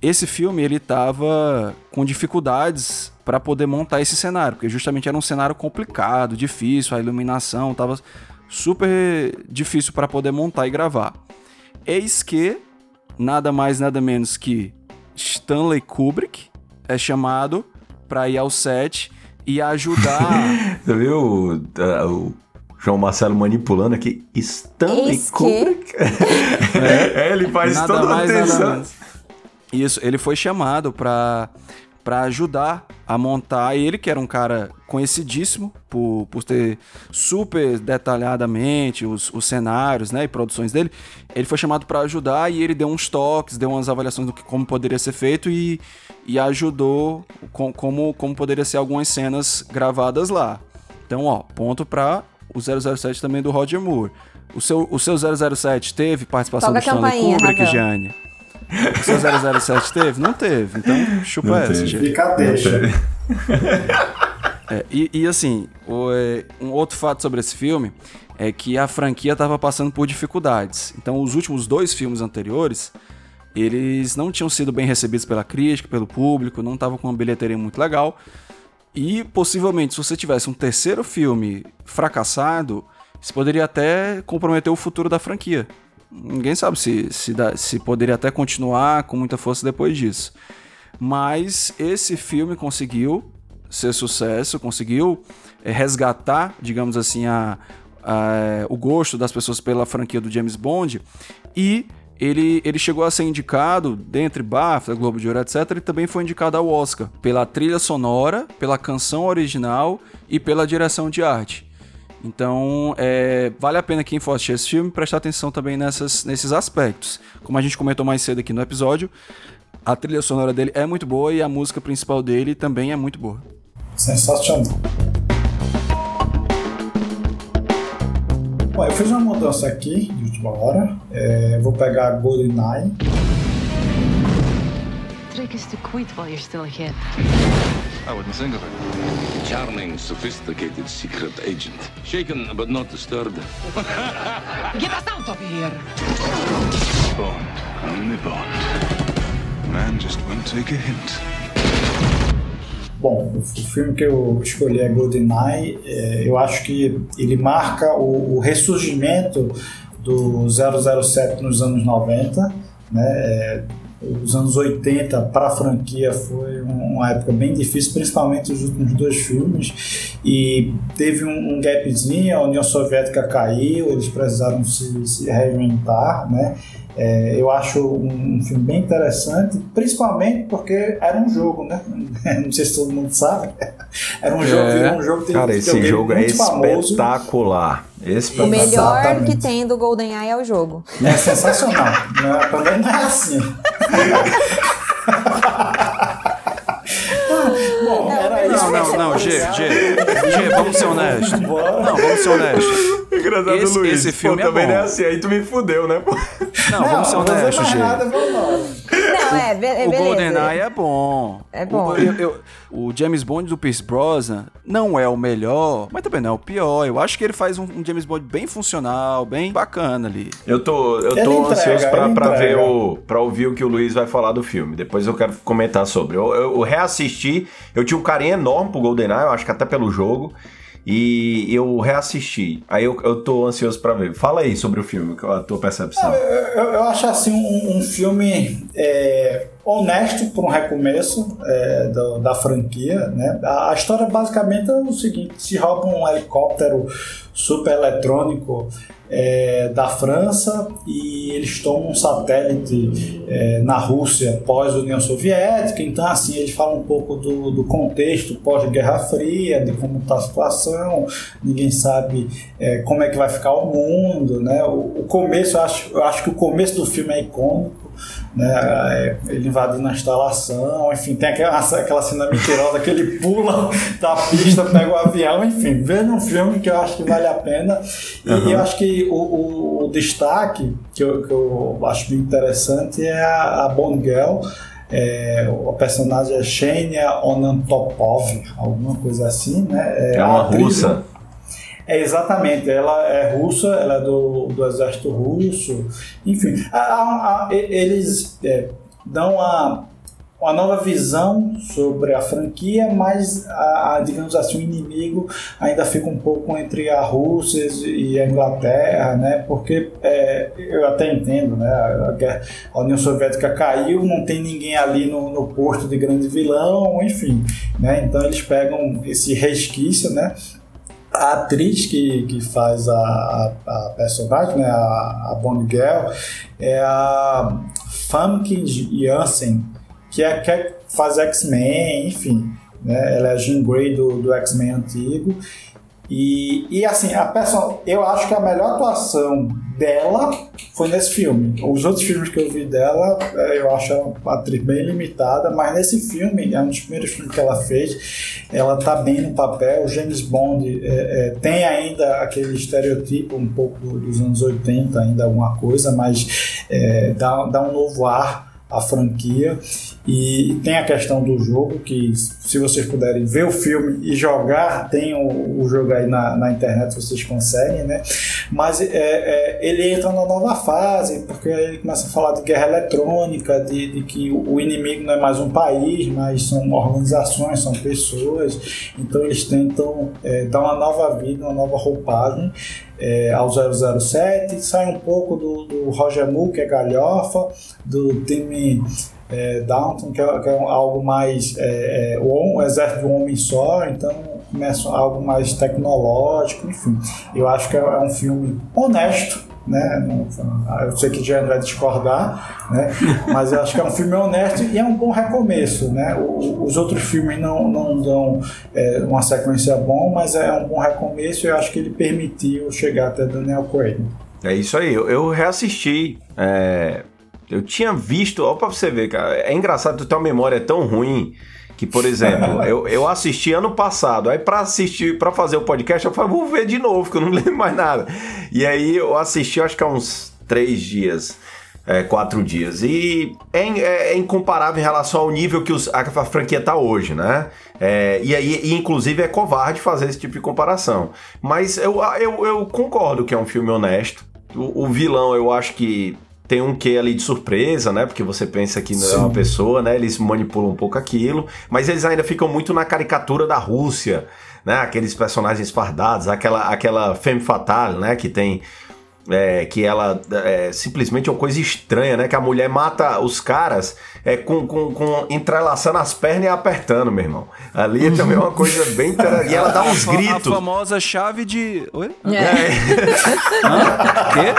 esse filme ele tava com dificuldades para poder montar esse cenário, porque justamente era um cenário complicado, difícil, a iluminação tava super difícil para poder montar e gravar. Eis que nada mais nada menos que Stanley Kubrick é chamado para ir ao set e ajudar [LAUGHS] Você viu o, o João Marcelo manipulando aqui? Stanley Kubrick? [LAUGHS] é, ele faz Nada toda a mais, nada atenção. Isso, ele foi chamado pra, pra ajudar a montar. Ele, que era um cara conhecidíssimo por, por ter super detalhadamente os, os cenários né, e produções dele, ele foi chamado pra ajudar e ele deu uns toques, deu umas avaliações do que como poderia ser feito e, e ajudou com, como, como poderia ser algumas cenas gravadas lá. Então, ó, ponto pra o 007 também do Roger Moore. O seu, o seu 007 teve participação Toca do Stanley Kubrick, Ravel. Jane? O seu 007 teve? Não teve. Então, chupa Não essa, teve. gente. Fica deixa. [LAUGHS] É, e, e assim, o, é, um outro fato sobre esse filme é que a franquia estava passando por dificuldades. Então, os últimos dois filmes anteriores, eles não tinham sido bem recebidos pela crítica, pelo público, não estavam com uma bilheteria muito legal. E possivelmente, se você tivesse um terceiro filme fracassado, isso poderia até comprometer o futuro da franquia. Ninguém sabe se, se, se poderia até continuar com muita força depois disso. Mas esse filme conseguiu ser sucesso, conseguiu eh, resgatar, digamos assim, a, a- o gosto das pessoas pela franquia do James Bond e ele, ele chegou a ser indicado, dentre BAFTA, Globo de Ouro, etc., e também foi indicado ao Oscar pela trilha sonora, pela canção original e pela direção de arte. Então, é, vale a pena quem for assistir esse filme prestar atenção também nessas, nesses aspectos. Como a gente comentou mais cedo aqui no episódio, a trilha sonora dele é muito boa e a música principal dele também é muito boa. Sensacional. Bom, eu fiz uma mudança aqui de última hora. É, vou pegar a GoldenEye. Trick is to quit while you're still ahead. I wouldn't think of it. Charming, sophisticated secret agent. Shaken but not disturbed. [LAUGHS] Get us out of here! Bond, only Bond. Man just won't take a hint. Bom, o filme que eu escolhi é GoldenEye. É, eu acho que ele marca o, o ressurgimento do 007 nos anos 90. Né? É, os anos 80 para a franquia foi um- uma época bem difícil, principalmente os últimos dois filmes. E teve um, um gapzinho, a União Soviética caiu, eles precisaram se, se reinventar. Né? É, eu acho um, um filme bem interessante, principalmente porque era um jogo, né? [LAUGHS] Não sei se todo mundo sabe. [LAUGHS] Era um jogo, virou um jogo de Cara, esse jogo é famoso. espetacular. O Espetacular. melhor Exatamente. que tem do GoldenEye é o jogo. É sensacional. [LAUGHS] Não é- também não é assim. Bom, era isso. Não, não, não, G, G, G, vamos ser honestos. Não, vamos ser honestos. Engraçado, Esse- Luiz. esse filme Pô, é também bom. não é assim. Aí tu me fudeu, né? pô? Não, vamos ser não vou dizer honestos, mais G. nada, vamos. Não, é, be é O beleza. GoldenEye é bom. É bom. O, eu- eu- o James Bond do Pierce Brosnan não é o melhor, mas também não é o pior. Eu acho que ele faz um, um James Bond bem funcional, bem bacana ali. Eu tô, eu Ele tô entrega, ansioso pra, pra ver o. pra ouvir o que o Luiz vai falar do filme. Depois eu quero comentar sobre. Eu, eu, eu reassisti, eu tinha um carinho enorme pro GoldenEye, eu acho que até pelo jogo. E eu reassisti. Aí eu, eu tô ansioso pra ver. Fala aí sobre o filme, qual a tua percepção. Eu, eu acho assim um, um filme é, honesto para um recomeço é, do, da franquia. Né? A, a, história basicamente é o seguinte: se rouba um helicóptero super eletrônico é, da França e eles tomam um satélite é, na Rússia pós-União Soviética. Então, assim, eles falam um pouco do, do contexto pós-Guerra Fria, de como está a situação, ninguém sabe é, como é que vai ficar o mundo. Né? O, o começo, eu acho, eu acho que o começo do filme é icônico né? É, ele invadindo a instalação, enfim, tem aquela, aquela cena mentirosa que ele pula [LAUGHS] da pista, pega o avião, enfim, veja um filme que eu acho que vale a pena. E uhum. eu acho que o, o, o destaque que eu, que eu, acho bem interessante é a, a Bond Girl. É, o personagem é Xenia Onantopov, alguma coisa assim, né? É, é uma russa. É, exatamente, ela é russa, ela é do, do exército russo, enfim, a, a, a, eles é, dão uma, uma nova visão sobre a franquia, mas, a, digamos assim, o inimigo ainda fica um pouco entre a Rússia e a Inglaterra, né? porque é, eu até entendo, né? a, a, União Soviética caiu, não tem ninguém ali no, no posto de grande vilão, enfim, né? então eles pegam esse resquício, né? A atriz que, que faz a, a, a personagem, né, a, a Bond Girl, é a Famke Janssen, que é que faz X-Men, enfim. Né, ela é a Jean Grey do, do X-Men antigo. E, e assim, a pessoa, eu acho que a melhor atuação dela foi nesse filme. Os outros filmes que eu vi dela, é, eu acho uma atriz bem limitada, mas nesse filme, é um dos primeiros filmes que ela fez, ela tá bem no papel. O James Bond é, é, tem ainda aquele estereotipo um pouco dos anos 80, ainda alguma coisa, mas é, dá, dá um novo ar à franquia. E tem a questão do jogo, que se vocês puderem ver o filme e jogar, tem o, o jogo aí na, na internet, vocês conseguem, né? Mas é, é, ele entra na nova fase, porque ele começa a falar de guerra eletrônica, de, de que o, inimigo não é mais um país, mas são organizações, são pessoas. Então eles tentam é, dar uma nova vida, uma nova roupagem é, ao 007, sai um pouco do, do Roger Moore, que é galhofa, do time é, Downton, que é, que é, algo mais é, é, o, exército de um homem só, então começa algo mais tecnológico, enfim. Eu acho que é, é um filme honesto, né? Eu sei que já vai discordar, né? [LAUGHS] Mas eu acho que é um filme honesto e é um bom recomeço, né? Os outros filmes não, não dão é, uma sequência bom, mas é um bom recomeço e eu acho que ele permitiu chegar até Daniel Craig. É isso aí, eu, eu reassisti é, eu tinha visto, ó, pra você ver, cara, é engraçado tu ter uma memória tão ruim que, por exemplo, [LAUGHS] eu, eu assisti ano passado, aí pra assistir, pra fazer o podcast, eu falei, vou ver de novo, que eu não [LAUGHS] lembro mais nada. E aí eu assisti, acho que há uns três dias. É, quatro dias. E é, é, é, incomparável em relação ao nível que os, a, a franquia tá hoje, né? É, e aí, e, inclusive, é covarde fazer esse tipo de comparação. Mas eu, eu, eu concordo que é um filme honesto. O, o vilão, eu acho que tem um quê ali de surpresa, né? Porque você pensa que não é uma pessoa, né? Eles manipulam um pouco aquilo, mas eles ainda ficam muito na caricatura da Rússia, né? Aqueles personagens fardados, aquela aquela femme fatale, né? Que tem é, que ela é simplesmente uma coisa estranha, né? Que a mulher mata os caras é, com, com, com entrelaçando as pernas e apertando, meu irmão. Ali uhum. também é uma coisa bem [LAUGHS] interessante. E ela dá uns gritos. A famosa chave de. Oi? É. é. [LAUGHS] Quê?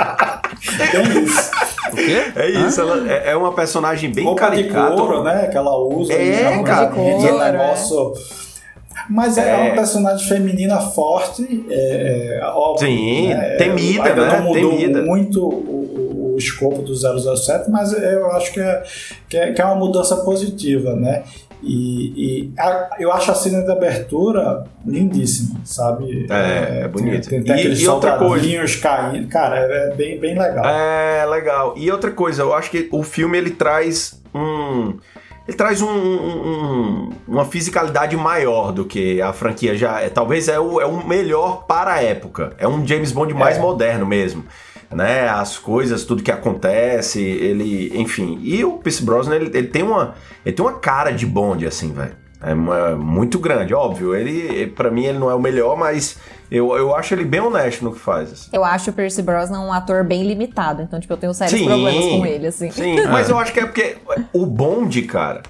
É isso. O quê? É isso, ela é, é uma personagem bem Roupa caricata. de couro, né? Que ela usa. É, cara. De couro, e é negócio... Mas é, é, uma personagem feminina forte, é, é óbvio. Sim, né? temida, né? Não mudou temida. muito o, o, escopo do 007, mas eu acho que é, que é, que é uma mudança positiva, né? E, e a, eu acho a cena de abertura lindíssima, sabe? É, é bonito. Tem, tem, tem e, e outra coisa caindo. Cara, é bem, bem legal. É, legal. E outra coisa, eu acho que o filme ele traz um ele traz um, um, uma fisicalidade maior do que a franquia já é. Talvez é o, é o melhor para a época. É um James Bond mais é. moderno mesmo. Né, as coisas, tudo que acontece, ele, enfim. E o Pierce Brosnan, ele, ele tem uma, ele tem uma cara de Bond assim, velho. É uma, muito grande, óbvio. Ele, para mim, ele não é o melhor, mas Eu, eu acho ele bem honesto no que faz. assim. Eu acho o Percy Brosnan um ator bem limitado, então, tipo, eu tenho sérios Sim, problemas com ele, assim. Sim, [LAUGHS] mas eu acho que é porque o Bond, cara,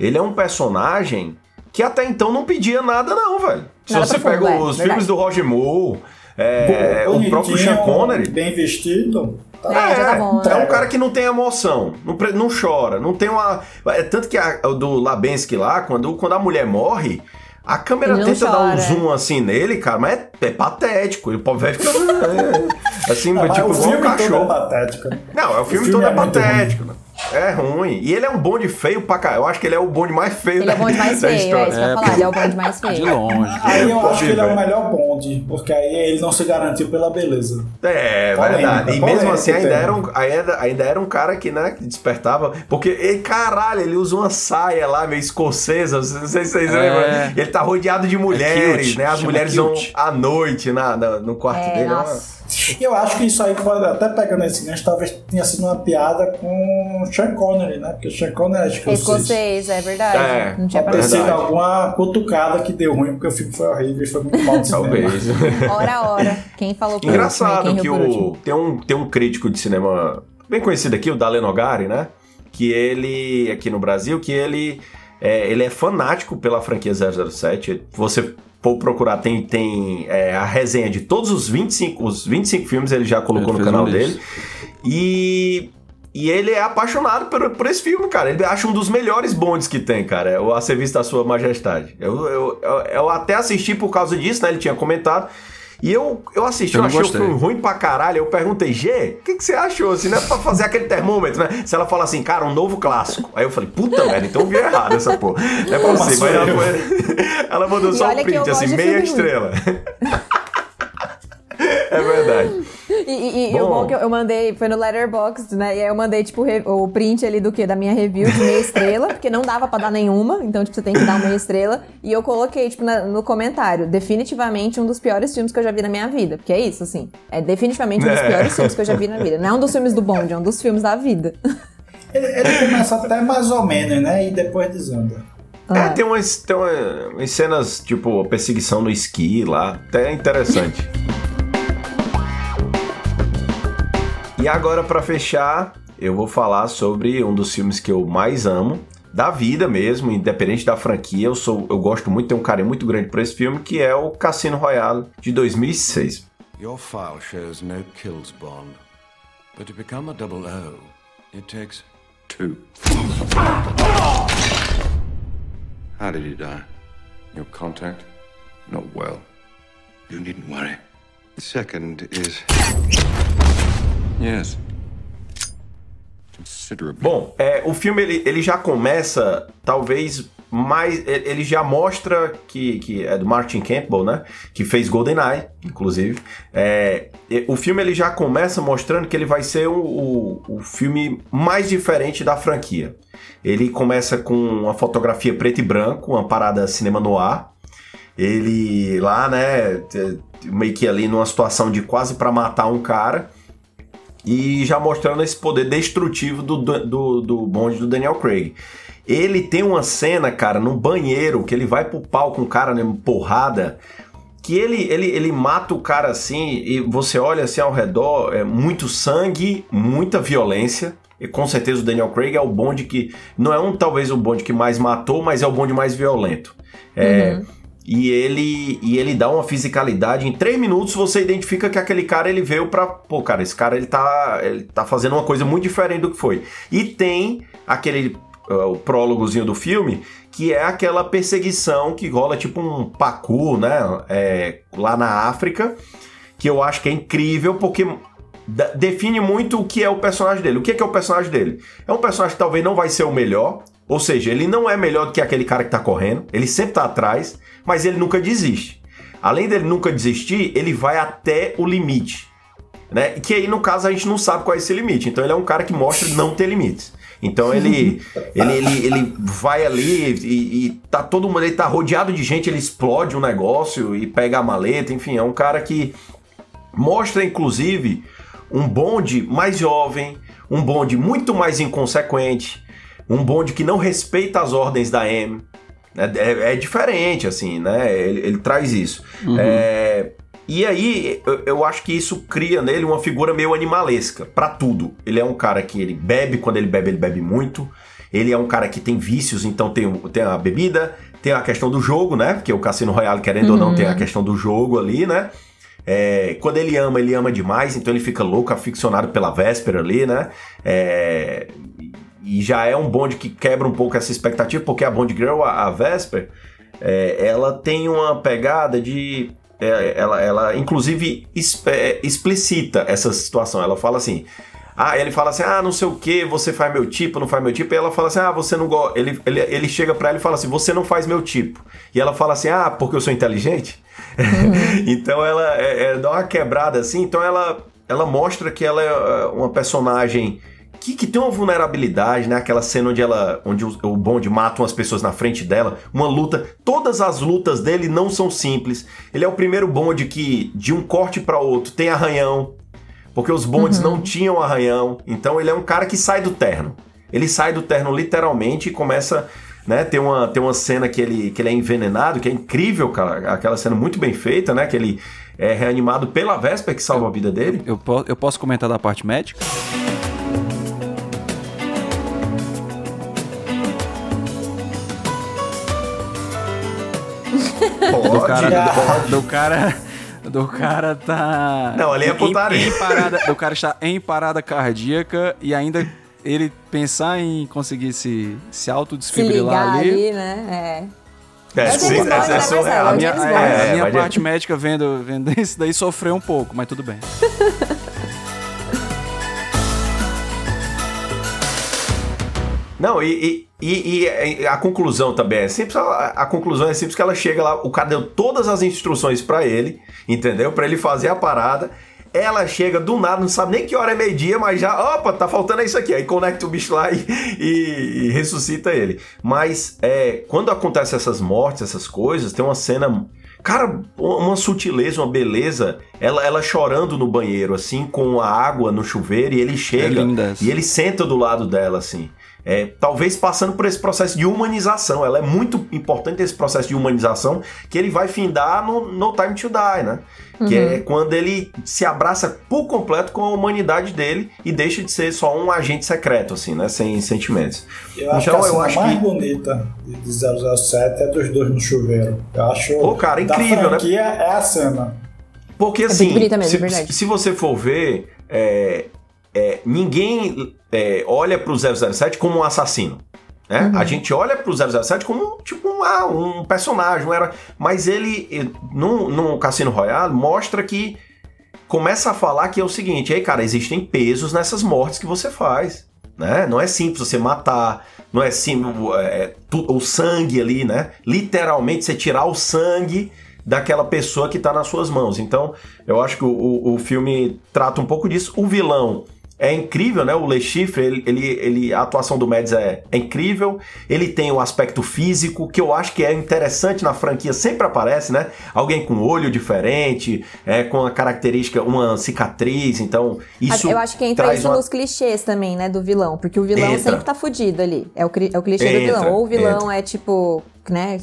ele é um personagem que até então não pedia nada, não, velho. Se Nada você profundo, pega é, os verdade. filmes do Roger Moore, é, o Bonitinho, próprio Sean Connery. Bem vestido. Tá É, já tá bom, é né? um cara que não tem emoção, não, não chora, não tem uma. É tanto que a, o do Labensky lá, quando, quando a mulher morre, a câmera não tenta dar um chora. zoom assim nele, cara, mas é, é patético. E o povo vai ficar. é, assim, Ah, mas tipo, o igual um filme todo cachorro. é patético. né? Não, é o filme, filme todo é é, patético, né? É ruim. E ele é um bonde feio pra cá. Eu acho que ele é o bonde mais feio Ele da, é o bonde mais [LAUGHS] da feio, é isso que eu história. ia falar, ele é o bonde mais feio. De longe. Aí eu Pode acho que ele é o melhor bonde, porque aí ele não se garantiu pela beleza. É, Polêmica, verdade. E mesmo assim, ainda era, um, ainda, ainda era um cara que, né, que despertava. Porque, ele, caralho, ele usa uma saia lá, meio escocesa. Não sei se vocês É. lembram. Ele tá rodeado de mulheres, cute, né? As chama mulheres cute. vão à noite na, na- no quarto É, dele. é nossa. E eu acho que isso aí pode, até pegando esse gancho, talvez tenha sido uma piada com o Sean Connery, né? Porque o Sean Connery é escocês. Escocês, é verdade. É, não tinha Pode sido alguma cutucada que deu ruim, porque o filme foi horrível e foi muito mal cinema. Talvez. [LAUGHS] Hora a hora. Quem falou por Engraçado último, que o, tem, um, tem um crítico de cinema bem conhecido aqui, o Dale Nogari, né? Que ele, aqui no Brasil, que ele é, ele é fanático pela franquia 007. Você for procurar, tem, tem é, a resenha de todos os 25, os 25 filmes, ele já colocou Ele no canal dele. E, e ele é apaixonado por, por esse filme, cara. Ele acha um dos melhores bondes que tem, cara. É o A Serviço da Sua Majestade. Eu, eu, eu, eu até assisti por causa disso, né? Ele tinha comentado. E eu, eu assisti, Eu eu, achei gostei. o filme ruim pra caralho. Eu perguntei, G, o que, que você achou? Assim, né? Pra fazer aquele termômetro, né? Se ela fala assim, cara, um novo clássico. Aí eu falei, puta merda, então eu vi errado essa porra. Não é possível. Assim? ela, foi- [LAUGHS] ela mandou E só um print, assim, meia estrela. [LAUGHS] [LAUGHS] é verdade. E, e, e Bom. o bom que eu, eu mandei, foi no Letterboxd, né? E aí eu mandei, tipo, o print ali do quê? Da minha review de meia estrela, [LAUGHS] porque não dava pra dar nenhuma, então, tipo, você tem que dar uma meia estrela. E eu coloquei, tipo, na- no comentário, definitivamente um dos piores filmes que eu já vi na minha vida. Porque é isso, assim. É definitivamente um dos É. piores filmes que eu já vi na vida. Não é um dos filmes do Bond, é um dos filmes da vida. [LAUGHS] Ele, ele começa até mais ou menos, né? E depois desanda. É, Ah. tem umas, tem uma- umas cenas, tipo, perseguição no esqui lá. Até interessante. E agora, pra fechar, eu vou falar sobre um dos filmes que eu mais amo. Da vida mesmo, independente da franquia, eu sou, eu gosto muito, tenho um carinho muito grande por esse filme, que é o Cassino Royale de 2006. Your file shows no kills, Bond. But to become a double O, it takes two. How did he die? Your contact? Not well. You needn't worry. The second is. Yes. Bom, é, o filme ele, ele já começa, talvez mais. Ele já mostra que, que é do Martin Campbell, né? Que fez GoldenEye, inclusive. É, o filme ele já começa mostrando que ele vai ser o, o, o filme mais diferente da franquia. Ele começa com uma fotografia preto e branco, uma parada cinema no ar. Ele lá, né? Meio que ali numa situação de quase pra matar um cara e já mostrando esse poder destrutivo do, do, do bonde do Daniel Craig. Ele tem uma cena, cara, no banheiro, que ele vai pro pau com o cara, né, porrada, que ele, ele, ele mata o cara assim, e você olha assim ao redor, é muito sangue, muita violência. E com certeza o Daniel Craig é o bonde que. Não é um talvez o bonde que mais matou, mas é o bonde mais violento. É, E ele, e ele dá uma fisicalidade. Em três minutos você identifica que aquele cara ele veio pra. Pô, cara, esse cara ele tá, ele tá fazendo uma coisa muito diferente do que foi. E tem aquele. uh, o prólogozinho do filme, que é aquela perseguição que rola tipo um pacu, né? É, lá na África, que eu acho que é incrível porque define muito o que é o personagem dele. O que é, que é o personagem dele? É um personagem que talvez não vai ser o melhor, ou seja, ele não é melhor do que aquele cara que tá correndo, ele sempre tá atrás, mas ele nunca desiste. Além dele nunca desistir, ele vai até o limite. Né? Que aí, no caso, a gente não sabe qual é esse limite. Então ele é um cara que mostra não ter limites. Então ele, [LAUGHS] ele, ele, ele vai ali e, e tá todo mundo, ele tá rodeado de gente, ele explode um negócio e pega a maleta, enfim, é um cara que mostra, inclusive, um bonde mais jovem, um bonde muito mais inconsequente, um bonde que não respeita as ordens da M. É, é- é diferente, assim, né? Ele, ele traz isso. É, E aí, eu, eu acho que isso cria nele uma figura meio animalesca, pra tudo. Ele é um cara que ele bebe, quando ele bebe, ele bebe muito. Ele é um cara que tem vícios, então tem, tem a bebida, tem a questão do jogo, né? Porque o Cassino Royale, querendo ou não, tem a questão do jogo ali, né? É, quando ele ama, ele ama demais, então ele fica louco, aficionado pela véspera ali, né? É, e já é um bonde que quebra um pouco essa expectativa, porque a Bond Girl, a, a Vesper, é, ela tem uma pegada de. é, ela, ela, inclusive, es- é, explicita essa situação. Ela fala assim. Ah, ele fala assim: ah, não sei o que, você faz meu tipo, não faz meu tipo. E ela fala assim: ah, você não gosta. Ele, ele, ele chega pra ela e fala assim: você não faz meu tipo. E ela fala assim: ah, porque eu sou inteligente? [LAUGHS] então ela é, é, dá uma quebrada assim. Então ela, ela mostra que ela é uma personagem que, que tem uma vulnerabilidade, né? Aquela cena onde ela, onde o, o Bond mata umas pessoas na frente dela, uma luta. Todas as lutas dele não são simples. Ele é o primeiro Bond que de um corte para outro tem arranhão, porque os Bonds não tinham arranhão. Então ele é um cara que sai do terno. Ele sai do terno literalmente e começa, né? Tem uma, tem uma cena que ele, que ele é envenenado, que é incrível, cara. Aquela cena muito bem feita, né? Que ele é reanimado pela Vesper que salva a vida dele. Eu, eu posso comentar da parte médica? Pode, Do cara, pode. do, do cara. Do cara tá. Não, ali é em- putaria. Em, parada, do cara está em parada cardíaca e ainda ele pensar em conseguir se, se Se autodesfibrilar ligar ali. ali, né? É, É o sim, Bond, é, é surreal. É A minha, é, a minha parte médica vendo, vendo isso daí sofreu um pouco, mas tudo bem. [LAUGHS] Não, e, e, e- a conclusão também é simples. A, a conclusão é simples que ela chega lá, o cara deu todas as instruções pra ele, entendeu? Pra ele fazer a parada. Ela chega do nada, não sabe nem que hora é meio-dia, mas já, opa, tá faltando isso aqui. Aí conecta o bicho lá e, e- e ressuscita ele. Mas é, quando acontecem essas mortes, essas coisas, tem uma cena. Cara, uma sutileza, uma beleza. Ela, ela chorando no banheiro, assim, com a água no chuveiro, e ele chega. linda essa. e ele senta do lado dela, assim. É, talvez passando por esse processo de humanização. Ela é muito importante esse processo de humanização que ele vai findar no No Time to Die, né? Que é quando ele se abraça por completo com a humanidade dele e deixa de ser só um agente secreto, assim, né? Sem sentimentos. Eu acho Então, que a eu cena acho mais que- bonita de 007 é dos dois no chuveiro. Eu acho. Pô, cara, incrível, né? é a cena. Porque muito assim, bonita mesmo, se, é verdade. se você for ver, é, é, ninguém é, olha pro 007 como um assassino. Né? Uhum. A gente olha pro 007 como tipo um, ah, um personagem, um herói. mas ele, eh, no, no Cassino Royale, mostra que começa a falar que é o seguinte: aí, cara, existem pesos nessas mortes que você faz. Né? Não é simples você matar, não é simples é, tu- o sangue ali, né? Literalmente você tirar o sangue daquela pessoa que tá nas suas mãos. Então, eu acho que o, o, o filme trata um pouco disso. O vilão é incrível, né? O Le Chiffre, ele, ele, ele- a atuação do Mads é, é incrível. Ele tem o aspecto físico, que eu acho que é interessante na franquia, sempre aparece, né? Alguém com olho diferente, é, com a característica, uma cicatriz. Então, isso eu acho que entra traz isso uma- nos clichês também, né, do vilão. Porque o vilão Entra. sempre tá fudido ali. É o, é o clichê do Entra, vilão. Ou o vilão entra. é tipo, né,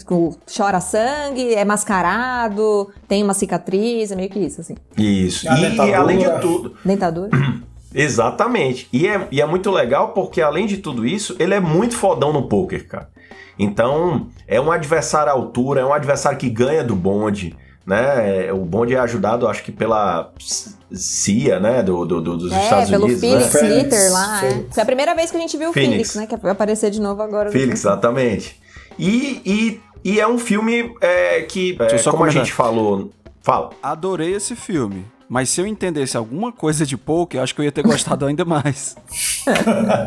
chora sangue, é mascarado, tem uma cicatriz, é meio que isso, assim. Isso. E, dentadura. além de tudo, Dentadura. [CLEARS THROAT] Exatamente. E é, e é muito legal porque, além de tudo isso, ele é muito fodão no poker, cara. Então, é um adversário à altura, é um adversário que ganha do bonde, né? É, O bonde é ajudado, acho que pela CIA, né? Do, do- do- dos é, Estados pelo Unidos, Felix né? Felix, Leiter lá. é. Felix. Foi a primeira vez que a gente viu o Felix. Né? Que vai aparecer de novo agora. Felix, exatamente. E, e, e é um filme é, que, é, como a comentar. gente falou... Fala. Adorei esse filme. Mas se eu entendesse alguma coisa de poker, eu acho que eu ia ter gostado ainda mais. [LAUGHS]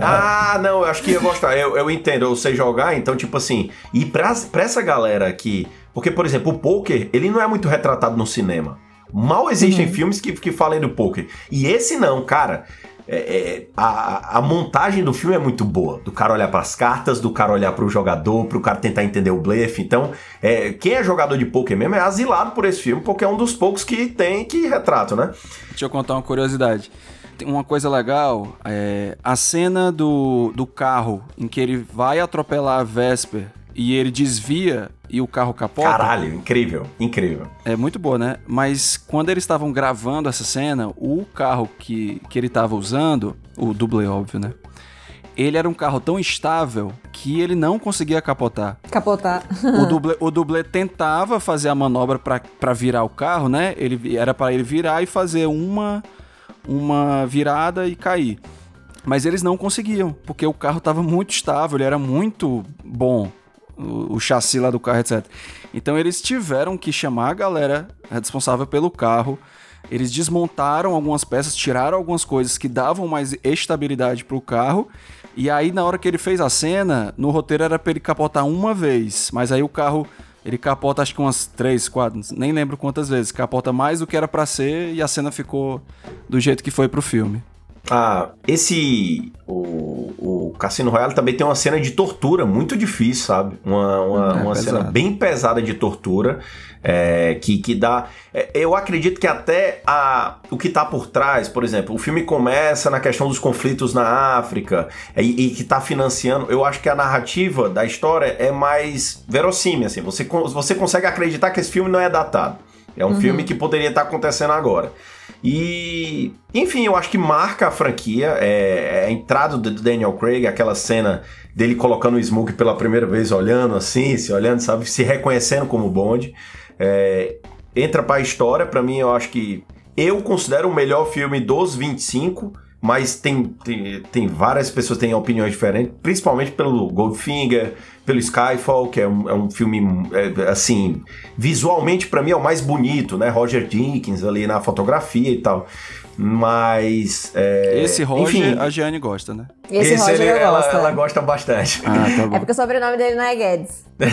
Ah, não, eu acho que ia gostar. Eu, eu entendo, eu sei jogar, então, tipo assim. E pra, pra essa galera aqui. Porque, por exemplo, o poker, ele não é muito retratado no cinema. Mal existem filmes que, que falem do poker. E esse não, cara. É- é, a, a montagem do filme é muito boa. Do cara olhar pras cartas, do cara olhar pro jogador, pro cara tentar entender o blefe. Então, é, quem é jogador de poker mesmo é asilado por esse filme, porque é um dos poucos que tem que retrato, né? Deixa eu contar uma curiosidade. Tem uma coisa legal, é, a cena do, do carro em que ele vai atropelar a Vesper e ele desvia e o carro capota. Caralho, incrível, incrível. É muito boa, né? Mas quando eles estavam gravando essa cena, o carro que, que ele estava usando, o dublê, óbvio, né? Ele era um carro tão estável que ele não conseguia capotar. Capotar. O [LAUGHS] dublê, o dublê tentava fazer a manobra para virar o carro, né? Ele, era para ele virar e fazer uma, uma virada e cair. Mas eles não conseguiam, porque o carro estava muito estável, ele era muito bom, o, o chassi lá do carro, etc. Então eles tiveram que chamar a galera responsável pelo carro. Eles desmontaram algumas peças, tiraram algumas coisas que davam mais estabilidade para o carro. E aí, na hora que ele fez a cena, no roteiro era para ele capotar uma vez. Mas aí o carro, ele capota acho que umas três, quatro, nem lembro quantas vezes. Capota mais do que era para ser e a cena ficou do jeito que foi pro filme. Ah, esse. O, o Cassino Royale também tem uma cena de tortura muito difícil, sabe? Uma, uma, É uma cena bem pesada de tortura. é, que, que dá. é, eu acredito que até a, o que tá por trás, por exemplo, o filme começa na questão dos conflitos na África é, e, e que tá financiando. Eu acho que a narrativa da história é mais verossímil, assim. Você, você consegue acreditar que esse filme não é datado. É um filme que poderia estar acontecendo agora. E, enfim, eu acho que marca a franquia. É, é a entrada do Daniel Craig, aquela cena dele colocando o Smoke pela primeira vez, olhando assim, se olhando, sabe, se reconhecendo como Bond. É, entra pra história, pra mim, eu acho que eu considero o melhor filme dos 25. Mas tem, tem, tem várias pessoas que têm opiniões diferentes, principalmente pelo Goldfinger, pelo Skyfall, que é um, é um filme, é, assim, visualmente pra mim é o mais bonito, né? Roger Dickens ali na fotografia e tal. Mas. é, Esse Roger, enfim, a Gianni gosta, né? Esse, Roger ele- ela, gosto. ela gosta bastante. Ah, tá É bom. porque o sobrenome dele não é Guedes. [LAUGHS]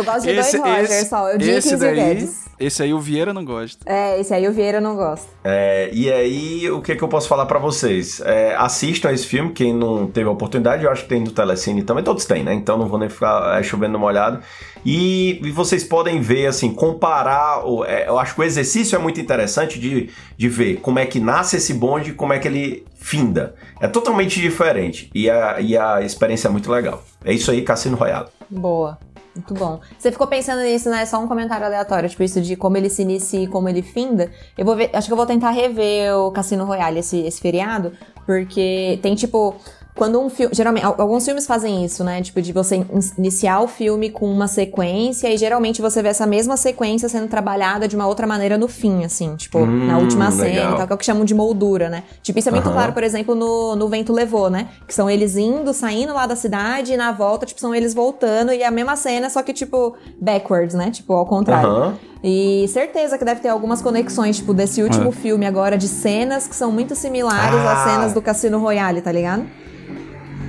eu gosto de dois Rogers só, o Dickens esse e o daí, Guedes. esse aí o Vieira não gosta. É, esse aí o Vieira eu não gosto. É, e aí, o que, que eu posso falar pra vocês? É, assistam esse filme, quem não teve a oportunidade, eu acho que tem no Telecine também, todos têm, né? Então não vou nem ficar é, chovendo molhado. E, e vocês podem ver, assim, comparar. o- é, eu acho que o exercício é muito interessante de, de ver como é que nasce esse bonde e como é que ele finda. É totalmente diferente. E a, e a experiência é muito legal. É isso aí, Cassino Royale. Boa. Muito bom. Você ficou pensando nisso, né? Só um comentário aleatório, tipo isso de como ele se inicia e como ele finda. Eu vou ver, acho que eu vou tentar rever o Cassino Royale esse, esse feriado, porque tem tipo quando um filme, geralmente al- alguns filmes fazem isso, né? Tipo de você in- iniciar o filme com uma sequência e geralmente você vê essa mesma sequência sendo trabalhada de uma outra maneira no fim, assim, tipo Hum, na última cena, legal. e tal, que é o que chamam de moldura, né? Tipo isso é muito Aham. claro, por exemplo, no, no Vento Levou, né? Que são eles indo, saindo lá da cidade e na volta, tipo, são eles voltando e é a mesma cena, só que, tipo, backwards, né? Tipo, ao contrário. Aham. E certeza que deve ter algumas conexões, tipo, desse último É. filme agora, de cenas que são muito similares Ah. às cenas do Cassino Royale, tá ligado?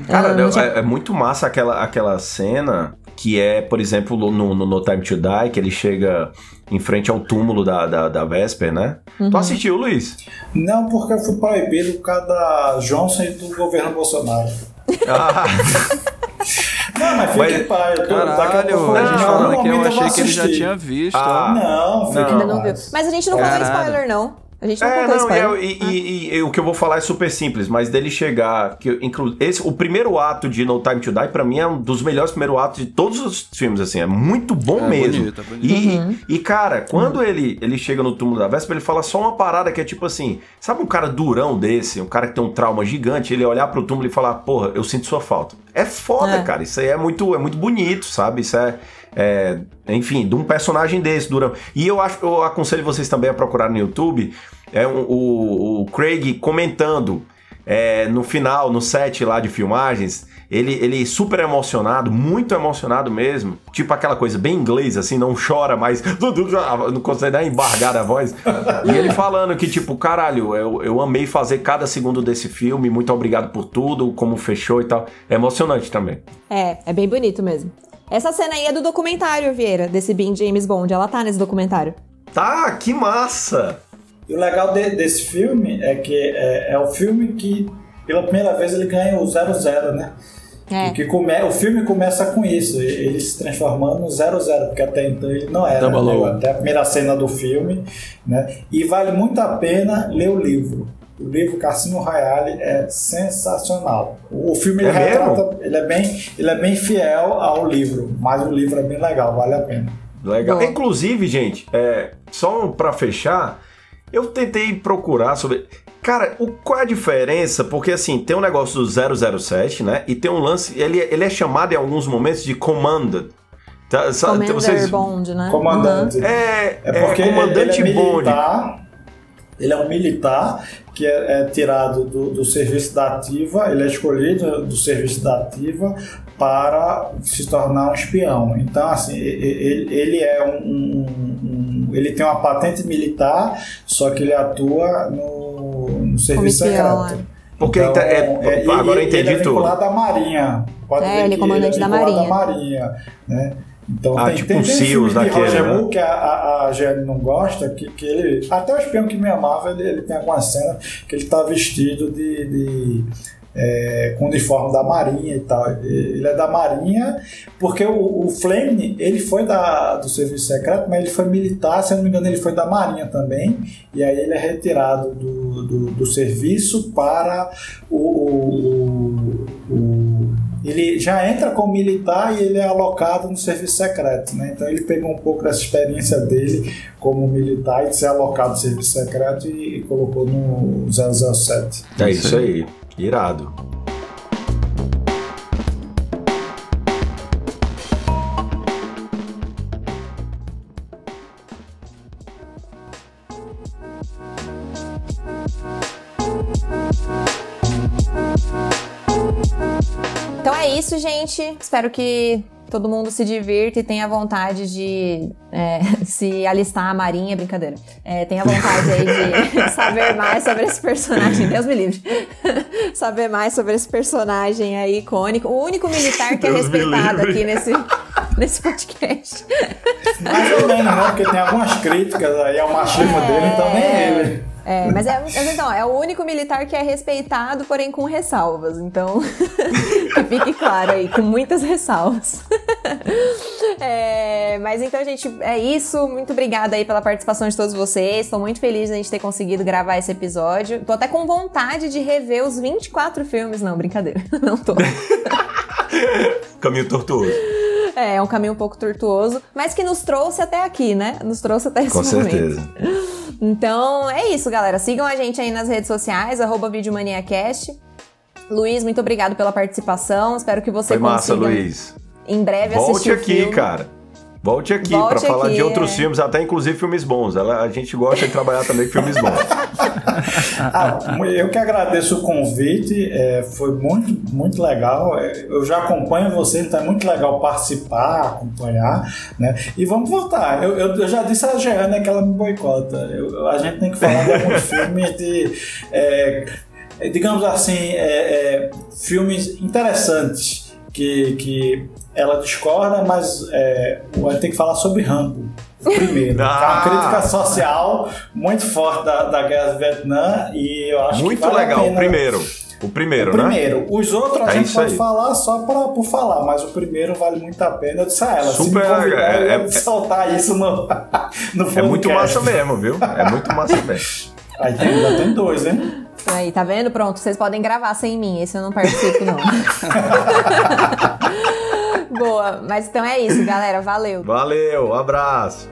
Cara, Ah, é- é, muito massa aquela, aquela cena que é, por exemplo, no, no No Time to Die, que ele chega em frente ao túmulo da, da, da Vesper, né? Uhum. Tu assistiu, Luiz? Não, porque eu fui proibido por causa da Johnson e do governo Bolsonaro. Ah, [LAUGHS] Não, mas fique Mas- em paz. eu tô- Caralho, pouco- a gente falando aqui, eu achei que ele já tinha visto. Ah. Não, fique não viu. paz. Mas a gente não Caralho. spoiler, não. A gente não é, contou não, e, spoiler. e- e- e o que eu vou falar é super simples, mas dele chegar. Que, inclu, esse, o primeiro ato de No Time to Die, pra mim, é um dos melhores primeiros atos de todos os filmes, assim. É muito bom É mesmo. bonito, é bonito. E, Uhum. e, cara, quando ele, ele chega no túmulo da Vespa, ele fala só uma parada que é tipo assim: sabe um cara durão desse, um cara que tem um trauma gigante, ele olhar pro túmulo e falar, porra, eu sinto sua falta. É foda, É. cara. Isso aí é muito, é muito bonito, sabe? Isso é. É, enfim, de um personagem desse, durão. E eu acho, eu aconselho vocês também a procurar no YouTube é um- o, o Craig comentando é, no final, no set lá de filmagens, ele, ele super emocionado, muito emocionado mesmo, tipo aquela coisa bem inglês, assim, não chora, mas [LAUGHS] não consegue dar embargar a voz. E ele falando que, tipo, caralho, eu, eu amei fazer cada segundo desse filme, muito obrigado por tudo, como fechou e tal. É emocionante também. É, é bem bonito mesmo. Essa cena aí é do documentário, Vieira, desse Being James Bond. Ela tá nesse documentário. Tá, que massa! E o legal de- desse filme é que é, é o filme que, pela primeira vez, ele ganha o 00, né? É. E que come, o filme começa com isso, ele se transformando no 00, porque até então ele não era. O. Né? Até a primeira cena do filme, né? E vale muito a pena ler o livro. O livro Cassino Royale é sensacional. O filme ele É retrata, ele é bem, ele é bem fiel ao livro, mas o livro é bem legal, vale a pena. Legal. Boa. Inclusive, gente, é, só pra fechar, eu tentei procurar sobre. Cara, o, qual é a diferença? Porque assim, tem um negócio do 007, né? E tem um lance. Ele, ele é chamado em alguns momentos de Commanded. Tá, Commander vocês- Bond, né? Comandante. É, É porque é comandante ele é Bond. Ele é um militar que é, é tirado do, do serviço da ativa, ele é escolhido do serviço da ativa para se tornar um espião. Então, assim, ele, ele é um, um- um- Ele tem uma patente militar, só que ele atua no, no serviço espião, secreto. Porque Então, tá- é- e- agora eu e- entendi ele é tudo. vinculado à Marinha. Pode É, ver ele é comandante da vinculado Marinha. à Marinha, né? Então Ah, tem, tipo tem, um tem SEALs filmes de daquele, Roger né? Moore que a, a, a não gosta, que, que ele. Até o espião que me amava, ele, ele tem algumas cenas que ele tá vestido de. de, é, com o uniforme da Marinha e tal. Ele é da Marinha, porque o, o Flame, ele foi da, do serviço secreto, mas ele foi militar, se eu não me engano, ele foi da Marinha também, e aí ele é retirado do, do, do serviço para o- o, o ele já entra como militar e ele é alocado no serviço secreto, né? Então ele pegou um pouco dessa experiência dele como militar e de ser alocado no serviço secreto e, colocou no 007. É isso aí. Irado. Gente. Espero que todo mundo se divirta e tenha vontade de é, [LAUGHS] se alistar à marinha, brincadeira. É, tenha vontade aí de [LAUGHS] saber mais sobre esse personagem. Deus me livre. [LAUGHS] saber mais sobre esse personagem aí icônico. O único militar que é Deus me respeitado aqui nesse, nesse podcast. Mais ou menos, né? Porque tem algumas críticas aí ao machismo dele, então nem ele. É, mas, é, mas então, é o único militar que é respeitado, porém com ressalvas. Então, [LAUGHS] que fique claro aí, com muitas ressalvas. [LAUGHS] É, mas então, gente, é isso. Muito obrigada aí pela participação de todos vocês. Estou muito feliz de a gente ter conseguido gravar esse episódio. Tô até com vontade de rever os 24 filmes. Não, brincadeira. [LAUGHS] Não tô. Caminho tortuoso. É, é um caminho um pouco tortuoso, mas que nos trouxe até aqui, né? Nos trouxe até esse Com momento. certeza. Então é isso, galera. Sigam a gente aí nas redes sociais, arroba VideoManiaCast. Luiz, muito obrigado pela participação. Espero que você Foi massa, Luiz. em breve Volte assistir o aqui, filme. cara. Volte aqui Volte pra falar de outros é. filmes, até inclusive filmes bons. Ela- a gente gosta de trabalhar também com filmes bons. [LAUGHS] Ah, eu que agradeço o convite, é, foi muito, muito legal. É, Eu já acompanho você, então é muito legal participar, acompanhar, né? E vamos voltar. Eu, eu- eu já disse a Jeane que ela me boicota. Eu- a gente tem que falar de alguns [LAUGHS] filmes de. é, é, digamos assim, é, é, filmes interessantes que, que ela discorda, mas é, a gente tem que falar sobre Rambo. Primeiro, é uma Ah! crítica social muito forte da, da guerra do Vietnã e eu acho Muito que vale a legal. O primeiro. O primeiro, o né? primeiro. Os outros a É gente pode aí. falar só pra, por falar, mas o primeiro vale muito a pena. Eu disse a ela, se me Super, convidar, eu é- é- [LAUGHS] soltar isso no, [LAUGHS] no É muito massa mesmo, viu? É muito massa mesmo. [LAUGHS] Aí tem, já tem dois, hein? Aí, tá vendo? Pronto, vocês podem gravar sem mim. Esse eu não participo, não. Boa, mas então é isso, galera. Valeu. Valeu, abraço.